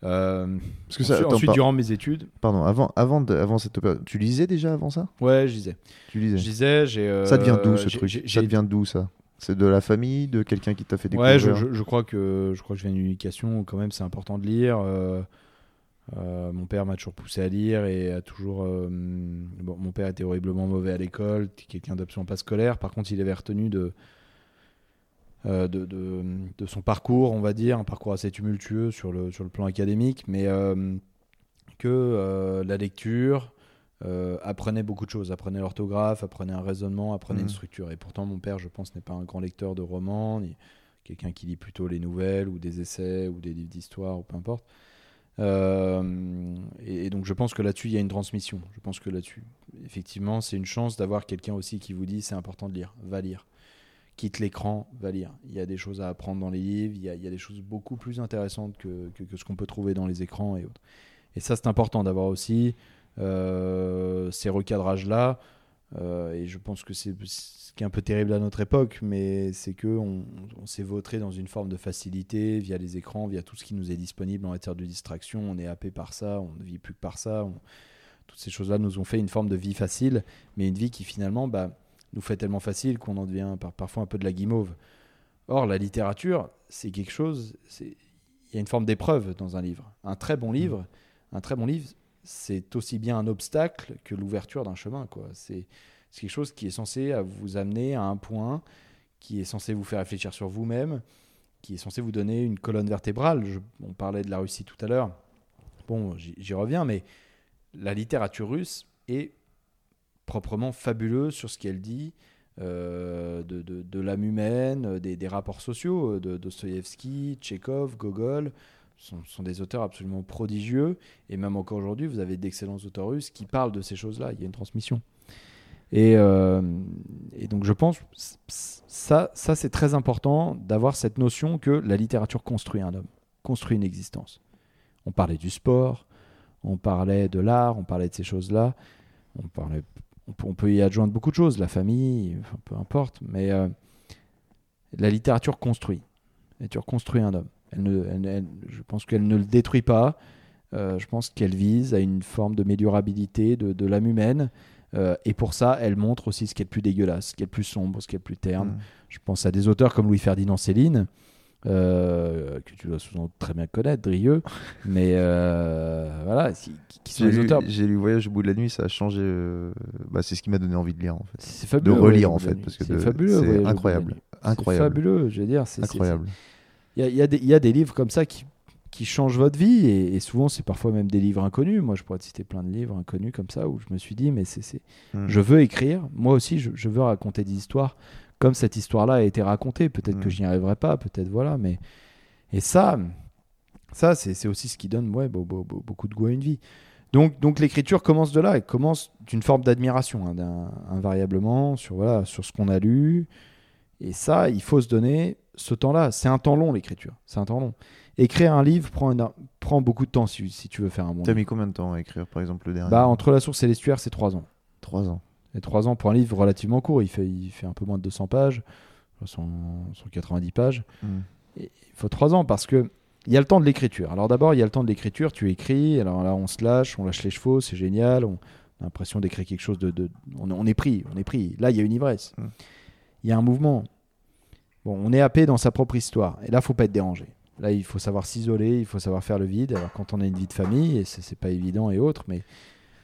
Euh, parce que ça, ensuite, attends, ensuite, durant mes études, pardon, avant, avant, de- avant cette opération, tu lisais déjà avant ça? Ouais, je disais. Tu lisais Je euh, Ça devient d'où ce truc? Ça devient d'où ça? C'est de la famille, de quelqu'un qui t'a fait découvrir Ouais, je, je- je crois que je crois que je viens d'une éducation où quand même c'est important de lire. euh, euh, mon père m'a toujours poussé à lire et a toujours. euh, bon, mon père était horriblement mauvais à l'école, quelqu'un d'absolument pas scolaire. Par contre, il avait retenu de, de, de, de son parcours, on va dire, un parcours assez tumultueux sur le, sur le plan académique, mais que la lecture euh, apprenait beaucoup de choses, apprenait l'orthographe, apprenait un raisonnement, apprenait Mhm. une structure. Et pourtant, mon père, je pense, n'est pas un grand lecteur de romans, ni quelqu'un qui lit plutôt les nouvelles ou des essais ou des livres d'histoire ou peu importe. Euh, et, et donc je pense que là-dessus il y a une transmission. Je pense que là-dessus, effectivement, c'est une chance d'avoir quelqu'un aussi qui vous dit c'est important de lire, va lire. Quitte l'écran, va lire. Il y a des choses à apprendre dans les livres, il y a, il y a des choses beaucoup plus intéressantes que, que, que ce qu'on peut trouver dans les écrans et autres. Et ça c'est important d'avoir aussi ces recadrages-là. Euh, et je pense que c'est ce qui est un peu terrible à notre époque, mais c'est que on, on s'est vautré dans une forme de facilité via les écrans, via tout ce qui nous est disponible en matière de distraction. On est happé par ça, on ne vit plus que par ça. on- Toutes ces choses-là nous ont fait une forme de vie facile, mais une vie qui finalement bah, nous fait tellement facile qu'on en devient par- parfois un peu de la guimauve. Or, la littérature, c'est quelque chose. Il y a une forme d'épreuve dans un livre. Un très bon livre, un très bon livre, c'est aussi bien un obstacle que l'ouverture d'un chemin. C'est quelque chose qui est censé à vous amener à un point, qui est censé vous faire réfléchir sur vous-même, qui est censé vous donner une colonne vertébrale. On parlait de la Russie tout à l'heure. Bon, j'y reviens, mais la littérature russe est proprement fabuleuse sur ce qu'elle dit euh, de, l'âme humaine, des, rapports sociaux, euh, de Dostoïevski, Tchekhov, Gogol. Sont, sont des auteurs absolument prodigieux. Et même encore aujourd'hui, vous avez d'excellents auteurs russes qui parlent de ces choses-là. Il y a une transmission. Et, euh, et donc je pense ça, ça c'est très important d'avoir cette notion que la littérature construit un homme, construit une existence. On parlait du sport, on parlait de l'art, on parlait de ces choses-là. On, parlait, on, peut, y adjoindre beaucoup de choses, la famille, peu importe. Mais euh, la littérature construit. La littérature construit un homme. Elle ne, elle- elle- je pense qu'elle ne le détruit pas. Euh, je pense qu'elle vise à une forme de médiorabilité de, de l'âme humaine. Euh, et pour ça, elle montre aussi ce qui est le plus dégueulasse, ce qui est le plus sombre, ce qui est le plus terne. Mm. Je pense à des auteurs comme Louis-Ferdinand Céline, euh, que tu dois souvent très bien connaître, Drieux, mais euh, voilà, qui, qui sont lu, auteurs. j'ai lu Voyage au bout de la nuit, ça a changé. euh, bah, c'est ce qui m'a donné envie de lire en fait. C'est fabuleux. de relire, en fait, parce que c'est incroyable, nuit. C'est incroyable. fabuleux, je veux dire. c'est- Incroyable. Il y a des- il y a des livres comme ça qui, qui changent votre vie et, et souvent c'est parfois même des livres inconnus. Moi je pourrais te citer plein de livres inconnus comme ça où je me suis dit mais c'est, c'est- Mm. je veux écrire, moi aussi je, je veux raconter des histoires comme cette histoire-là a été racontée. Peut-être que Mm. je n'y arriverai pas, peut-être voilà, mais et ça, ça c'est, c'est aussi ce qui donne ouais, beau- beau- beau- beaucoup de goût à une vie. Donc, donc l'écriture commence de là, elle commence d'une forme d'admiration, hein, d'un- invariablement, sur, voilà, sur ce qu'on a lu. Et ça, il faut se donner ce temps-là. C'est un temps long, l'écriture. C'est un temps long. Écrire un livre prend, une- prend beaucoup de temps si, si tu veux faire un bon T'as mis combien de temps à écrire par exemple le dernier Bah, entre la source et l'estuaire, c'est trois ans. Trois ans. Et trois ans pour un livre relativement court. Il fait, il fait un peu moins de 200 pages, 100 190 pages. Mm. Il faut trois ans parce que il y a le temps de l'écriture. Alors d'abord, il y a le temps de l'écriture, tu écris, alors là on se lâche, on lâche les chevaux, c'est génial, on a l'impression d'écrire quelque chose de... de- on, on est pris, on est pris. Là, il y a une ivresse. Mm. Il y a un mouvement. Bon, on est happé dans sa propre histoire. Et là, faut pas être dérangé. Là, il faut savoir s'isoler, il faut savoir faire le vide. Alors quand on a une vie de famille, et c'est pas évident et autres, mais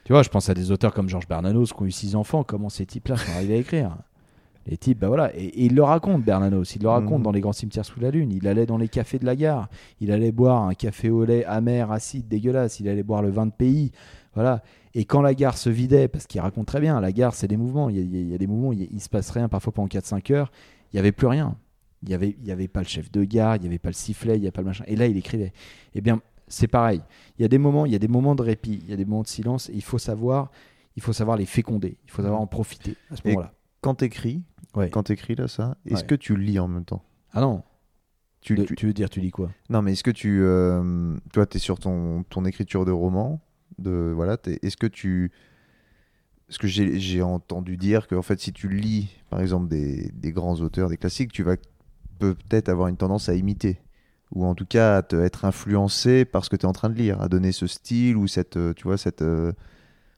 tu vois, je pense à des auteurs comme Georges Bernanos qui ont eu six enfants. Comment ces types-là sont arrivés à écrire? Les types, bah voilà, et, et il le raconte, Bernanos, il le raconte Mhm. dans les grands cimetières sous la lune. Il allait dans les cafés de la gare, il allait boire un café au lait amer, acide, dégueulasse, il allait boire le vin de pays, voilà. Et quand la gare se vidait, parce qu'il raconte très bien, la gare c'est des mouvements, il y a, il y a- il y a des mouvements, il, y a- il se passe rien parfois pendant 4-5 heures, il n'y avait plus rien. Il n'y avait, il y avait pas le chef de gare, il n'y avait pas le sifflet, il n'y avait pas le machin. Et là, il écrivait. Eh bien, c'est pareil. Il y a des moments, il y a des moments de répit, il y a des moments de silence, et il faut savoir, il faut savoir les féconder, il faut savoir en profiter à ce moment-là. Quand t'écris, Ouais. quand t'écris là ça, est-ce Ouais. que tu lis en même temps? Ah non, tu, de- tu- tu veux dire, tu dis quoi? Non, mais est-ce que tu, euh, toi, t'es sur ton, ton écriture de roman, de voilà, est-ce que tu, parce que j'ai j'ai entendu dire que en fait, si tu lis, par exemple, des, des grands auteurs, des classiques, tu vas peut-être avoir une tendance à imiter, ou en tout cas à te, être influencé par ce que tu es en train de lire, à donner ce style ou cette, euh, tu vois, cette, euh,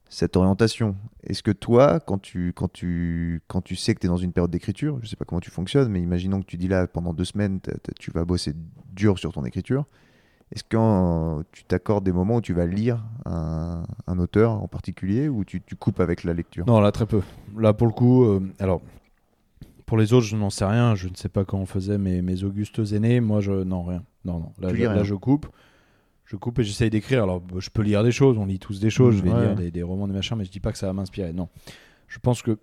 cette orientation. Est-ce que toi, quand tu, quand tu, quand tu sais que tu es dans une période d'écriture, je sais pas comment tu fonctionnes, mais imaginons que tu dis là, pendant deux semaines, tu vas bosser dur sur ton écriture, est-ce que tu t'accordes des moments où tu vas lire un, un auteur en particulier ou tu, tu coupes avec la lecture? Non, là, très peu. Là, pour le coup, euh, alors, pour les autres, je n'en sais rien. Je ne sais pas comment on faisait mes, mes Augustes aînés. Moi, je. Non, rien. Non, non. Là, je, lis là, rien. je coupe. Je coupe et j'essaye d'écrire. Alors, bah, je peux lire des choses. On lit tous des choses. Mmh, je vais ouais. lire des, des romans, des machins, mais je dis pas que ça va m'inspirer. Non. Je pense que.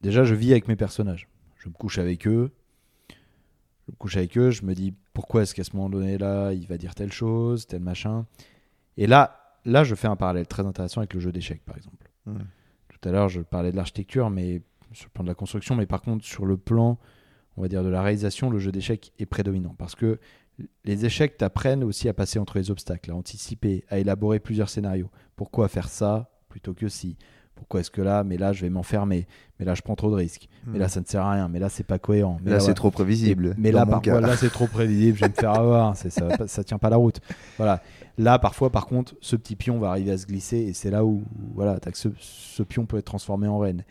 Déjà, je vis avec mes personnages. Je me couche avec eux. Je me couche avec eux. Je me dis pourquoi est-ce qu'à ce moment donné là, il va dire telle chose, tel machin? Et là, là, je fais un parallèle très intéressant avec le jeu d'échecs, par exemple. Tout à l'heure, je parlais de l'architecture, mais sur le plan de la construction, mais par contre, sur le plan, on va dire, de la réalisation, le jeu d'échecs est prédominant. Parce que les échecs t'apprennent aussi à passer entre les obstacles, à anticiper, à élaborer plusieurs scénarios. Pourquoi faire ça plutôt que si? Pourquoi est-ce que là, mais là, je vais m'enfermer, mais là, je prends trop de risques, mais là, ça ne sert à rien, mais là, c'est pas cohérent. Mais Hmm. Là, c'est trop prévisible. Mais là, parfois, là, c'est trop prévisible. Je vais me faire avoir. Ça, pas- ça tient pas la route. Voilà. Là, parfois, par contre, ce petit pion va arriver à se glisser, et c'est là où, voilà, ce, ce pion peut être transformé en reine.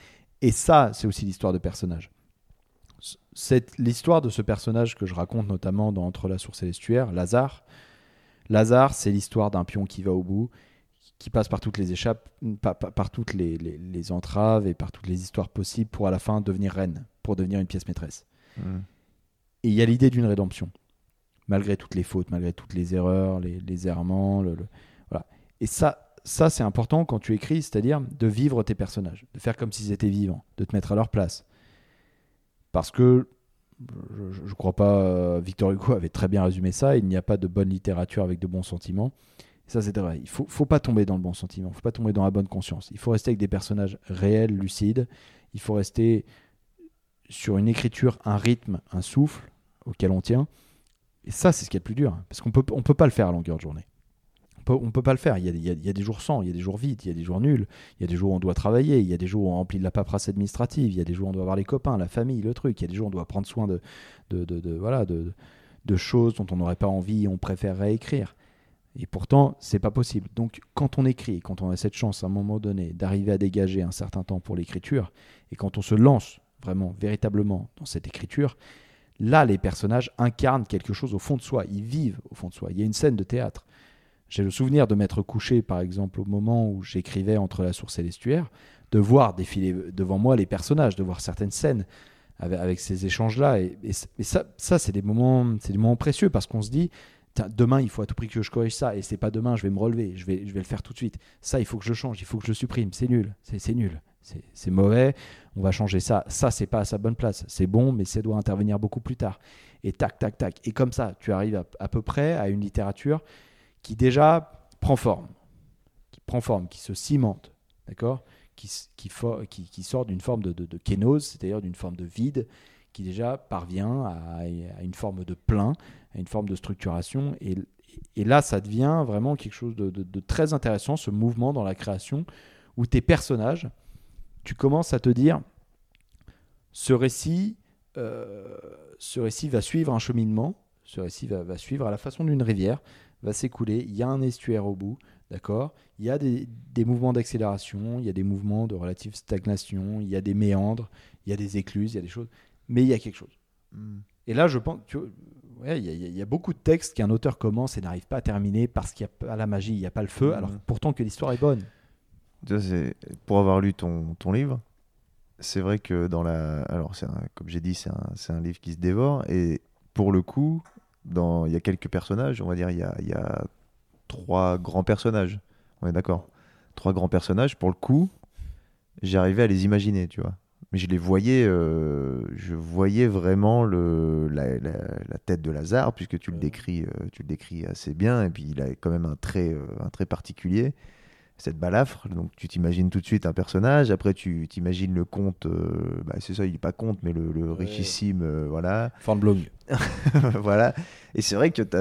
Et ça, c'est aussi l'histoire de personnage. C'est l'histoire de ce personnage que je raconte notamment dans Entre la source et l'estuaire, Lazare. Lazare, c'est l'histoire d'un pion qui va au bout, qui passe par toutes les échappes, par, par- par toutes les, les- les entraves et par toutes les histoires possibles pour à la fin devenir reine, pour devenir une pièce maîtresse. Hmm. Et il y a l'idée d'une rédemption, malgré toutes les fautes, malgré toutes les erreurs, les, les errements. le- le- voilà. Et ça, ça c'est important quand tu écris, c'est-à-dire de vivre tes personnages, de faire comme s'ils étaient vivants, de te mettre à leur place. Parce que je ne crois pas, euh, Victor Hugo avait très bien résumé ça, il n'y a pas de bonne littérature avec de bons sentiments. Ça, c'est vrai. Il faut, faut pas tomber dans le bon sentiment, il faut pas tomber dans la bonne conscience. Il faut rester avec des personnages réels, lucides. Il faut rester sur une écriture, un rythme, un souffle auquel on tient. Et ça, c'est ce qui est le plus dur. hein, parce qu'on on peut pas le faire à longueur de journée. On peut, on peut pas le faire. Il y, a, des jours sans, il y a des jours vides, il y a des jours nuls, il y a des jours où on doit travailler, il y a des jours où on remplit de la paperasse administrative, il y a des jours où on doit voir les copains, la famille, le truc, il y a des jours où on doit prendre soin de, voilà, de, de choses dont on n'aurait pas envie on préférerait écrire. Et pourtant, c'est pas possible. Donc, quand on écrit, quand on a cette chance à un moment donné d'arriver à dégager un certain temps pour l'écriture, et quand on se lance vraiment, véritablement dans cette écriture, là, les personnages incarnent quelque chose au fond de soi. Ils vivent au fond de soi. Il y a une scène de théâtre. J'ai le souvenir de m'être couché, par exemple, au moment où j'écrivais Entre la source et l'estuaire, de voir défiler devant moi les personnages, de voir certaines scènes avec, ces échanges-là. Et, ça, ça c'est des moments, des moments précieux parce qu'on se dit, demain, il faut à tout prix que je corrige ça. Et c'est pas demain, je vais me relever, je vais, je vais le faire tout de suite. Ça, il faut que je change, il faut que je supprime. C'est nul, c'est nul, c'est mauvais. On va changer ça. Ça, c'est pas à sa bonne place. C'est bon, mais ça doit intervenir beaucoup plus tard. Et tac, tac, tac. Et comme ça, tu arrives à peu près à une littérature qui déjà prend forme, qui prend forme, qui se cimente, d'accord qui, qui, sort d'une forme de, de, kénose, c'est-à-dire d'une forme de vide, qui déjà parvient à, une forme de plein, à une forme de structuration. Et, et là, ça devient vraiment quelque chose de, très intéressant, ce mouvement dans la création, où tes personnages, tu commences à te dire, ce récit, euh, ce récit va suivre un cheminement, ce récit va suivre à la façon d'une rivière, va s'écouler, il y a un estuaire au bout, d'accord Il y a des, des mouvements d'accélération, il y a des mouvements de relative stagnation, il y a des méandres, il y a des écluses, il y a des choses, mais il y a quelque chose. Hmm. Et là, je pense, tu vois, il y, a- y y beaucoup de textes qu'un auteur commence et n'arrive pas à terminer parce qu'il n'y a pas la magie, il n'y a pas le feu, Mhm. alors pourtant que l'histoire est bonne. Pour avoir lu ton, ton livre, c'est vrai que dans la. Alors, un- comme j'ai dit, c'est un, c'est un livre qui se dévore. Et pour le coup, dans... il y a quelques personnages, on va dire, il y a, il y a trois grands personnages. On est d'accord Trois grands personnages. Pour le coup, j'arrivais à les imaginer, tu vois. Mais je les voyais, euh, je voyais vraiment le, la, la- la tête de Lazare, puisque tu le, décris, euh, tu le décris assez bien, et puis il a quand même un trait, euh, un trait particulier, cette balafre. Donc tu t'imagines tout de suite un personnage, après tu t'imagines le comte, euh, bah, c'est ça, il n'est pas comte, mais le, le Ouais. richissime, euh, voilà. Fornblom. voilà. Et c'est vrai que tu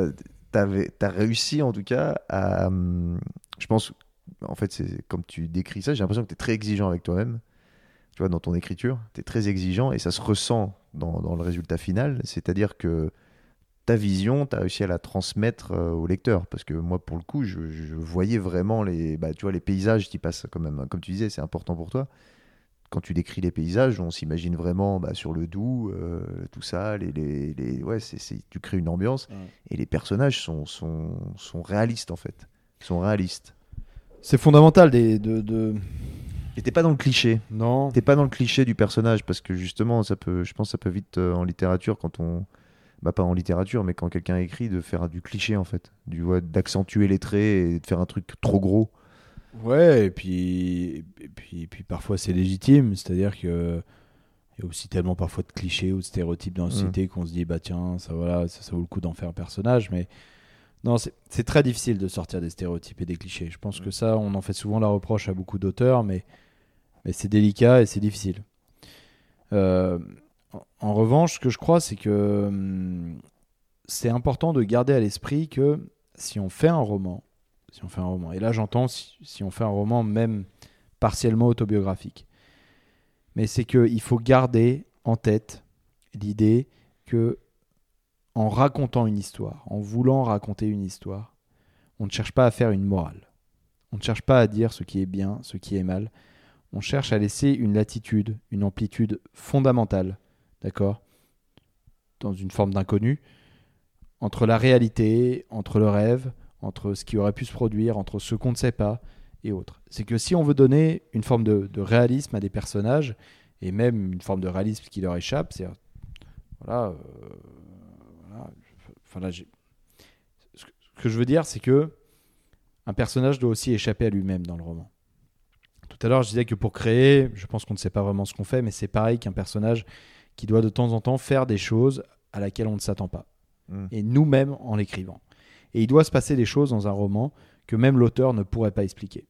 as, réussi, en tout cas, à. hum, Je pense, en fait, c'est comme tu décris ça, j'ai l'impression que tu es très exigeant avec toi-même. Tu vois, dans ton écriture, tu es très exigeant et ça se ressent dans, dans le résultat final. C'est-à-dire que ta vision, tu as réussi à la transmettre euh, au lecteur. Parce que moi, pour le coup, je, je voyais vraiment les, bah, tu vois, les paysages qui passent quand même. Comme tu disais, c'est important pour toi. Quand tu décris les paysages, on s'imagine vraiment bah, sur le doux, euh, tout ça. Les, les, les- ouais, c'est, c'est- tu crées une ambiance. Ouais. Et les personnages sont, sont, sont réalistes, en fait. Ils sont réalistes. C'est fondamental des, de, de- Et t'es pas dans le cliché. Non. T'es pas dans le cliché du personnage parce que justement, ça peut, je pense, que ça peut vite euh, en littérature quand on, bah pas en littérature, mais quand quelqu'un écrit, de faire du cliché en fait, du ouais, d'accentuer les traits et de faire un truc trop gros. Ouais, et puis, et puis, et puis parfois c'est légitime, c'est-à-dire que il y a aussi tellement parfois de clichés ou de stéréotypes dans la Mm. société qu'on se dit bah tiens ça voilà ça, ça vaut le coup d'en faire un personnage, mais non c'est très difficile de sortir des stéréotypes et des clichés. Je pense que ça on en fait souvent la reproche à beaucoup d'auteurs, mais mais c'est délicat et c'est difficile. Euh, en, revanche, ce que je crois, c'est que hum, c'est important de garder à l'esprit que si on fait un roman, si on fait un roman, et là j'entends si, si on fait un roman même partiellement autobiographique, mais c'est qu'il faut garder en tête l'idée que en racontant une histoire, en voulant raconter une histoire, on ne cherche pas à faire une morale. On ne cherche pas à dire ce qui est bien, ce qui est mal. On cherche à laisser une latitude, une amplitude fondamentale, d'accord Dans une forme d'inconnu, entre la réalité, entre le rêve, entre ce qui aurait pu se produire, entre ce qu'on ne sait pas et autres. C'est que si on veut donner une forme de, réalisme à des personnages, et même une forme de réalisme qui leur échappe, c'est voilà, euh, voilà, enfin là, ce que- ce que je veux dire, c'est que un personnage doit aussi échapper à lui-même dans le roman. Tout à l'heure, je disais que pour créer, je pense qu'on ne sait pas vraiment ce qu'on fait, mais c'est pareil qu'un personnage qui doit de temps en temps faire des choses à laquelle on ne s'attend pas Mm. et nous-mêmes en l'écrivant. Et il doit se passer des choses dans un roman que même l'auteur ne pourrait pas expliquer.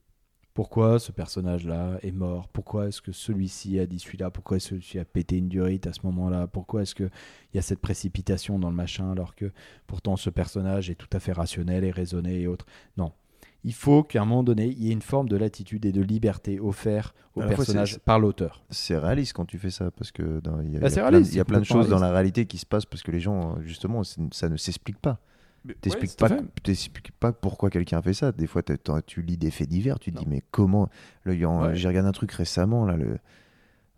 Pourquoi ce personnage-là est mort? Pourquoi est-ce que celui-ci a dit celui-là? Pourquoi est-ce que celui-ci a pété une durite à ce moment-là? Pourquoi est-ce qu'il y a cette précipitation dans le machin alors que pourtant ce personnage est tout à fait rationnel et raisonné et autres? Non. Il faut qu'à un moment donné, il y ait une forme de latitude et de liberté offerte au fois, personnage par l'auteur. C'est réaliste quand tu fais ça parce que dans- il y a, Bah, y a plein, y a de choses dans la réalité qui se passent parce que les gens, justement, ça ne s'explique pas. T'expliques à pas, pas pourquoi quelqu'un fait ça. Des fois, tu lis des faits divers, tu te Non. dis mais comment Ouais. J'ai regardé un truc récemment là, le,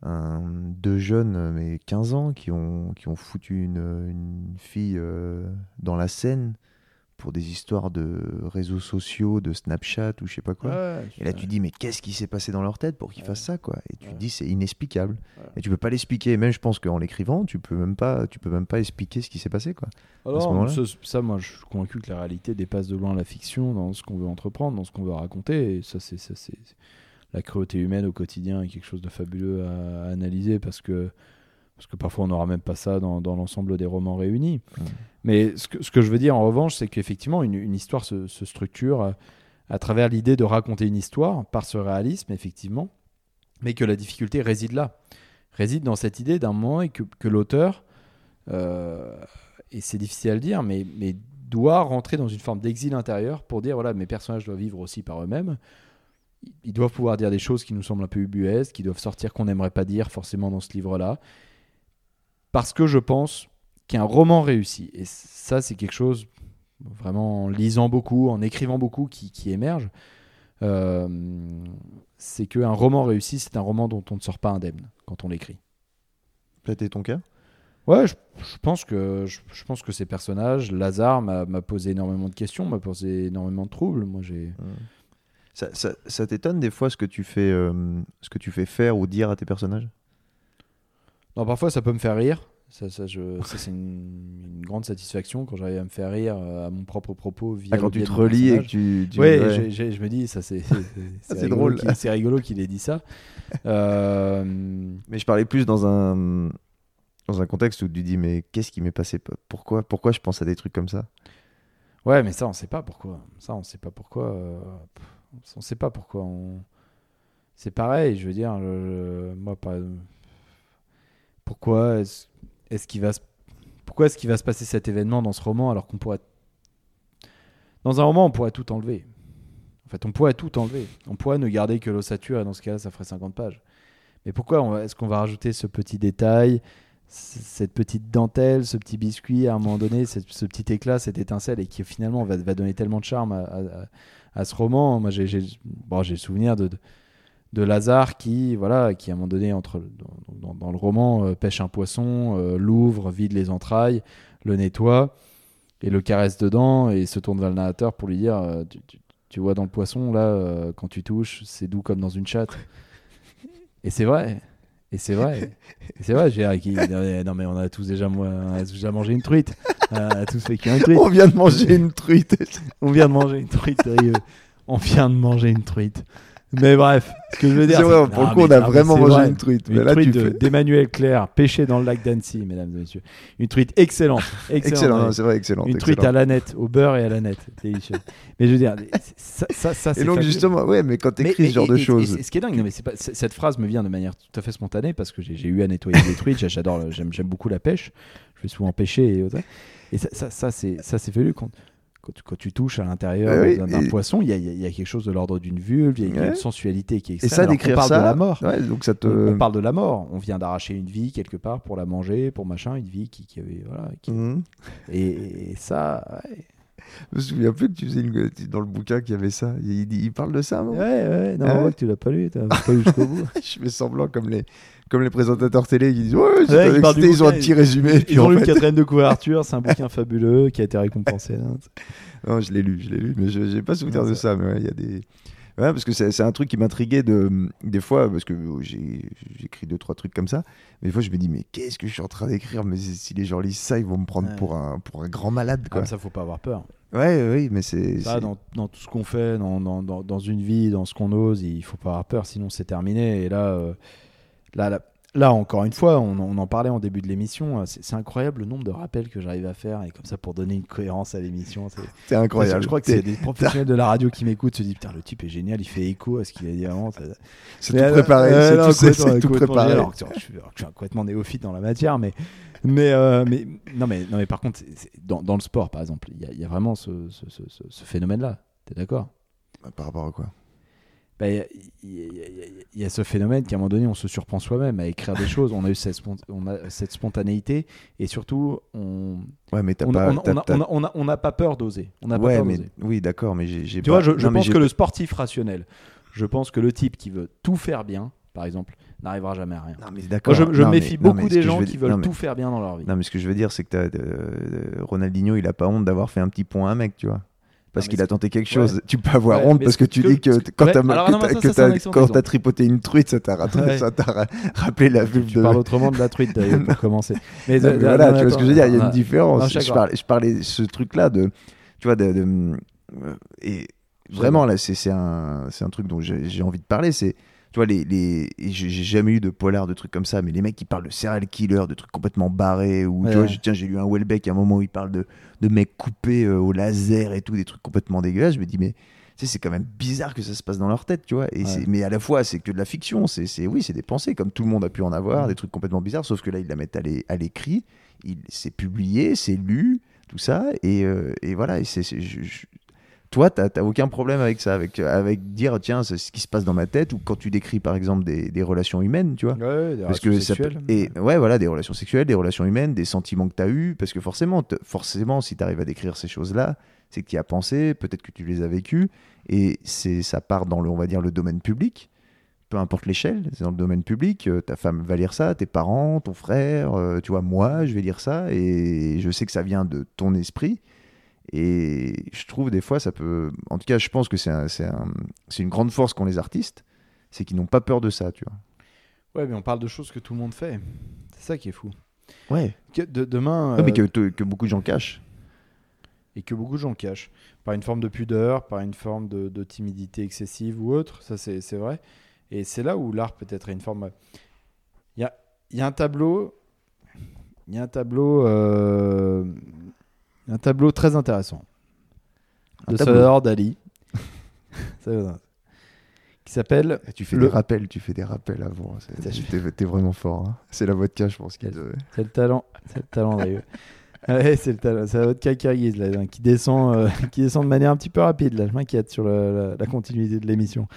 un- deux jeunes, mais 15 ans, qui ont qui ont foutu une, une fille euh, dans la Seine pour des histoires de réseaux sociaux, de Snapchat ou je sais pas quoi. Ouais, Et là, tu dis, mais qu'est-ce qui s'est passé dans leur tête pour qu'ils Ouais. fassent ça, quoi? Et tu Ouais. te dis, c'est inexplicable. Et tu peux pas l'expliquer. Même, je pense qu'en l'écrivant, tu peux même pas, tu peux même pas expliquer ce qui s'est passé, quoi. Alors, ce ça, moi, je suis convaincu que la réalité dépasse de loin la fiction dans ce qu'on veut entreprendre, dans ce qu'on veut raconter. Et ça, c'est ça, c'est la cruauté humaine au quotidien est quelque chose de fabuleux à, à analyser parce que parce que parfois on n'aura même pas ça dans, dans l'ensemble des romans réunis. Mm. Mais ce que, je veux dire en revanche, c'est qu'effectivement une, une histoire se, structure à, à travers l'idée de raconter une histoire par ce réalisme, effectivement, mais que la difficulté réside là, réside dans cette idée d'un moment et que, que l'auteur euh, et c'est difficile à le dire, mais, mais doit rentrer dans une forme d'exil intérieur pour dire voilà, mes personnages doivent vivre aussi par eux-mêmes. Ils doivent pouvoir dire des choses qui nous semblent un peu ubuesques, qui doivent sortir qu'on n'aimerait pas dire forcément dans ce livre-là. Parce que je pense qu'un roman réussi, et ça c'est quelque chose vraiment en lisant beaucoup, en écrivant beaucoup qui, qui émerge, euh, c'est qu'un roman réussi, c'est un roman dont on ne sort pas indemne quand on l'écrit. Peut-être ton cas? Ouais, je, je pense que je, je pense que ces personnages, Lazare m'a m'a posé énormément de questions, m'a posé énormément de troubles. Moi, j'ai Ça, ça- ça t'étonne des fois ce que tu fais, euh, ce que tu fais faire ou dire à tes personnages? Non, parfois ça peut me faire rire. Ça, ça, je- ça, c'est une, une grande satisfaction quand j'arrive à me faire rire euh, à mon propre propos via Ah, quand tu te relis et que tu. tu- Oui, ouais. je me dis, ça c'est drôle. C'est rigolo qu'il ait dit ça. Euh, Mais je parlais plus dans un dans un contexte où tu dis mais qu'est-ce qui m'est passé? Pourquoi pourquoi je pense à des trucs comme ça? Ouais, mais ça, on sait pas pourquoi. Ça, on sait pas pourquoi. euh, On sait pas pourquoi. On... C'est pareil, je veux dire, moi, par... pourquoi est-ce est qu'il va pourquoi est-ce qu'il va se passer cet événement dans ce roman alors qu'on pourrait dans un roman on pourrait tout enlever? En fait, on pourrait tout enlever. On pourrait ne garder que l'ossature et dans ce cas-là, ça ferait 50 pages. Mais pourquoi est-ce qu'on va rajouter ce petit détail, cette petite dentelle, ce petit biscuit à un moment donné, cette- ce petit éclat, cette étincelle, et qui finalement va, va donner tellement de charme à, à- ce roman? Moi, j'ai bon, le souvenir de, de Lazare qui, voilà, qui à un moment donné, entre, dans, dans- dans le roman, euh, pêche un poisson, euh, l'ouvre, vide les entrailles, le nettoie, et le caresse dedans, et se tourne vers le narrateur pour lui dire euh, tu, tu- tu vois dans le poisson, là, quand tu touches, c'est doux comme dans une chatte. Et c'est vrai. Et c'est vrai. Et c'est vrai. J'ai qui non mais on a tous déjà, mo- on a tous déjà mangé une truite. On a tous fait qu'une truite. On vient de manger une truite. On vient de manger une truite. sérieux. On vient de manger une truite. Mais bref, ce que je veux dire. Vrai, pour Non, le coup, on a non, vraiment mangé vrai. une truite. Une Mais là, truite de- d'Emmanuel Claire, pêchée dans le lac d'Annecy, mesdames et messieurs. Une truite excellente. Excellente. C'est vrai, excellent. Une truite excellent. à l'aneth, au beurre et à l'aneth. Délicieux. Mais je veux dire, ça, ça, ça c'est Et donc, fabuleux. justement, ouais, mais quand tu Mais- écris et- ce genre et- de choses. ce qui est dingue, non, mais c'est pas, cette phrase me vient de manière tout à fait spontanée parce que j'ai eu à nettoyer des truites. J'adore, j'aime, beaucoup la pêche. Je vais souvent pêcher et autres. Et ça, ça, ça, c'est, ça, c'est fait quand, tu, quand tu touches à l'intérieur oui, d'un, et- poisson, il y a, y y quelque chose de l'ordre d'une vulve, il y a Ouais. une sensualité qui est Et extrême. ça, alors qu'on d'écrire parle ça. de la mort. Ouais, donc ça te. On, on parle de la mort. On vient d'arracher une vie quelque part pour la manger, pour machin, une vie qui, qui avait voilà. qui- Mhm. Et, et ça, ouais. Je me souviens plus que tu faisais une... dans le bouquin qu'il y avait ça. Il, parle de ça, non? Ouais, ouais. Non, on voit que tu l'as pas lu, tu l'as pas lu jusqu'au bout. Je fais semblant comme les, comme les présentateurs télé qui disent Ouais, j'ai Ouais, ils ils ont un petit résumé. Ils puis ont lu fait- quatrième de couverture, c'est un bouquin fabuleux qui a été récompensé. Non, je l'ai lu, je l'ai lu, mais je j'ai pas souvenir de ça- ça. Mais ouais, il y a des. Ouais, parce que c'est un truc qui m'intriguait de, des fois, parce que j'ai j'écris deux, trois trucs comme ça. Mais des fois, je me dis, mais qu'est-ce que je suis en train d'écrire? Mais si les gens lisent ça, ils vont me prendre Ouais. pour, un, pour un grand malade, quoi. Comme ça, faut pas avoir peur. Ouais, oui, mais c'est. Ça, dans, dans tout ce qu'on fait, dans, dans, dans, dans une vie, dans ce qu'on ose, il faut pas avoir peur, sinon c'est terminé. Et là, euh, là, là, là, encore une fois, on, on en parlait en début de l'émission, euh, c'est incroyable le nombre de rappels que j'arrive à faire, et comme ça pour donner une cohérence à l'émission. c'est- incroyable. Je crois que c'est des professionnels de la radio qui m'écoutent, se disent putain, le type est génial, il fait écho à ce qu'il a dit avant. C'est tout préparé. euh, c'est tout- préparé. alors je suis, je complètement néophyte dans la matière, mais, mais, euh, mais, non, mais, non, mais par contre, dans, dans le sport, par exemple, il y a, il y a vraiment ce, ce, ce- ce- ce phénomène-là. T'es d'accord? Par rapport à quoi? Il y, a- il y a- a- a ce phénomène qu'à un moment donné, on se surprend soi-même à écrire des choses. On a eu cette, on a cette spontanéité et surtout, on Ouais, mais t'as on a- pas. on a- a- a- a- n'a pas peur d'oser. On pas Ouais, peur mais oui, d'accord, mais j'ai. Tu pas- vois, je, je non, pense que pas- le sportif rationnel, je pense que le type qui veut tout faire bien, par exemple, n'arrivera jamais à rien. Non, mais d'accord. je, je Non, méfie mais beaucoup des gens qui veulent mais- tout faire bien dans leur vie. Non, mais ce que je veux dire, c'est que t'as, euh, Ronaldinho, il a pas honte d'avoir fait un petit point à un mec, tu vois. Parce qu'il a tenté quelque chose. Tu peux avoir Ouais, honte parce que tu que- dis que quand ouais, t'as tripoté une truite, ça t'a ra- rappelé la vulve Tu de. parles autrement de la truite d'ailleurs pour commencer. Mais, Non, mais voilà, non, tu vois ce que je veux dire, il y a une différence. non, je parlais, je parlais ce truc-là de, tu vois, de, de- euh, et vraiment là, c'est un, c'est un truc dont j'ai j'ai envie de parler. C'est, tu vois, les, les, j'ai jamais eu de polar, de trucs comme ça, mais les mecs qui parlent de serial killer, de trucs complètement barrés, ou Ouais, tu vois, j'ai- tiens, j'ai lu un Welbeck à un moment où il parle de, de mecs coupés euh, au laser et tout, des trucs complètement dégueulasses. Je me dis, mais tu sais, c'est quand même bizarre que ça se passe dans leur tête, tu vois. Et Ouais. mais à la fois, c'est que de la fiction. C'est, c'est- oui, c'est des pensées, comme tout le monde a pu en avoir, Ouais. des trucs complètement bizarres, sauf que là, ils la mettent à l'é- à l'écrit, il, c'est publié, c'est lu, tout ça, et, euh, et voilà. Et c'est, je- je- toi, t'as, t'as aucun problème avec ça, avec, avec dire, tiens, c'est ce qui se passe dans ma tête, ou quand tu décris, par exemple, des, des relations humaines, tu vois. Ouais, des Parce relations que ça sexuelles. et ouais voilà des relations sexuelles des relations humaines des sentiments que tu as eus parce que forcément forcément si tu arrives à décrire ces choses là c'est que tu y as pensé peut-être que tu les as vécues et c'est ça part dans le on va dire le domaine public peu importe l'échelle c'est dans le domaine public euh, ta femme va lire ça tes parents ton frère euh, tu vois moi je vais lire ça et je sais que ça vient de ton esprit et je trouve des fois ça peut en tout cas je pense que c'est un- c'est un- c'est une grande force qu'ont les artistes c'est qu'ils n'ont pas peur de ça tu vois Ouais, mais on parle de choses que tout le monde fait. C'est ça qui est fou. Ouais. Que de, demain. Ouais, mais euh, que, que beaucoup de gens cachent. et que beaucoup de gens cachent. Par une forme de pudeur, par une forme de, de timidité excessive ou autre, ça c'est c'est vrai. Et c'est là où l'art peut être une forme. Il y a, y a un tableau. Il y a un tableau. euh, un tableau très intéressant. Un de. Salvador Dali. Qui s'appelle. Tu fais Le- des rappels, tu fais des rappels avant. T'es vraiment fort. hein. C'est la vodka, je pense. C'est le talent. C'est le talent. Ouais, c'est le talent. C'est cacaïse là, hein, qui descend, euh, qui descend de manière un petit peu rapide. Là, je m'inquiète sur le- la, la continuité de l'émission.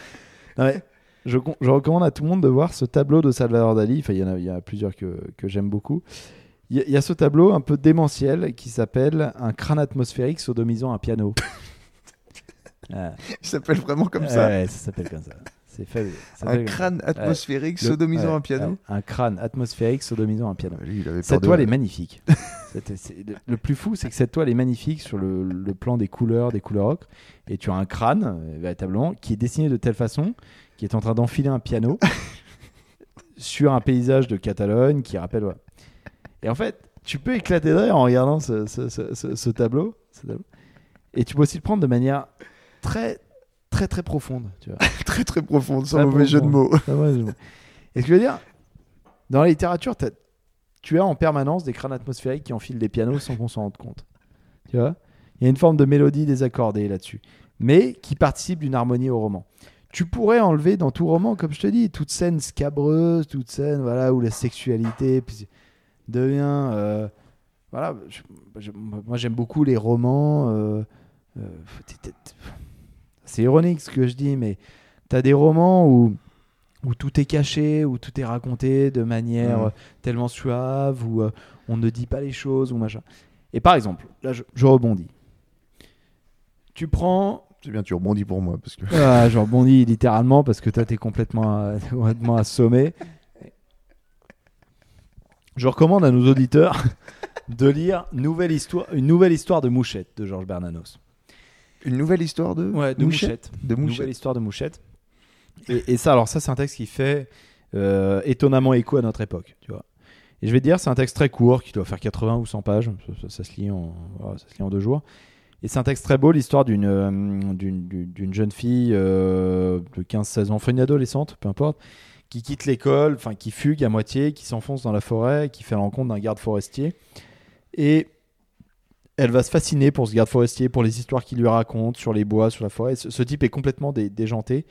Je, recommande à tout le monde de voir ce tableau de Salvador Dali. Enfin, il y en a, il y a plusieurs que, que j'aime beaucoup. Il y, a- il y a ce tableau un peu démentiel qui s'appelle un crâne atmosphérique sodomisant un piano. Ah, Il s'appelle vraiment comme ça. ouais, ça s'appelle comme ça. C'est ça Un crâne atmosphérique sodomisant ouais, un piano. un crâne atmosphérique sodomisant un piano. Lui, Cette toile est magnifique. Le- le plus fou, c'est que cette toile est magnifique sur le, le plan des couleurs, des couleurs ocre. Et tu as un crâne, euh, véritablement, qui est dessiné de telle façon, qui est en train d'enfiler un piano sur un paysage de Catalogne qui rappelle. Et en fait, tu peux éclater de rire en regardant ce, ce- ce- ce- ce tableau, ce tableau. Et tu peux aussi le prendre de manière très, très, très profonde. Tu vois. très très profonde, sans Très mauvais jeu de profonde. mots. Et ce que je veux dire, dans la littérature, tu as en permanence des crânes atmosphériques qui enfilent des pianos sans qu'on s'en rende compte. Tu vois? Il y a une forme de mélodie désaccordée là-dessus, mais qui participe d'une harmonie au roman. Tu pourrais enlever dans tout roman, comme je te dis, toute scène scabreuse, toute scène voilà, où la sexualité puis devient. euh, voilà, je- je- moi j'aime beaucoup les romans. euh, euh, c'est ironique ce que je dis, mais tu as des romans où, où tout est caché, où tout est raconté de manière Mm. euh, tellement suave, où on ne dit pas les choses, ou machin. Et par exemple, là je, je rebondis. Tu prends. C'est bien, tu rebondis pour moi. parce que Ah, je rebondis littéralement parce que toi t'es complètement, complètement assommé. Je recommande à nos auditeurs de lire nouvelle histoire, une nouvelle histoire de Mouchette de Georges Bernanos. Une nouvelle histoire de, Ouais, de Mouchette. Mouchette. De Nouvelle histoire de Mouchette. Et, et ça, alors ça, c'est un texte qui fait euh, étonnamment écho à notre époque, tu vois. Et je vais te dire, c'est un texte très court qui doit faire 80 ou 100 pages. Ça, ça- ça se lit en, ça se lit en deux jours. Et c'est un texte très beau, l'histoire d'une euh, d'une jeune fille euh, de 15-16 ans, enfin une adolescente, peu importe, qui quitte l'école, enfin qui fugue à moitié, qui s'enfonce dans la forêt, qui fait la rencontre d'un garde forestier. Et elle va se fasciner pour ce garde forestier, pour les histoires qu'il lui raconte sur les bois, sur la forêt. Ce, type est complètement dé- déjanté.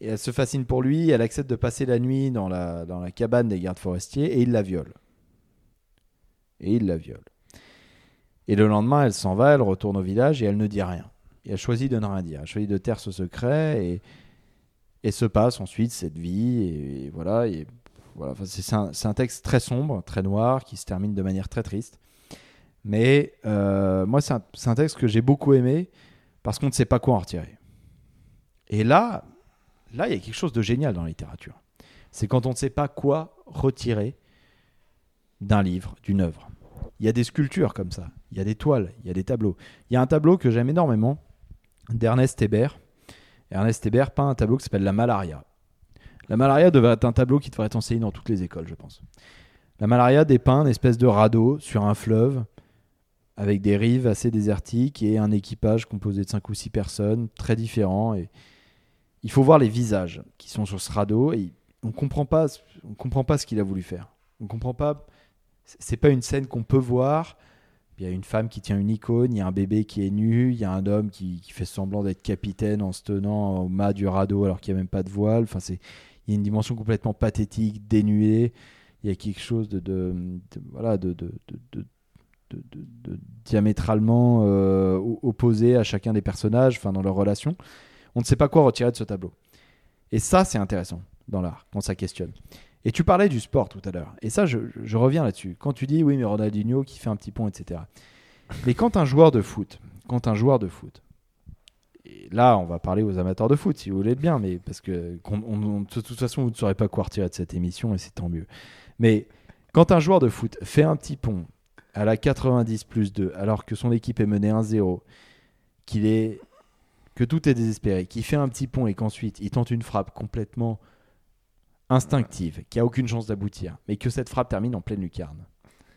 Et elle se fascine pour lui, elle accepte de passer la nuit dans la, dans la cabane des gardes forestiers et il la viole. Et il la viole. Et le lendemain, elle s'en va, elle retourne au village et elle ne dit rien. Et elle choisit de ne rien dire. Elle choisit de taire ce secret et, et se passe ensuite cette vie. Et, voilà. Et, voilà. C'est un, texte très sombre, très noir, qui se termine de manière très triste. Mais euh, moi, c'est un, c'est un texte que j'ai beaucoup aimé parce qu'on ne sait pas quoi en retirer. Et là, là, il y a quelque chose de génial dans la littérature. C'est quand on ne sait pas quoi retirer d'un livre, d'une œuvre. Il y a des sculptures comme ça, il y a des toiles, il y a des tableaux. Il y a un tableau que j'aime énormément d'Ernest Hébert. Ernest Hébert peint un tableau qui s'appelle La Malaria. La Malaria devrait être un tableau qui devrait être enseigné dans toutes les écoles, je pense. La Malaria dépeint une espèce de radeau sur un fleuve avec des rives assez désertiques et un équipage composé de 5 ou 6 personnes, très différents. Et il faut voir les visages qui sont sur ce radeau et on comprend comprend pas ce qu'il a voulu faire. On comprend pas. C'est pas une scène qu'on peut voir. Il y a une femme qui tient une icône, il y a un bébé qui est nu, il y a un homme qui, qui fait semblant d'être capitaine en se tenant au mât du radeau alors qu'il n'y a même pas de voile. Enfin, c'est, il y a une dimension complètement pathétique, dénuée. Il y a quelque chose de, de, de- de, de, diamétralement euh, opposé à chacun des personnages, enfin dans leur relation. On ne sait pas quoi retirer de ce tableau. Et ça, c'est intéressant dans l'art, quand ça questionne. Et tu parlais du sport tout à l'heure. Et ça, je, reviens là-dessus. Quand tu dis, oui, mais Ronaldinho qui fait un petit pont, etc. Mais quand un joueur de foot, quand un joueur de foot, là, on va parler aux amateurs de foot, si vous voulez le bien, mais parce que on- de toute façon, vous ne saurez pas quoi retirer de cette émission, et c'est tant mieux. Mais quand un joueur de foot fait un petit pont à la 90 plus 2, alors que son équipe est menée 1-0, qu'il est que tout est désespéré, qu'il fait un petit pont et qu'ensuite il tente une frappe complètement instinctive, qui a aucune chance d'aboutir, mais que cette frappe termine en pleine lucarne.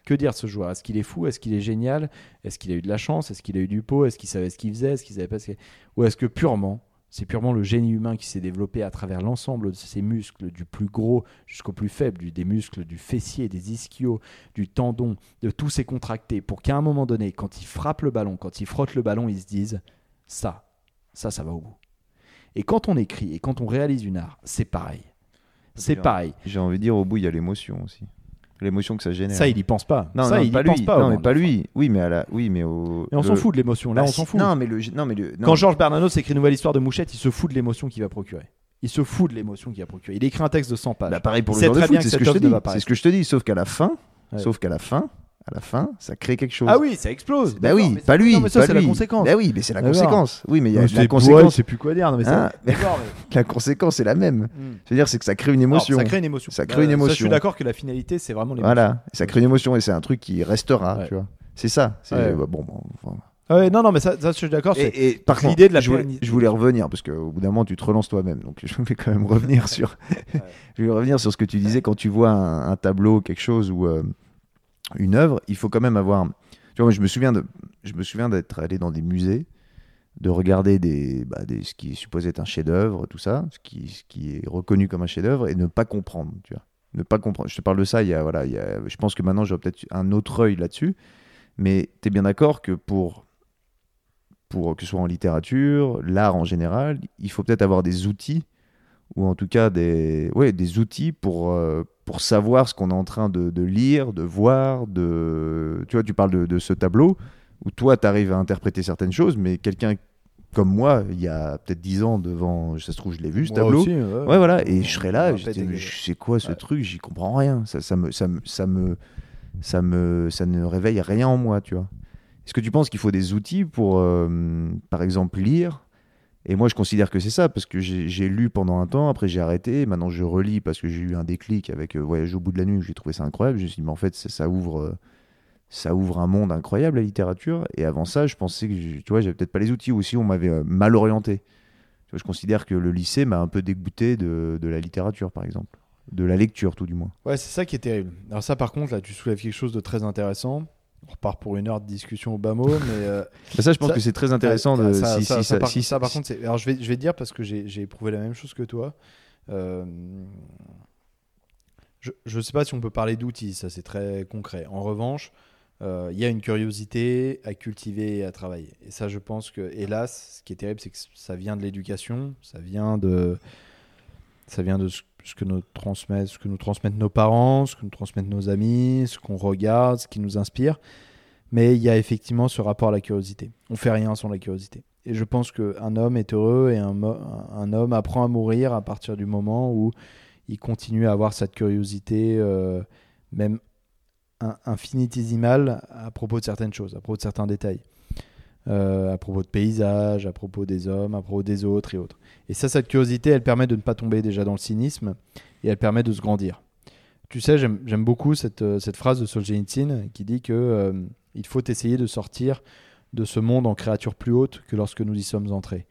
Que dire ce joueur? Est-ce qu'il est fou? Est-ce qu'il est génial? Est-ce qu'il a eu de la chance? Est-ce qu'il a eu du pot? Est-ce qu'il savait ce qu'il faisait? Est-ce qu'il savait pas ce qu'il... Ou est-ce que purement, c'est purement le génie humain qui s'est développé à travers l'ensemble de ses muscles, du plus gros jusqu'au plus faible, du, des muscles du fessier, des ischios, du tendon, de tous ces contractés, pour qu'à un moment donné, quand il frappe le ballon, quand il frotte le ballon, ils se disent ça, ça, ça va au bout. Et quand on écrit et quand on réalise une art, c'est pareil. C'est pareil. J'ai envie de dire, au bout, il y a l'émotion aussi. L'émotion que ça génère. Ça, il y pense pas. non, ça, non, il pas y lui. pense pas. non, mais pas lui. Oui, mais à la... oui, mais au. Et on le- s'en fout de l'émotion. Là, Bah, on s'en fout. Non, mais le. Non, mais le. Quand Georges Bernanos écrit Nouvelle histoire de Mouchette, il se fout de l'émotion qu'il va procurer. Il se fout de l'émotion qu'il va procurer. Il écrit un texte de 100 pages. Bah, pareil pour le joueur de foot, c'est ce que je te dis. C'est ce que je te dis, sauf qu'à la fin, sauf qu'à la fin, à la fin, ça crée quelque chose. Ah oui, ça explose. Bah oui, pas lui. Non, mais ça, c'est la conséquence. Bah oui, mais c'est la conséquence. Oui, mais il y a la c'est conséquence. je sais plus quoi dire. Non, mais Hein, c'est- mais- La conséquence est la même. Hmm. C'est-à-dire, c'est que ça crée une émotion. Alors, ça crée une émotion. Ça crée une Euh, émotion. je suis d'accord que la finalité, c'est vraiment l'émotion. Voilà, ça crée une émotion et c'est un truc qui restera, Ouais. tu vois. C'est ça. C'est Ouais. bah, bon. bon, enfin. Ah Ouais, non, non, mais ça, ça, je suis d'accord. c'est- Et, et par contre, l'idée de la je, voulais, je voulais revenir parce qu'au bout d'un moment, tu te relances toi-même. Donc, je vais quand même revenir sur. je vais revenir sur ce que tu disais quand tu vois un, un tableau, quelque chose ou euh, une œuvre. Il faut quand même avoir. Tu vois, je me souviens de, je me souviens d'être allé dans des musées, de regarder des, bah, des, ce qui est supposé être un chef-d'œuvre, tout ça, ce qui, ce qui est reconnu comme un chef-d'œuvre, et ne pas comprendre. Tu vois, ne pas comprendre. Je te parle de ça. Il y a, voilà, il y a, je pense que maintenant, j'aurais peut-être un autre œil là-dessus. Mais tu es bien d'accord que pour pour que ce soit en littérature, l'art en général, il faut peut-être avoir des outils, ou en tout cas des, ouais, des outils pour, euh, pour savoir ce qu'on est en train de, de lire, de voir, de... Tu vois, tu parles de, de ce tableau, où toi, tu arrives à interpréter certaines choses, mais quelqu'un comme moi, il y a peut-être 10 ans devant, ça se trouve, je l'ai vu, ce Moi tableau. aussi, ouais. Ouais, voilà, et je serais là, je c'est quoi ce Ouais. truc J'y comprends rien. Ça, ça, me, ça, me, ça, me, ça, me, ça ne réveille rien en moi, tu vois. Est-ce que tu penses qu'il faut des outils pour, euh, par exemple, lire Et moi, je considère que c'est ça, parce que j'ai lu pendant un temps, après j'ai arrêté, maintenant je relis parce que j'ai eu un déclic avec euh, Voyage au bout de la nuit, j'ai trouvé ça incroyable. Je me suis dit, mais en fait, ça, ouvre. euh, ça ouvre un monde incroyable, la littérature. Et avant ça, je pensais que, tu vois, j'avais peut-être pas les outils, ou aussi on m'avait euh, mal orienté. Je considère que le lycée m'a un peu dégoûté de, de la littérature, par exemple. De la lecture, tout du moins. Ouais, c'est ça qui est terrible. Alors ça, par contre, là, tu soulèves quelque chose de très intéressant. On repart pour une heure de discussion au bas mot, mais euh, ça, je pense Ça- que c'est très intéressant. ça, de, ça, si, ça, si, ça, ça- par, si- contre, alors je vais, je vais te dire parce que j'ai j'ai éprouvé la même chose que toi. Euh, je ne sais pas si on peut parler d'outils, ça c'est très concret. En revanche, euh, il y a une curiosité à cultiver et à travailler. Et ça, je pense que, hélas, ce qui est terrible, c'est que ça vient de l'éducation, ça vient de, ça vient de ce, que nous transmettent, ce que nous transmettent nos parents, ce que nous transmettent nos amis, ce qu'on regarde, ce qui nous inspire. Mais il y a effectivement ce rapport à la curiosité. On fait rien sans la curiosité. Et je pense qu'un homme est heureux et un, homme apprend à mourir à partir du moment où il continue à avoir cette curiosité, euh, même in- infinitésimale, à propos de certaines choses, à propos de certains détails. Euh, à propos de paysages, à propos des hommes, à propos des autres et autres. Et ça, cette curiosité, elle permet de ne pas tomber déjà dans le cynisme et elle permet de se grandir. Tu sais, j'aime beaucoup cette, euh, cette phrase de Solzhenitsyn qui dit que euh, il faut essayer de sortir de ce monde en créature plus haute que lorsque nous y sommes entrés.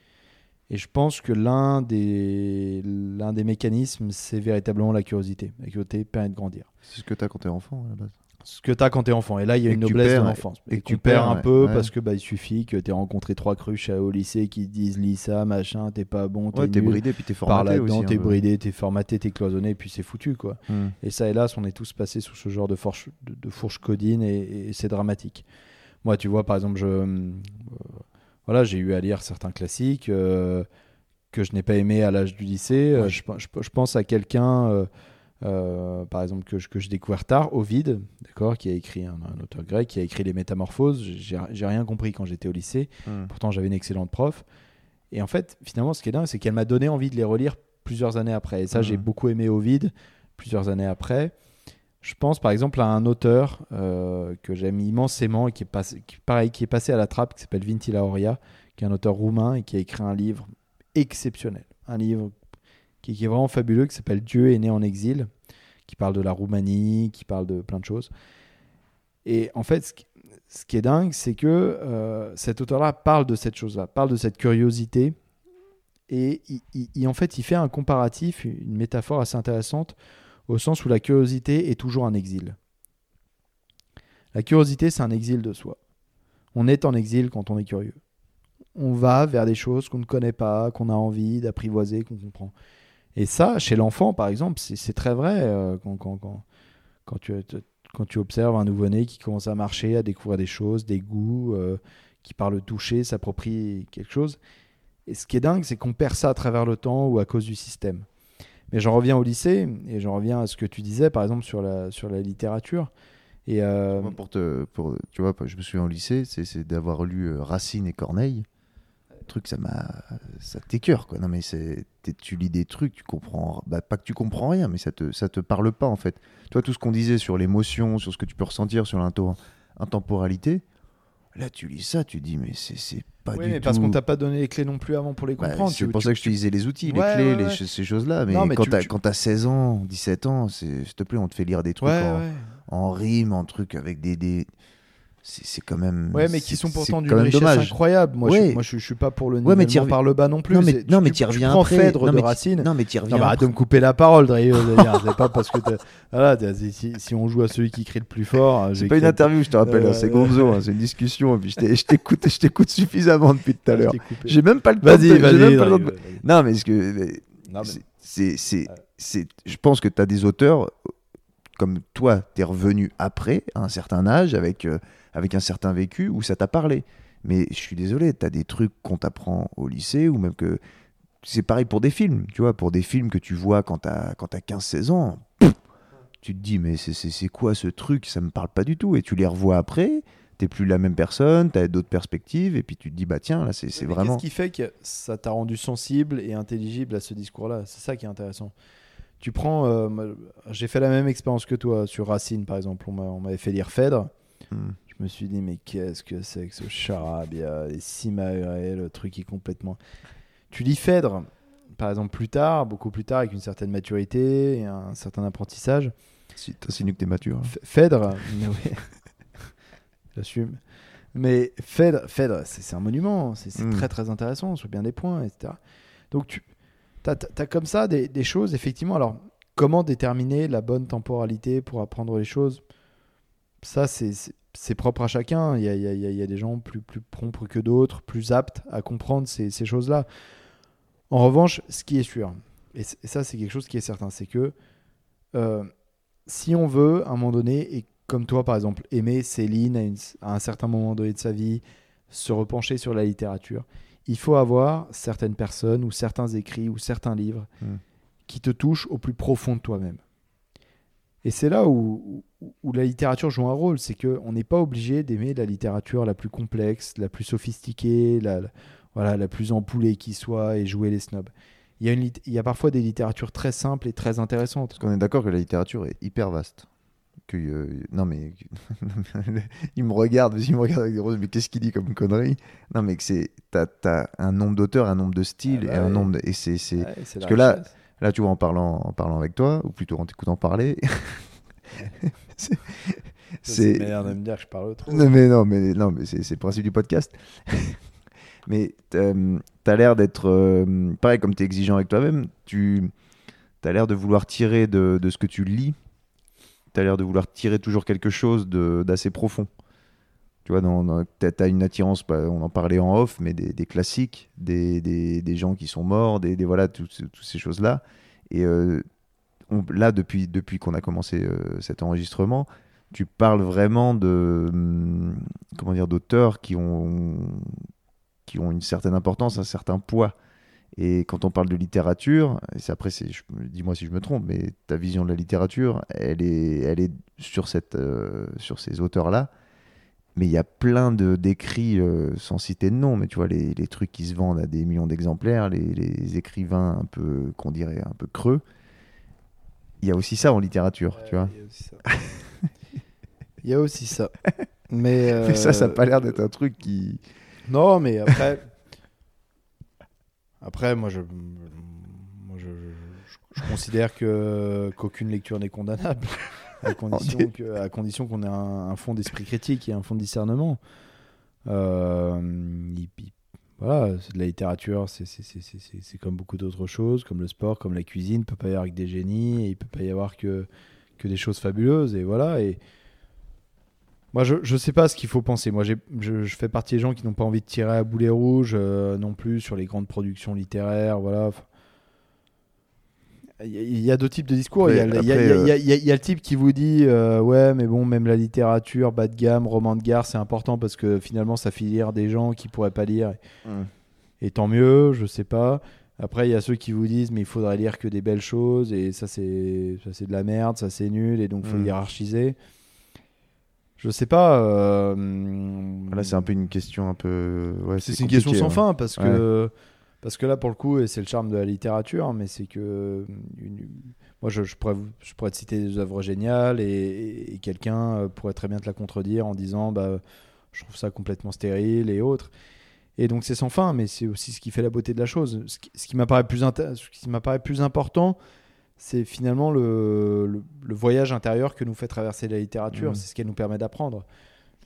Et je pense que l'un des, des mécanismes, c'est véritablement la curiosité. La curiosité permet de grandir. C'est ce que tu as quand t'es enfant, à la base. Ce que tu as quand tu es enfant. Et là, il y a Et une noblesse perds, de l'enfance. et Et que tu perds un ouais. peu Ouais. parce que bah, il suffit que tu aies rencontré trois cruches au lycée qui te disent lis ça, machin, t'es pas bon, t'es Ouais, bridé, puis t'es Par formaté là-dedans, aussi. t'es peu. bridé, t'es formaté, t'es cloisonné, puis c'est foutu, quoi. Hmm. Et ça, hélas, on est tous passés sous ce genre de, forche, de, de fourche codine et, et c'est dramatique. Moi, tu vois, par exemple, je, euh, voilà, j'ai eu à lire certains classiques euh, que je n'ai pas aimés à l'âge du lycée. Euh, Ouais. je, je- je pense à quelqu'un, euh, par exemple, que, je- que j'ai découvert tard, Ovide, d'accord, qui a écrit un, un auteur grec, qui a écrit les Métamorphoses. J'ai rien compris quand j'étais au lycée. Hmm. Pourtant, j'avais une excellente prof. Et en fait, finalement, ce qui est dingue, c'est qu'elle m'a donné envie de les relire plusieurs années après. Et ça, j'ai beaucoup aimé Ovid plusieurs années après. Je pense par exemple à un auteur euh, que j'aime immensément et qui est, passé, qui, pareil, qui est passé à la trappe, qui s'appelle Vinti Lauria, qui est un auteur roumain et qui a écrit un livre exceptionnel. Un livre qui, qui est vraiment fabuleux, qui s'appelle Dieu est né en exil, qui parle de la Roumanie, qui parle de plein de choses. Et en fait, ce qui, est dingue, c'est que euh, cet auteur-là parle de cette chose-là, parle de cette curiosité Et en fait, il fait un comparatif, une métaphore assez intéressante, au sens où la curiosité est toujours un exil. La curiosité, c'est un exil de soi. On est en exil quand on est curieux. On va vers des choses qu'on ne connaît pas, qu'on a envie d'apprivoiser, qu'on comprend. Et ça, chez l'enfant, par exemple, c'est très vrai euh, quand, quand, quand, tu, quand tu observes un nouveau-né qui commence à marcher, à découvrir des choses, des goûts, euh, qui par le toucher s'approprie quelque chose. Et ce qui est dingue, c'est qu'on perd ça à travers le temps ou à cause du système. Mais j'en reviens au lycée et j'en reviens à ce que tu disais, par exemple, sur la, sur la littérature. Et euh, tu vois, je me souviens au lycée, c'est c'est d'avoir lu euh, Racine et Corneille. Truc, ça m'a, ça t'écœure, quoi. Non, mais c'est, tu lis des trucs, tu comprends, bah, pas que tu comprends rien, mais ça te, ça te parle pas, en fait. Tu vois, tout ce qu'on disait sur l'émotion, sur ce que tu peux ressentir, sur l'into- intemporalité, là, tu lis ça, tu dis, mais c'est, c'est pas oui, du mais tout. parce qu'on t'a pas donné les clés non plus avant pour les Bah, comprendre. c'est pour tu- ça que je te disais les outils, les clés, ouais, les ouais. ces choses-là. Mais, quand tu- t'as tu- quand t'as 16 ans, 17 ans, c'est, s'il te plaît, on te fait lire des trucs en, en rime, en truc avec des. des... C'est quand même. Ouais, mais qui sont pourtant d'une richesse dommage. incroyable. Moi, Ouais. je, moi je, je suis pas pour le Ouais, mais par le bas non plus. Non, mais, non, mais tu- tu reviens prends après. Phèdre non, de mais Racine. Non, mais t'y reviens Non, bah, arrête de après. me couper la parole, Drayo. C'est pas parce que voilà, si, si on joue à celui qui crie le plus fort. C'est pas une interview, je te rappelle, Euh, hein, c'est Gonzo, hein, c'est une discussion. Et puis je t'écoute, je t'écoute suffisamment depuis tout à l'heure. J'ai même pas le temps. Vas-y. Non, mais ce que c'est- je pense que tu as des auteurs euh, comme toi, tu es revenu après, à un certain âge, avec, euh, avec un certain vécu, où ça t'a parlé. Mais je suis désolé, tu as des trucs qu'on t'apprend au lycée, ou même que. C'est pareil pour des films, tu vois, pour des films que tu vois quand tu as, 15-16 ans. pff, tu te dis, mais c'est, quoi ce truc? Ça me parle pas du tout. Et tu les revois après, t'es plus la même personne, tu as d'autres perspectives, et puis tu te dis, bah tiens, là, c'est, vraiment. Qu'est-ce qui fait que ça t'a rendu sensible et intelligible à ce discours-là? C'est ça qui est intéressant. Tu prends. euh, J'ai fait la même expérience que toi sur Racine, par exemple. On m'avait fait lire Phèdre. Hmm. Je me suis dit, mais qu'est-ce que c'est que ce charabia Les Simaeré, le truc qui est complètement. Tu lis Phèdre, par exemple, plus tard, beaucoup plus tard, avec une certaine maturité et un certain apprentissage. Si, t'insinues que t'es mature. hein. Phèdre, mais oui. J'assume. Mais Phèdre, Phèdre c'est un monument, c'est c'est Mm. très très intéressant sur bien des points, etc. Donc tu as, comme ça des, des choses, effectivement. Alors, comment déterminer la bonne temporalité pour apprendre les choses? Ça, c'est- propre à chacun. Il y a, y y des gens plus, plus prompts que d'autres, plus aptes à comprendre ces, ces choses-là. En revanche, ce qui est sûr, et, ça c'est quelque chose qui est certain, c'est que euh, si on veut, à un moment donné, et comme toi par exemple, aimer Céline à, une- à un certain moment donné de sa vie, se repencher sur la littérature, il faut avoir certaines personnes ou certains écrits ou certains livres Mm. qui te touchent au plus profond de toi-même. Et c'est là où, la littérature joue un rôle, c'est qu'on n'est pas obligé d'aimer la littérature la plus complexe, la plus sophistiquée, la, la- voilà, la plus ampoulée qui soit et jouer les snobs. Il y, a une lit- il y a parfois des littératures très simples et très intéressantes. Parce qu'on est d'accord que la littérature est hyper vaste. Que, euh, non mais il me regarde, il me regarde avec des roses, mais qu'est-ce qu'il dit comme connerie? Non mais que c'est t'as, t'as un nombre d'auteurs, un nombre de styles Ah bah et un ouais. nombre de- et c'est, c'est... Ouais, c'est la que richesse. là tu vois en parlant en parlant avec toi ou plutôt en t'écoutant parler, c'est, c'est de me dire que je parle trop. non mais non mais non mais c'est, le principe du podcast. mais euh, t'as l'air d'être euh, pareil comme t'es exigeant avec toi-même, tu t'as l'air de vouloir tirer de, de ce que tu lis tu as l'air de vouloir tirer toujours quelque chose de- d'assez profond. Tu vois, dans, dans- t'as as une attirance, bah, on en parlait en off, mais des, classiques, des, des, des gens qui sont morts, des, voilà, toutes ces- choses-là. Et euh, là, depuis, depuis qu'on a commencé euh, cet enregistrement, tu parles vraiment de hum, comment dire d'auteurs qui ont qui ont une certaine importance, un certain poids. Et quand on parle de littérature, c'est après, dis-moi si je me trompe, mais ta vision de la littérature, elle est, elle est sur, cette, euh, sur ces auteurs-là. Mais il y a plein de, d'écrits, euh, sans citer de nom, mais tu vois, les, les trucs qui se vendent à des millions d'exemplaires, les, les écrivains un peu, qu'on dirait un peu creux. Il y a aussi ça en littérature, tu vois. Il y a aussi ça. A aussi ça. Mais, Mais ça, ça n'a pas l'air d'être un truc qui. Non, mais après. après, moi, je, moi, je, je- je considère que qu'aucune lecture n'est condamnable. À condition, que, à condition qu'on ait un, un fond d'esprit critique et un fond de discernement. Euh, il- il- voilà, c'est de la littérature, c'est- comme beaucoup d'autres choses, comme le sport, comme la cuisine. Il peut pas y avoir que des génies, et il peut pas y avoir que, que des choses fabuleuses. Et voilà. Et moi, je, je sais pas ce qu'il faut penser. Moi, je, je fais partie des gens qui n'ont pas envie de tirer à boulet rouge euh, non plus sur les grandes productions littéraires. Voilà. Enfin, Il y, a- il deux types de discours. Il y, a- Après- il y a- après, il y a- il y a- il y a- il y a le type qui vous dit euh, Ouais, mais bon, même la littérature bas de gamme, roman de gare, c'est important parce que finalement, ça fait lire des gens qui pourraient pas lire. Et tant mieux, je sais pas. Après, il y a ceux qui vous disent Mais il faudrait lire que des belles choses et ça, c'est ça, c'est de la merde, ça, c'est nul et donc faut Mm. hiérarchiser. Je sais pas. euh, Là, c'est un peu une question un peu. Ouais, c'est une question sans fin parce que parce que là pour le coup et c'est le charme de la littérature mais c'est que une- moi je, je pourrais je pourrais te citer des œuvres géniales et, quelqu'un euh, pourrait très bien te la contredire en disant bah je trouve ça complètement stérile et autres. Et donc c'est sans fin mais c'est aussi ce qui fait la beauté de la chose. Ce qui, ce qui m'apparaît plus inté- ce qui m'apparaît plus important c'est finalement le, le, le voyage intérieur que nous fait traverser la littérature. Mhm. c'est ce qu'elle nous permet d'apprendre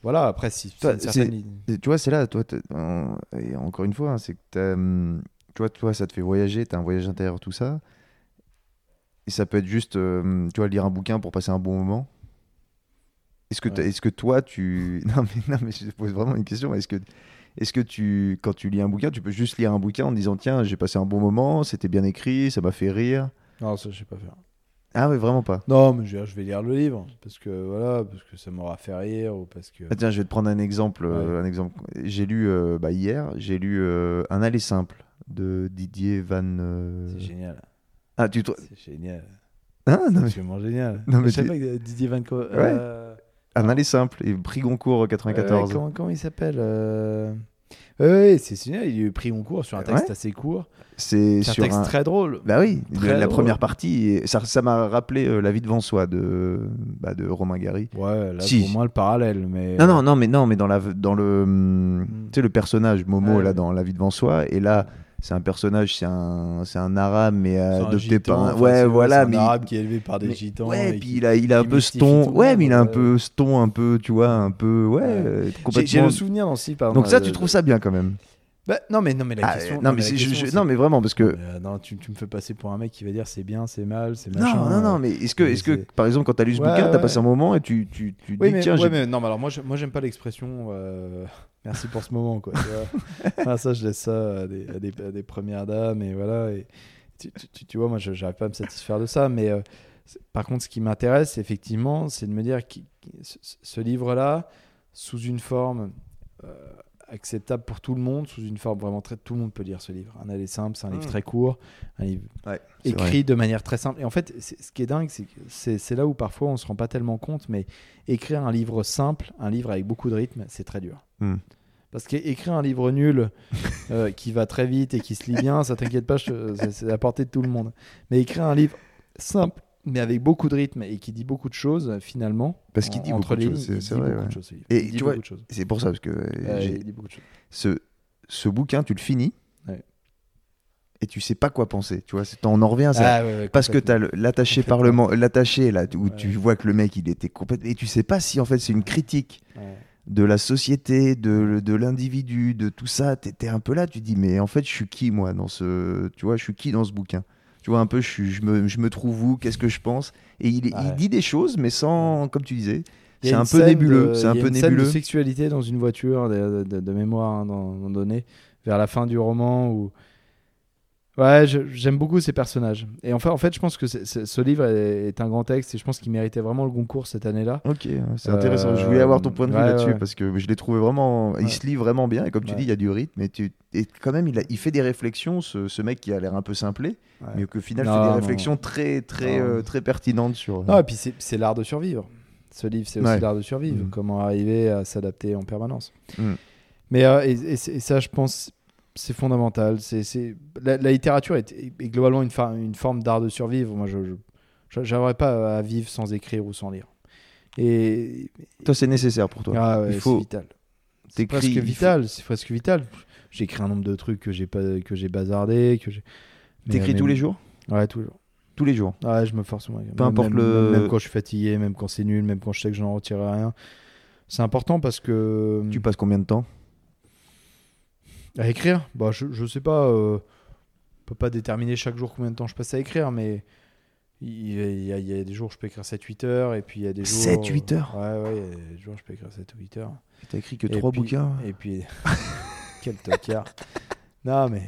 voilà après si Toi, certaine- Tu vois, c'est là, toi, t'as- en- et encore une fois, hein, c'est que hum, tu vois, toi, ça te fait voyager, tu as un voyage intérieur, tout ça. Et ça peut être juste, euh, tu vois, lire un bouquin pour passer un bon moment. Est-ce que, Ouais. est-ce que toi, tu. Non, mais, non, mais je te pose vraiment une question. Est-ce que, est-ce que tu, quand tu lis un bouquin, tu peux juste lire un bouquin en disant, tiens, j'ai passé un bon moment, c'était bien écrit, ça m'a fait rire? Non ça je sais pas faire Ah, oui, vraiment pas. Non, mais je, vais lire le livre parce que voilà, parce que ça m'aura fait rire ou parce que. Ah, tiens, je vais te prendre un exemple. euh, un exemple. J'ai lu, euh, bah, hier, j'ai lu euh, Un aller simple de Didier Van. euh, C'est génial. Ah, tu te- C'est génial. Ah, non, C'est mais absolument génial. Non, mais je sais pas que Didier Van Un aller simple, et prix Goncourt 94. ouais, comment, comment il s'appelle ouais, c'est génial. Il a pris concours sur un texte Ouais. assez court. C'est un sur texte un. très drôle. Bah oui, Très la, drôle. première partie, ça m'a rappelé euh, La vie de Vansois de, bah, de Romain Gary. Ouais, là Si. pour moi le parallèle, mais. Non, non, non, mais non, mais dans, la, dans le. hum, Mm. Tu sais, le personnage Momo, Ouais, là, dans La vie de Vansois, et là, c'est un personnage, c'est un, c'est un arabe, mais un adopté par un. Ouais, voilà, mais. arabe qui est élevé par des gitans. Ouais, et puis il a, il a un peu ce ton. Ouais, mais il a un peu ce ton, un peu, tu vois, un peu. Ouais, Ouais. euh, J'ai- complètement. le souvenir aussi, pardon. Donc ça, euh, tu trouves ça bien quand même? Bah, non, mais, non, mais la Ah, question. Non, mais, la je- question, je- non, mais vraiment, parce que. Euh, non, tu, tu me fais passer pour un mec qui va dire c'est bien, c'est mal, c'est machin. Non, non, non, euh. mais est-ce que, est-ce que par exemple, quand tu as lu ce Ouais, bouquin, ouais. passé un moment et tu, tu, tu Oui, dis, mais, tiens, ouais, mais non, mais alors moi, je- moi j'aime pas l'expression euh, merci pour ce moment, quoi. ça, je laisse ça à des, à des, à des premières dames, et voilà. Et tu, tu- tu- tu vois, moi, je j'arrive pas à me satisfaire de ça, mais euh, par contre, ce qui m'intéresse, effectivement, c'est de me dire que ce, ce livre-là, sous une forme euh, acceptable pour tout le monde, sous une forme vraiment très. Tout le monde peut lire ce livre. Un aller simple, c'est un livre Mm. très court, un livre Ouais, écrit de manière très simple. Et en fait, ce qui est dingue, c'est là où parfois on se rend pas tellement compte, mais écrire un livre simple, un livre avec beaucoup de rythme, c'est très dur. Hmm. Parce qu'écrire un livre nul euh, qui va très vite et qui se lit bien, ça t'inquiète pas, c'est à portée de tout le monde. Mais écrire un livre simple, mais avec beaucoup de rythme et qui dit beaucoup de choses, finalement, Parce qu'il dit beaucoup de choses, c'est- vrai, ouais. livre. Et tu vois. C'est pour ça, parce que euh, Ouais, j'ai- il dit beaucoup de choses. ce, ce bouquin, tu le finis Ouais. et tu sais pas quoi penser. Tu vois, on en revient à ça. Ah, ouais, ouais, parce que tu as l'attaché parlement, l'attaché là, où tu vois que le mec il était complètement. Et tu sais pas si en fait c'est une critique de la société, de, de l'individu, de tout ça. Tu étais un peu là, tu dis, mais en fait, je suis qui moi dans ce. Tu vois, je suis qui dans ce bouquin? Tu vois, un peu, je, me, je me trouve où Qu'est-ce que je pense Et il, Ouais. dit des choses, mais sans. Comme tu disais, c'est un peu nébuleux. C'est un y a peu une scène nébuleux. de sexualité dans une voiture de, de- de mémoire hein, dans- à un moment donné, vers la fin du roman où. Ouais, j'aime beaucoup ces personnages. Et enfin, en fait, je pense que ce livre est, est un grand texte et je pense qu'il méritait vraiment le Goncourt cette année-là. Ok, c'est Euh, intéressant. Je voulais avoir ton point de vue ouais, là-dessus ouais. parce que je l'ai trouvé vraiment. Il se lit vraiment bien et comme tu dis, il y a du rythme. Et, tu... et quand même, il, a... il fait des réflexions, ce, ce mec qui a l'air un peu simplé, mais qu'au final, Non, fait des non, réflexions très, très, euh, très pertinentes sur. Non, et puis c'est l'art de survivre. Ce livre, c'est aussi l'art de survivre. Mm. Comment arriver à s'adapter en permanence. Mm. Mais euh, et, et c'est- et ça, je pense, c'est fondamental. C'est la, la littérature est, est globalement une, forme d'art de survivre. Moi, je n'arriverais pas à vivre sans écrire ou sans lire. Et Toi, c'est nécessaire pour toi. ah ouais, il faut. c'est vital. C'est presque faut- vital. C'est presque vital. J'ai écrit un nombre de trucs que j'ai pas que j'ai bazardé, que j'ai. T'écris mais- tous les jours? Ouais, tous les jours. Tous les jours. Ouais, je me force moi. Peu importe même, le- Même quand je suis fatigué, même quand c'est nul, même quand je sais que je n'en retirerai rien. C'est important parce que. Tu passes combien de temps? À écrire bah, je, je sais pas. euh, je peux pas déterminer chaque jour combien de temps je passe à écrire, mais il y a, il y a- des jours où je peux écrire 7-8 heures, et puis il y a des jours. 7-8 heures Ouais, ouais, il y a des jours où je peux écrire 7 ou 8 heures. T'as écrit que Et trois puis- bouquins Et puis. Quel tocard. non, mais.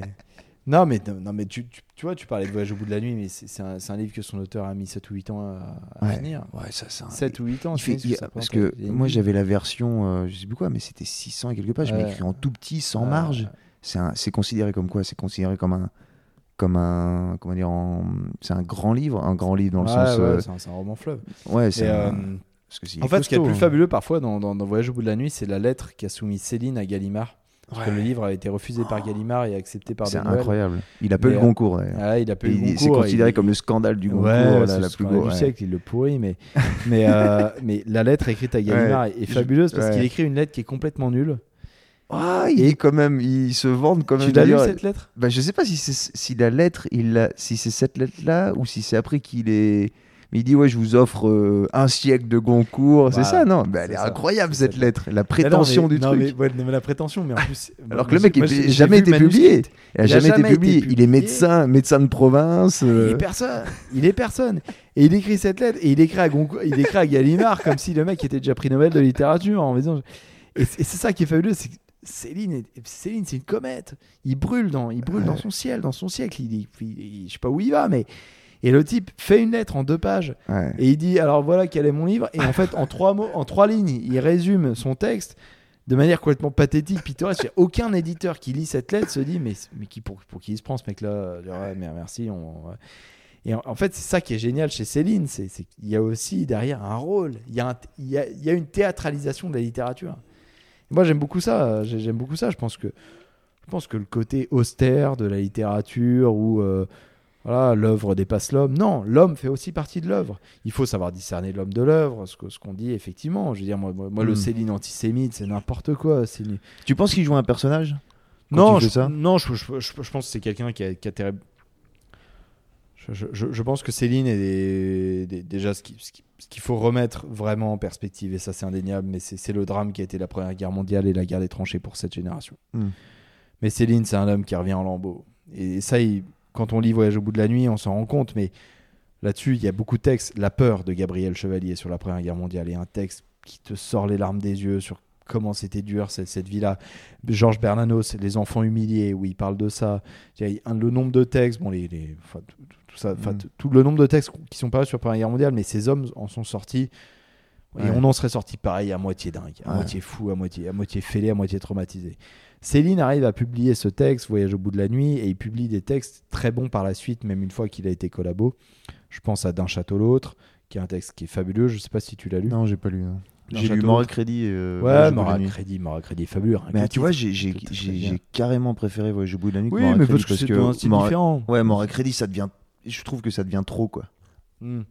Non, mais, non, mais tu, tu, tu vois, tu parlais de Voyage au bout de la nuit, mais c'est un, un livre que son auteur a mis 7 ou 8 ans à, à Ouais. finir. Ouais, ça, un- 7 ou 8 ans, fait- il- ça parce que moi j'avais la version, euh, je sais plus quoi, mais c'était 600 et quelques pages, mais Ouais. écrit en tout petit, sans Ouais. marge. C'est considéré comme quoi? C'est considéré comme un, comme un, comment dire, c'est un grand livre, un grand livre dans le sens, euh, c'est un, roman fleuve. ouais, c'est euh, c'est en fait, ce qui est le plus hein. fabuleux parfois dans, dans, dans Voyage au bout de la nuit, c'est la lettre qu'a soumise Céline à Gallimard. Parce que le livre a été refusé par Gallimard et accepté par C'est incroyable. Il a pas eu le Goncourt. Ah, il a pas eu le il- C'est considéré il- comme le scandale du Goncourt, Ouais, la, c'est la le plus du ouais. siècle, il le pourrit, mais, mais, euh, mais la lettre écrite à Gallimard est fabuleuse parce ouais. qu'il écrit une lettre qui est complètement nulle. Ah, il Et- est quand même, ils se vendent quand même. Tu l'as lu cette lettre? Bah, je sais pas si, si la lettre, il l'a- si c'est cette lettre-là ou si c'est après qu'il est. Mais il dit ouais, je vous offre euh, un siècle de Goncourt, c'est ça non? Bah, Elle est incroyable cette lettre, la non, prétention mais- du non, truc. Mais, ouais, mais la prétention, mais en plus. Alors que le mec n'a jamais été publié. Elle a Il a jamais été publié. Il est médecin, médecin de province. Il euh, est personne. Il est personne. Et il écrit cette lettre et il écrit à, Goncourt- il écrit à Gallimard comme si le mec était déjà prix Nobel de littérature en disant. Et c'est ça qui est fabuleux, c'est Céline, Céline, c'est une comète. Il brûle dans, il brûle dans son ciel, dans son siècle. Il, il- il- je sais pas où il va, mais et le type fait une lettre en deux pages ouais. et il dit alors voilà quel est mon livre et en fait en trois mots, en trois lignes, il résume son texte de manière complètement pathétique, pittoresque. Aucun éditeur qui lit cette lettre se dit mais, mais qui, pour, pour qui il se prend ce mec-là? Ouais, merci. On. Et en, en fait, c'est ça qui est génial chez Céline, c'est qu'il y a aussi derrière un rôle, il y a, un- il y a, il y a une théâtralisation de la littérature. Moi, j'aime beaucoup ça. j'ai- J'aime beaucoup ça. Je pense que je pense que le côté austère de la littérature ou euh, voilà, l'œuvre dépasse l'homme. Non, l'homme fait aussi partie de l'œuvre. Il faut savoir discerner l'homme de l'œuvre, ce que- ce qu'on dit effectivement. Je veux dire, moi, moi, le Mm. Céline antisémite, c'est n'importe quoi. ni- Tu penses qu'il joue un personnage Non, je, ça? non, je, je- je- je pense que c'est quelqu'un qui a, qui a terrible- Je, pense que Céline est des- des- déjà ce qui- ce qui- ce qu'il faut remettre vraiment en perspective, et ça c'est indéniable, mais c'est le drame qui a été la Première Guerre mondiale et la guerre des tranchées pour cette génération. Mm. Mais Céline, c'est un homme qui revient en lambeaux. Et ça, il- quand on lit Voyage au bout de la nuit, on s'en rend compte, mais là-dessus, il y a beaucoup de textes. La peur de Gabriel Chevalier sur la Première Guerre mondiale est un texte qui te sort les larmes des yeux sur comment c'était dur cette, cette vie-là. Georges Bernanos, Les enfants humiliés, où il parle de ça. Le nombre de textes, bon, les, les- enfin, tout, ça, enfin, Mm. tout- tout le nombre de textes qui sont parus sur la Première Guerre mondiale, mais ces hommes en sont sortis. Et Ouais. on en serait sorti pareil, à moitié dingue, à Ouais. moitié fou, à moitié, à moitié fêlé, à moitié traumatisé. Céline arrive à publier ce texte, Voyage au bout de la nuit, et il publie des textes très bons par la suite, même une fois qu'il a été collabo. Je pense à D'un château l'autre, qui est un texte qui est fabuleux. Je sais pas si tu l'as lu. Non, j'ai pas lu. non. J'ai lu. Mort et Crédit. euh, Ouais, nuit. Crédit, Mora Crédit fabuleux. que Mais tu vois, j'ai carrément préféré Voyage au bout de la nuit Oui, Mort mais parce que c'est un style Mort- différent. Ouais, Mort et Crédit, ça devient. Je trouve que ça devient trop, quoi. Hmm.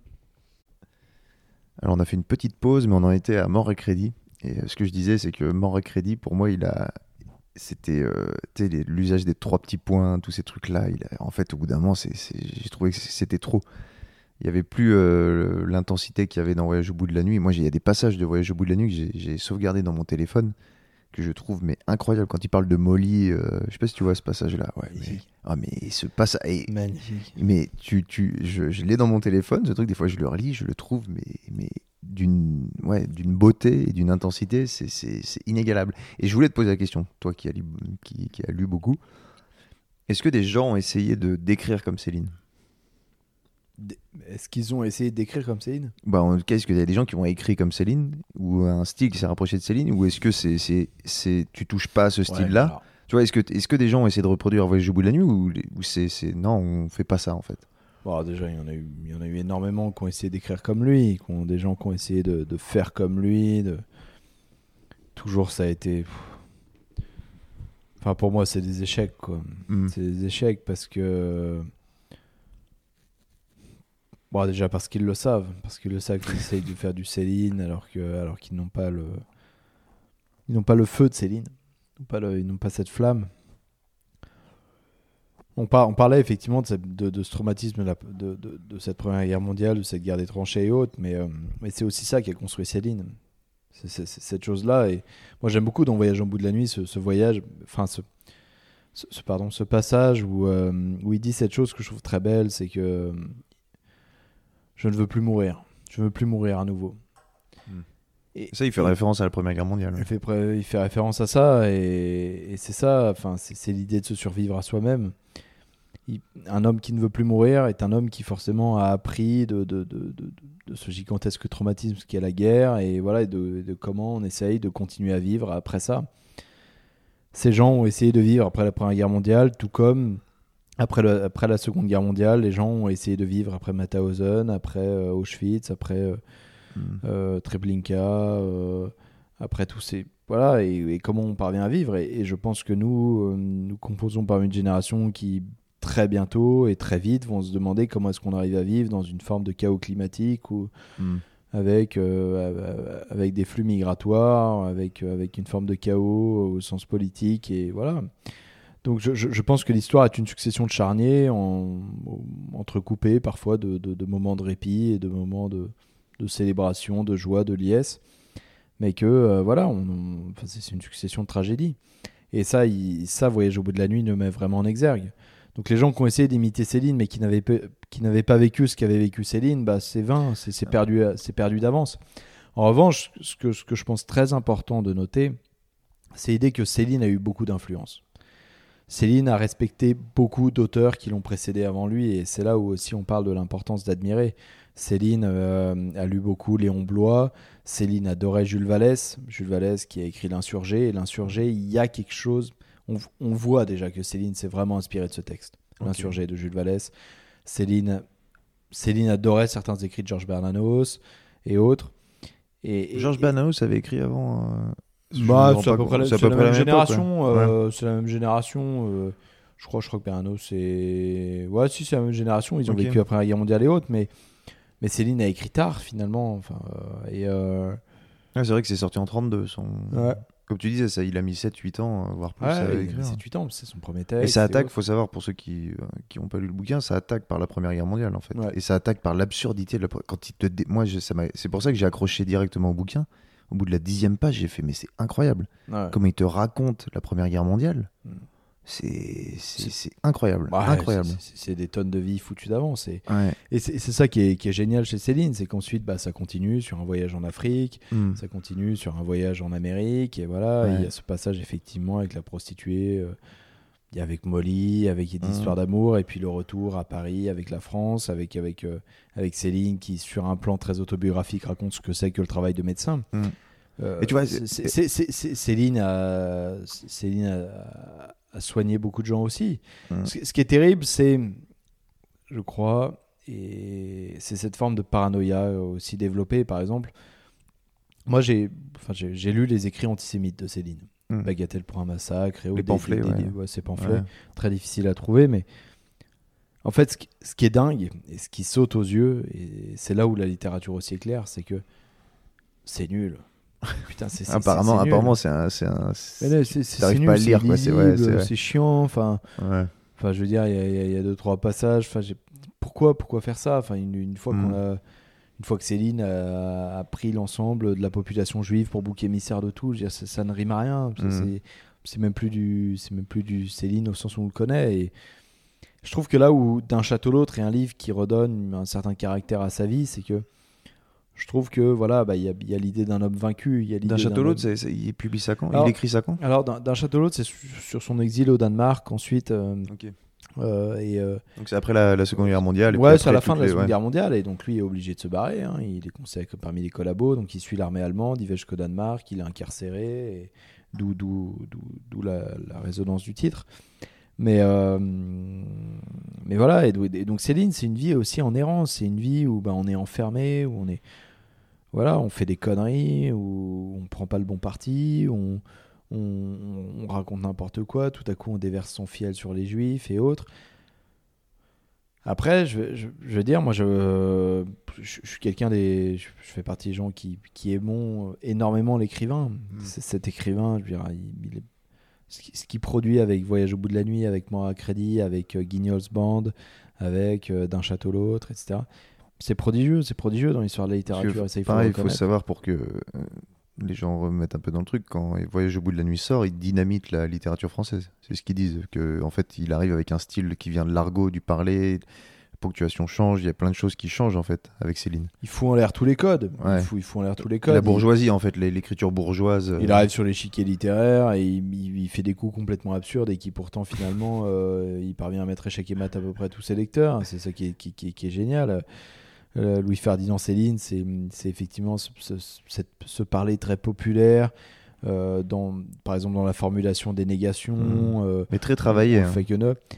Alors, on a fait une petite pause, mais on en était à Mort et Crédit. Et euh, ce que je disais, c'est que Mort et Crédit, pour moi, il a. C'était euh, l'usage des trois petits points, tous ces trucs-là. En fait, au bout d'un moment, j'ai trouvé que c'était trop. Il n'y avait plus euh, l'intensité qu'il y avait dans Voyage au bout de la nuit. Moi, il y a des passages de Voyage au bout de la nuit que j'ai- j'ai sauvegardé dans mon téléphone que je trouve mais incroyable quand il parle de Molly. euh, je sais pas si tu vois ce passage-là. Ouais, mais, ah, mais ce passage. Magnifique. mais tu, tu, je, je l'ai dans mon téléphone, ce truc, des fois je le relis, je le trouve, mais, mais d'une ouais, d'une beauté et d'une intensité, c'est- inégalable. Et je voulais te poser la question, toi qui as lu, qui, qui as lu beaucoup, est-ce que des gens ont essayé de d'écrire comme Céline? Est-ce qu'ils ont essayé d'écrire comme Céline? Bah, En tout cas, est-ce qu'il y a des gens qui ont écrit comme Céline, ou un style qui s'est rapproché de Céline, ou est-ce que c'est c'est tu touches pas à ce style-là? Tu vois, est-ce que, est que des gens ont essayé de reproduire Voyage au bout de la nuit, ou, ou c'est- non, on fait pas ça en fait? Bon, déjà, il y, en a eu, il y en a eu énormément qui ont essayé d'écrire comme lui, qui ont, des gens qui ont essayé de, de faire comme lui. De... Toujours, ça a été. Enfin, pour moi, c'est des échecs, quoi. Mm. C'est des échecs parce que. Bon, déjà parce qu'ils le savent, parce qu'ils le savent qu'ils essayent de faire du Céline alors que alors qu'ils n'ont pas le ils n'ont pas le feu de Céline, ils n'ont pas le- ils n'ont pas cette flamme. On, par- on parlait effectivement de, cette- de- de ce traumatisme de, la- de- de- de cette première guerre mondiale, de cette guerre des tranchées et autres, mais, euh, mais c'est aussi ça qui a construit Céline. C'est cette chose-là. Et moi, j'aime beaucoup dans Voyage en bout de la nuit ce, ce voyage, enfin, ce, ce, ce- pardon, ce passage où, euh, où il dit cette chose que je trouve très belle, c'est que euh, je ne veux plus mourir. Je ne veux plus mourir à nouveau. Hmm. Et, Ça, il fait référence à la Première Guerre mondiale. il fait, pré- il fait référence à ça et, et c'est ça, enfin, c'est l'idée de se survivre à soi-même. Il- un homme qui ne veut plus mourir est un homme qui forcément a appris de, de, de, ce gigantesque traumatisme qu'est la guerre et voilà et de, comment on essaye de continuer à vivre après ça. Ces gens ont essayé de vivre après la Première Guerre mondiale, tout comme après, le- après la Seconde Guerre mondiale, les gens ont essayé de vivre après Mauthausen, après euh, Auschwitz, après euh, Hmm. euh, Treblinka, après tous ces voilà et, et comment on parvient à vivre et, et je pense que nous nous composons par une génération qui très bientôt et très vite vont se demander comment est-ce qu'on arrive à vivre dans une forme de chaos climatique ou Hmm. avec euh, avec des flux migratoires avec avec une forme de chaos au sens politique et voilà donc je, je- je pense que l'histoire est une succession de charniers en, entrecoupés parfois de, de- de moments de répit et de moments de, de célébration, de joie, de liesse, mais que euh, voilà, on, on- enfin, c'est une succession de tragédies. Et ça, il- ça, Voyage au bout de la nuit, le met vraiment en exergue. Donc les gens qui ont essayé d'imiter Céline, mais qui n'avaient pe- qui n'avaient pas vécu ce qu'avait vécu Céline, bah, c'est vain, c'est c'est perdu, à- c'est perdu d'avance. En revanche, ce que, ce que je pense très important de noter, c'est l'idée que Céline a eu beaucoup d'influence. Céline a respecté beaucoup d'auteurs qui l'ont précédé avant lui, et c'est là où aussi on parle de l'importance d'admirer. Céline euh, a lu beaucoup Léon Blois, Céline adorait Jules Vallès, Jules Vallès qui a écrit L'Insurgé, et L'Insurgé, il y a quelque chose, on, on voit déjà que Céline s'est vraiment inspirée de ce texte, Ok. L'Insurgé de Jules Vallès. Céline, Céline adorait certains écrits de Georges Bernanos et autres. Et, et- Georges Bernanos avait écrit avant. euh, bah, c'est à peu près la, même génération. ouais. euh, C'est la même génération. euh, je crois, je crois que Bernanos, c'est. Ouais, si, c'est la même génération. Ils ont vécu après la guerre mondiale et autres, mais. Mais Céline a écrit tard finalement. Enfin, et c'est vrai que c'est sorti en 32. Son... Ouais. Comme tu disais, ça, il a mis 7-8 ans, euh, voire plus, ouais, à il écrire. 7-8 ans, c'est son premier texte. Et ça attaque, autres. faut savoir pour ceux qui n'ont pas lu le bouquin, ça attaque par la Première Guerre mondiale en fait. Ouais. Et ça attaque par l'absurdité de la. Quand il te, dé- moi, je- c'est pour ça que j'ai accroché directement au bouquin. Au bout de la dixième page, j'ai fait mais c'est incroyable. Ouais. Comment il te raconte la Première Guerre mondiale, Mm. C'est incroyable, Ouais, incroyable. c'est- des tonnes de vie foutues d'avance. Et, Ouais. et c'est ça qui est, qui est génial chez Céline, c'est qu'ensuite, bah, ça continue sur un voyage en Afrique, Mm. ça continue sur un voyage en Amérique et voilà Ouais. il y a ce passage effectivement avec la prostituée euh, il y a avec Molly avec des Mhm. histoires d'amour et puis le retour à Paris avec la France avec avec euh, avec Céline qui sur un plan très autobiographique raconte ce que c'est que le travail de médecin Mhm. Euh, Et tu vois, Céline a Céline a, a soigné beaucoup de gens aussi Mhm. ce, ce qui est terrible c'est je crois et c'est cette forme de paranoïa euh, aussi développée par exemple moi, j'ai enfin, j'ai lu les écrits antisémites de Céline. Mm. Bagatelle pour un massacre. Et Les pamphlets, des- des- ouais. ouais, ces pamphlets, Ouais. très difficiles à trouver. Mais en fait, ce qui, ce qui est dingue et ce qui saute aux yeux, et c'est là où la littérature aussi est claire, c'est que c'est nul. Putain, c'est c'est- Apparemment, apparemment, c'est un, c'est un. T'arrives pas à le lire, quoi, c'est- ouais, c'est chiant. Enfin, Ouais. Enfin, je veux dire, il y a- y, y deux trois passages. Enfin, pourquoi, pourquoi faire ça? Enfin, une, une fois Mm. qu'on a, une fois que Céline a, a pris l'ensemble de la population juive pour bouc émissaire de tout, je veux dire, ça, ça ne rime à rien. Mm. C'est, même plus du, c'est même plus du Céline au sens où on le connaît. Et je trouve que là où d'un château l'autre est un livre qui redonne un certain caractère à sa vie, c'est que je trouve que voilà, bah, il y a, il y a l'idée d'un homme vaincu. Il D'un château homme- l'autre, c'est- il publie ça quand? Alors- Il écrit ça quand? Alors d'un, château l'autre, c'est sur, sur son exil au Danemark. Ensuite, euh, Ok. euh, et euh, Donc c'est après la, la Seconde Guerre mondiale. et Ouais, c'est à la fin de la les- Seconde. Guerre mondiale, et donc lui est obligé de se barrer. hein. Il est comme parmi les collabos, donc il suit l'armée allemande, il va jusqu'au Danemark, il est incarcéré, d'où, la, la résonance du titre. Mais, euh, mais voilà, et, donc Céline, c'est une vie aussi en errance, c'est une vie où ben, on est enfermé, où on est. Voilà, on fait des conneries, où on prend pas le bon parti, on, on, on raconte n'importe quoi, tout à coup on déverse son fiel sur les juifs et autres. Après, je, vais- je, je veux dire, moi, je, je, je suis quelqu'un des. Je, fais partie des gens qui, qui aimons énormément l'écrivain. C'est- Cet écrivain, je veux dire, il, il est- ce qui- ce qu'il produit avec Voyage au bout de la nuit, avec Moi à crédit, avec euh, Guignol's Band, avec euh, D'un château l'autre, etc. C'est prodigieux, c'est prodigieux dans l'histoire de la littérature. ça, il faut pareil, le il faut reconnaître. savoir pour que euh, les gens remettent un peu dans le truc. Quand Voyage au bout de la nuit sort, il dynamite la littérature française. C'est ce qu'ils disent. Que, en fait, il arrive avec un style qui vient de l'argot, du parler. La ponctuation change. Il y a plein de choses qui changent, en fait, avec Céline. Il fout en l'air tous les codes. Ouais. Il, fout, il fout en l'air tous les codes. La Il- bourgeoisie, en fait, l'écriture bourgeoise. Il euh, arrive sur l'échiquier littéraire et il, il- il fait des coups complètement absurdes et qui pourtant finalement euh, il parvient à mettre échec et mat à peu près tous ses lecteurs. C'est ça qui est, qui, qui- qui est génial. Euh, Louis Ferdinand Céline, c'est c'est effectivement ce, ce- cette- ce parler très populaire. euh, dans, par exemple dans la formulation des négations, Mhm. euh, Mais très travaillé. hein.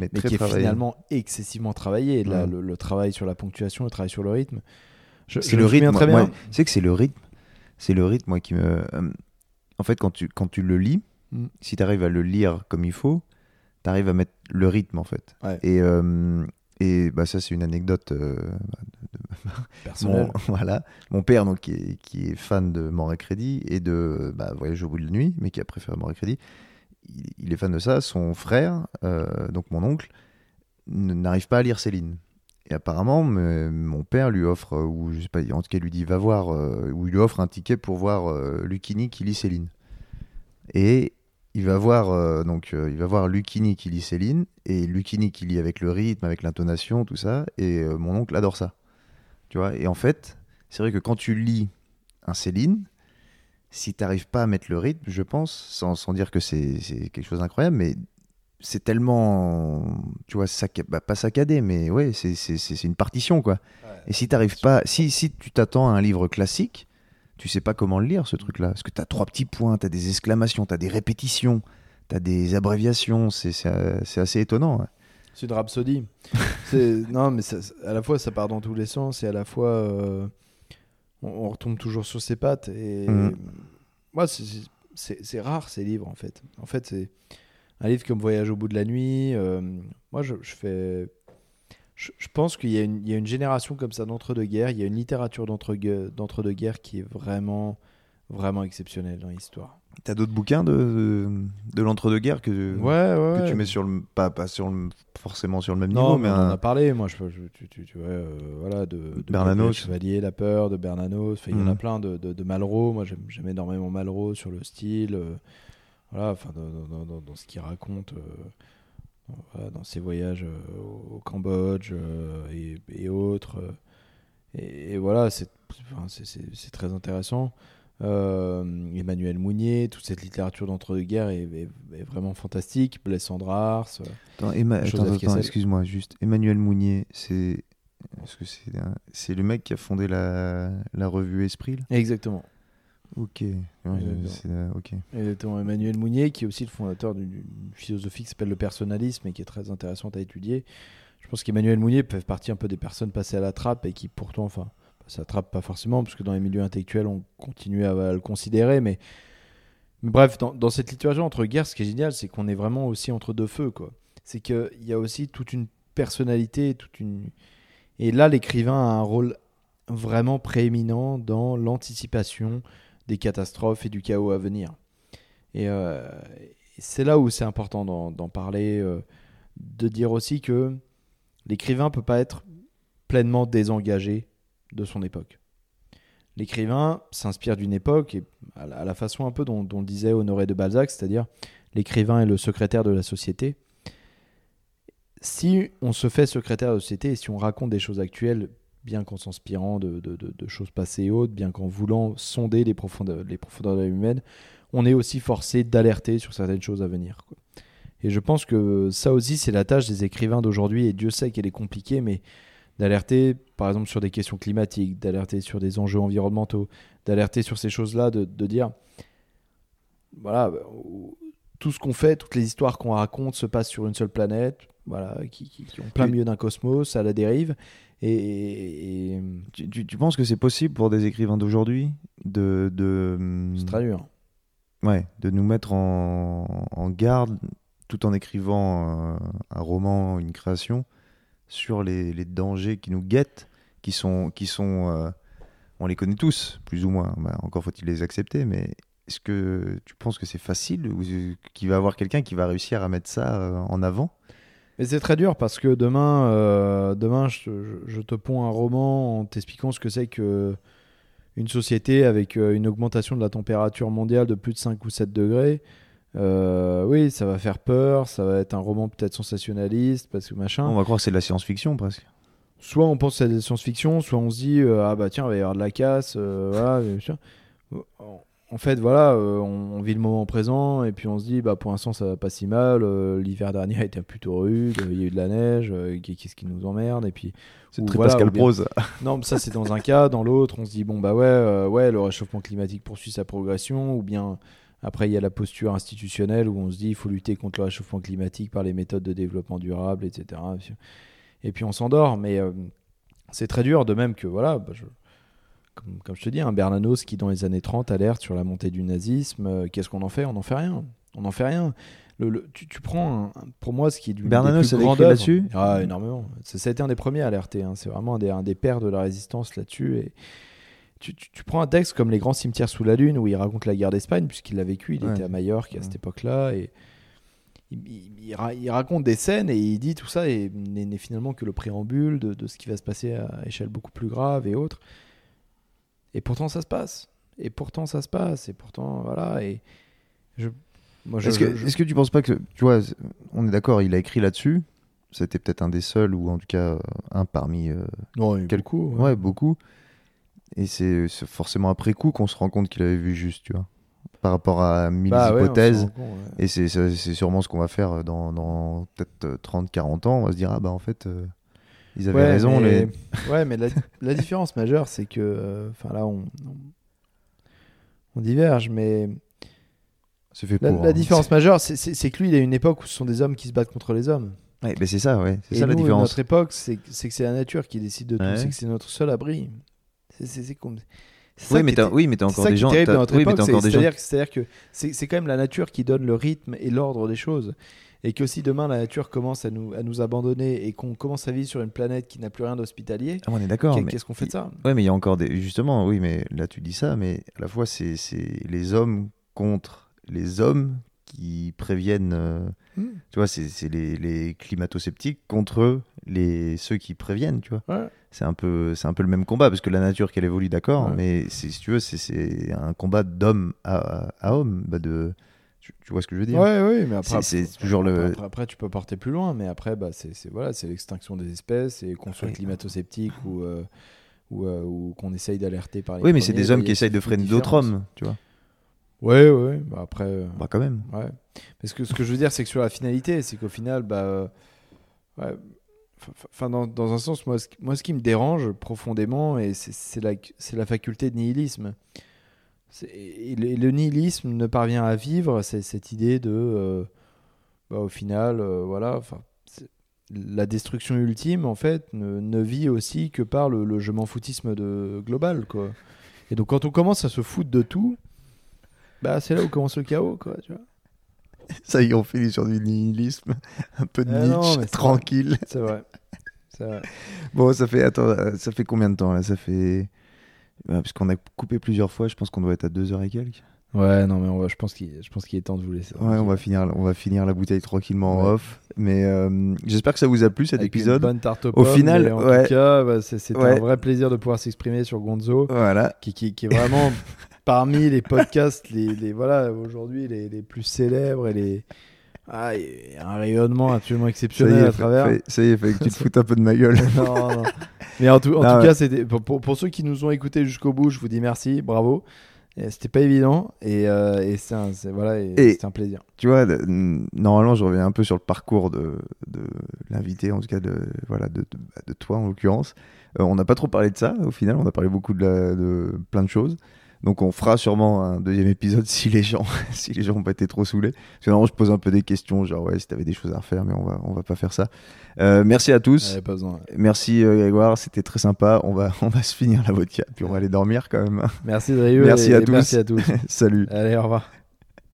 Mais qui est travaillé. finalement excessivement travaillé. Là, Mhm. le, le travail sur la ponctuation, le travail sur le rythme. C'est le rythme. très bien. sais que c'est le rythme. C'est le rythme, moi, qui me. en fait, quand tu, quand tu le lis, Mm. si tu arrives à le lire comme il faut, tu arrives à mettre le rythme, en fait. Ouais. Et, euh, et bah, ça, c'est une anecdote. euh, mon, voilà. Mon père, donc, qui, est, qui est fan de Mort et Crédit et de bah, Voyage au bout de la nuit, mais qui a préféré Mort et Crédit, il, il est fan de ça. Son frère, euh, donc mon oncle, n'arrive pas à lire Céline. Et apparemment, me- mon père lui offre, euh, ou je sais pas, en tout cas, lui dit va voir, euh, ou il lui offre un ticket pour voir Lucchini qui lit Céline. Et il va voir, euh, donc, euh, il va voir Lucchini qui lit Céline, et Lucchini qui lit avec le rythme, avec l'intonation, tout ça. Et euh, mon oncle adore ça. Tu vois Et en fait, c'est vrai que quand tu lis un Céline, si tu n'arrives pas à mettre le rythme, je pense, sans, sans dire que c'est quelque chose d'incroyable, mais c'est tellement, tu vois, sac, bah, pas saccadé, mais ouais, c'est c'est- c'est- c'est une partition, quoi. Et si t'arrives pas, si, si tu t'attends à un livre classique, tu sais pas comment le lire, ce truc-là. Parce que tu as trois petits points, tu as des exclamations, tu as des répétitions, tu as des abréviations, c'est euh, assez étonnant. ouais. C'est une rhapsodie. Non, mais ça- à la fois ça part dans tous les sens et à la fois euh, on, on retombe toujours sur ses pattes. Et Mhm. moi, c'est- c'est- rare ces livres en fait. En fait, c'est un livre comme Voyage au bout de la nuit. euh, moi, je, je fais. Je, je pense qu'il y, a une- il y a une génération comme ça d'entre-deux-guerres. Il y a une littérature d'entre- d'entre-deux-guerres qui est vraiment, vraiment exceptionnelle dans l'histoire. T'as d'autres bouquins de, de, de l'entre-deux-guerres que, Ouais, ouais. que ouais. tu mets sur le. Pas, pas sur le, forcément sur le même Non, niveau, mais on en a parlé. Moi, je, je- tu, tu, tu vois, euh, voilà, de, de Bernanos. Chevalier, La Peur, de Bernanos. Il y en a Mhm. plein de, de, de Malraux. Moi, j'aime énormément Malraux sur le style. euh, voilà, enfin, dans, dans, dans, dans ce qu'il raconte, euh, voilà, dans ses voyages euh, au Cambodge euh, et, et autres. euh, et, et voilà, c'est enfin, très intéressant. Euh, Emmanuel Mounier, toute cette littérature d'entre-deux-guerres est, est- est vraiment fantastique. Attends, Emma- attends, attends, Kessel. excuse-moi, juste. Emmanuel Mounier, c'est. Est-ce que c'est un- le mec qui a fondé la, la revue Esprit là? Exactement. Ok. Ouais, euh, ok. Exactement. Emmanuel Mounier, qui est aussi le fondateur d'une philosophie qui s'appelle le personnalisme et qui est très intéressante à étudier. Je pense qu'Emmanuel Mounier fait partie un peu des personnes passées à la trappe et qui pourtant, enfin, la trappe pas forcément, parce que dans les milieux intellectuels, on continue à, à le considérer, mais, mais bref, dans, dans cette littérature entre guerres, ce qui est génial, c'est qu'on est vraiment aussi entre deux feux, quoi. C'est qu'il y a aussi toute une personnalité, toute une... Et là, l'écrivain a un rôle vraiment prééminent dans l'anticipation des catastrophes et du chaos à venir. Et euh, c'est là où c'est important d'en parler, euh, de dire aussi que l'écrivain peut pas être pleinement désengagé de son époque. L'écrivain s'inspire d'une époque, et à la, à la façon un peu dont, dont le disait Honoré de Balzac, c'est-à-dire l'écrivain est le secrétaire de la société. Si on se fait secrétaire de la société et si on raconte des choses actuelles, bien qu'en s'inspirant de, choses passées et autres, bien qu'en voulant sonder les profondeurs, les profondeurs de l'âme humaine, on est aussi forcé d'alerter sur certaines choses à venir. Et je pense que ça aussi, c'est la tâche des écrivains d'aujourd'hui, et Dieu sait qu'elle est compliquée, mais d'alerter, par exemple, sur des questions climatiques, d'alerter sur des enjeux environnementaux, d'alerter sur ces choses-là, de, de dire, voilà, bah, tout ce qu'on fait, toutes les histoires qu'on raconte se passent sur une seule planète, voilà, qui, qui, qui ont plein milieu d'un cosmos, à la dérive, et- et, et Tu, tu- tu penses que c'est possible pour des écrivains d'aujourd'hui de. de hum, dur. Ouais, de nous mettre en, en garde tout en écrivant un roman, une création, sur les, les dangers qui nous guettent, qui sont, qui sont euh, on les connaît tous, plus ou moins. Bah, encore faut-il les accepter, mais est-ce que tu penses que c'est facile ou qu'il va y avoir quelqu'un qui va réussir à mettre ça euh, en avant? Mais c'est très dur parce que demain, euh, demain je, te ponds un roman en t'expliquant ce que c'est que une société avec euh, une augmentation de la température mondiale de plus de 5 ou 7 degrés. Euh, oui, ça va faire peur, ça va être un roman peut-être sensationnaliste, parce que machin. On va croire que c'est de la science-fiction presque. Soit on pense que c'est de la science-fiction, soit on se dit, euh, ah bah tiens, il va y avoir de la casse, voilà, bien sûr. En fait, voilà, euh, on, on vit le moment présent et puis on se dit, bah pour l'instant ça va pas si mal. euh, L'hiver dernier a été plutôt rude, il y a eu de la neige, euh, qu'est-ce qui nous emmerde Et puis, C'est très voilà, Pascal bien- Prose. non, mais ça c'est dans un cas, dans l'autre, on se dit bon bah ouais, ouais, le réchauffement climatique poursuit sa progression, ou bien après il y a la posture institutionnelle où on se dit il faut lutter contre le réchauffement climatique par les méthodes de développement durable, etc. Et puis on s'endort, mais c'est très dur, de même que voilà, bah, je- comme, comme je te dis, un Bernanos qui dans les années 30 alerte sur la montée du nazisme, euh, qu'est-ce qu'on en fait? On n'en fait rien, on n'en fait rien. Le- le- tu, tu prends, un- pour moi, ce qui est du Bernanos plus œuvres- là-dessus? Ah, énormément. Ça, ça a été un des premiers à alerter. hein. C'est vraiment un des, un des pères de la résistance là-dessus. Et tu, tu- tu prends un texte comme Les grands cimetières sous la lune où il raconte la guerre d'Espagne, puisqu'il l'a vécu. Il Ouais. était à Majorque à Ouais. cette époque-là. Et il, il- il ra- il raconte des scènes et il dit tout ça et n'est n'est finalement que le préambule de, de ce qui va se passer à échelle beaucoup plus grave et autres. Et pourtant, ça se passe. Et pourtant, ça se passe. Et pourtant, voilà. Et je, moi, je, Est-ce que, je- est-ce que tu penses pas que, tu vois, on est d'accord, il a écrit là-dessus. C'était peut-être un des seuls, ou en tout cas euh, un parmi euh, non, il y a eu quel- beaucoup. ouais. beaucoup. Et c'est c'est forcément après coup qu'on se rend compte qu'il avait vu juste, tu vois, par rapport à mille Bah ouais, hypothèses. compte, ouais. Et c'est c'est c'est sûrement ce qu'on va faire dans, dans peut-être 30-40 ans. On va se dire, ah bah en fait, euh, ils avaient Ouais, raison. mais... Les... ouais, mais la, la différence majeure, c'est que, euh, enfin là, on, on, diverge, mais fait la, pour. la hein. différence majeure, c'est- que lui, il a une époque où ce sont des hommes qui se battent contre les hommes. Ouais, mais c'est ça, ouais. C'est ça la nous, différence. notre époque, c'est que c'est la nature qui décide de tout, Ouais. c'est que c'est notre seul abri. C'est- comme. Oui, mais oui, mais t'as c'est encore des gens. c'est-à-dire que- c'est quand même la nature qui donne le rythme et l'ordre des choses. Et que si demain la nature commence à nous, à nous abandonner et qu'on commence à vivre sur une planète qui n'a plus rien d'hospitalier, Ah, on est d'accord. qu'est-ce qu'on fait de ça? Ouais, mais il y a encore des. Justement, oui, mais là tu dis ça, mais à la fois c'est c'est les hommes contre les hommes qui préviennent. euh, Hmm. Tu vois, c'est c'est les, les climato-sceptiques contre les ceux qui préviennent, tu vois. Ouais. C'est un peu c'est un peu le même combat parce que la nature qu'elle évolue, d'accord, Ouais. mais c'est- si tu veux, c'est- c'est un combat d'homme à, à homme, bah de. Tu, tu vois ce que je veux dire Ouais, oui, mais après, C'est- toujours le- Après, après, tu peux porter plus loin, mais après, bah, c'est voilà, c'est l'extinction des espèces et qu'on soit climato-sceptique ou, euh, ou, euh, ou qu'on essaye d'alerter par les. Oui, mais c'est des hommes qui essayent de freiner d'autres hommes, tu vois. Ouais, ouais, bah après. euh, Bah quand même. Ouais. Parce que ce que je veux dire, c'est que sur la finalité, c'est qu'au final, bah, ouais, enfin, dans, dans un sens, moi ce, qui- moi, ce qui me dérange profondément, et c'est- la, c'est la faculté de nihilisme. Le, le nihilisme ne parvient à vivre c'est cette idée de, euh, bah, au final, euh, voilà, la destruction ultime, en fait, ne, ne vit aussi que par le, le je m'en foutisme de, global, quoi. Et donc, quand on commence à se foutre de tout, bah, c'est là où commence le chaos, quoi, tu vois. Ça y est, on finit sur du nihilisme, un peu de Ah Nietzsche, tranquille. C'est vrai. Bon, ça fait attends, euh, ça fait combien de temps là? Ça fait parce qu'on a coupé plusieurs fois. Je pense qu'on doit être à deux heures et quelques. Ouais, non, mais on va, je pense qu'il qu'il est temps de vous laisser. Ouais, on va finir, on va finir la bouteille tranquillement en Ouais. off. Mais euh, j'espère que ça vous a plu cet Avec une épisode. bonne tarte aux Au pommes, final, mais en ouais. tout cas, bah, c'est- c'était Ouais. un vrai plaisir de pouvoir s'exprimer sur Gonzo, Voilà. qui, qui, qui est vraiment parmi les podcasts, les, les voilà, aujourd'hui les, les plus célèbres et les. Ah, il y a un rayonnement absolument exceptionnel est, à travers. fa- ça y est, fallait que tu te foutes un peu de ma gueule. non, non. Mais en tout, en Non, tout ouais. cas, pour, ceux qui nous ont écoutés jusqu'au bout, je vous dis merci, bravo. C'était pas évident et, euh, et c'est un, c'est- voilà, et Et- c'était un plaisir. tu vois, le- normalement, je reviens un peu sur le parcours de, de l'invité, en tout cas de, voilà, de, de, de toi en l'occurrence. Euh, on n'a pas trop parlé de ça au final, on a parlé beaucoup de, la- de plein de choses. Donc on fera sûrement un deuxième épisode si les gens si les gens n'ont pas été trop saoulés. Parce que normalement je pose un peu des questions, genre ouais si t'avais des choses à refaire, mais on va on va pas faire ça. Euh, merci à tous. Ouais, pas besoin. Merci euh, Grégoire, c'était très sympa. On va on va se finir la vodka, puis on va aller dormir quand même. Merci Drieux. Merci et- à et. Merci à tous. Salut. Allez, au revoir.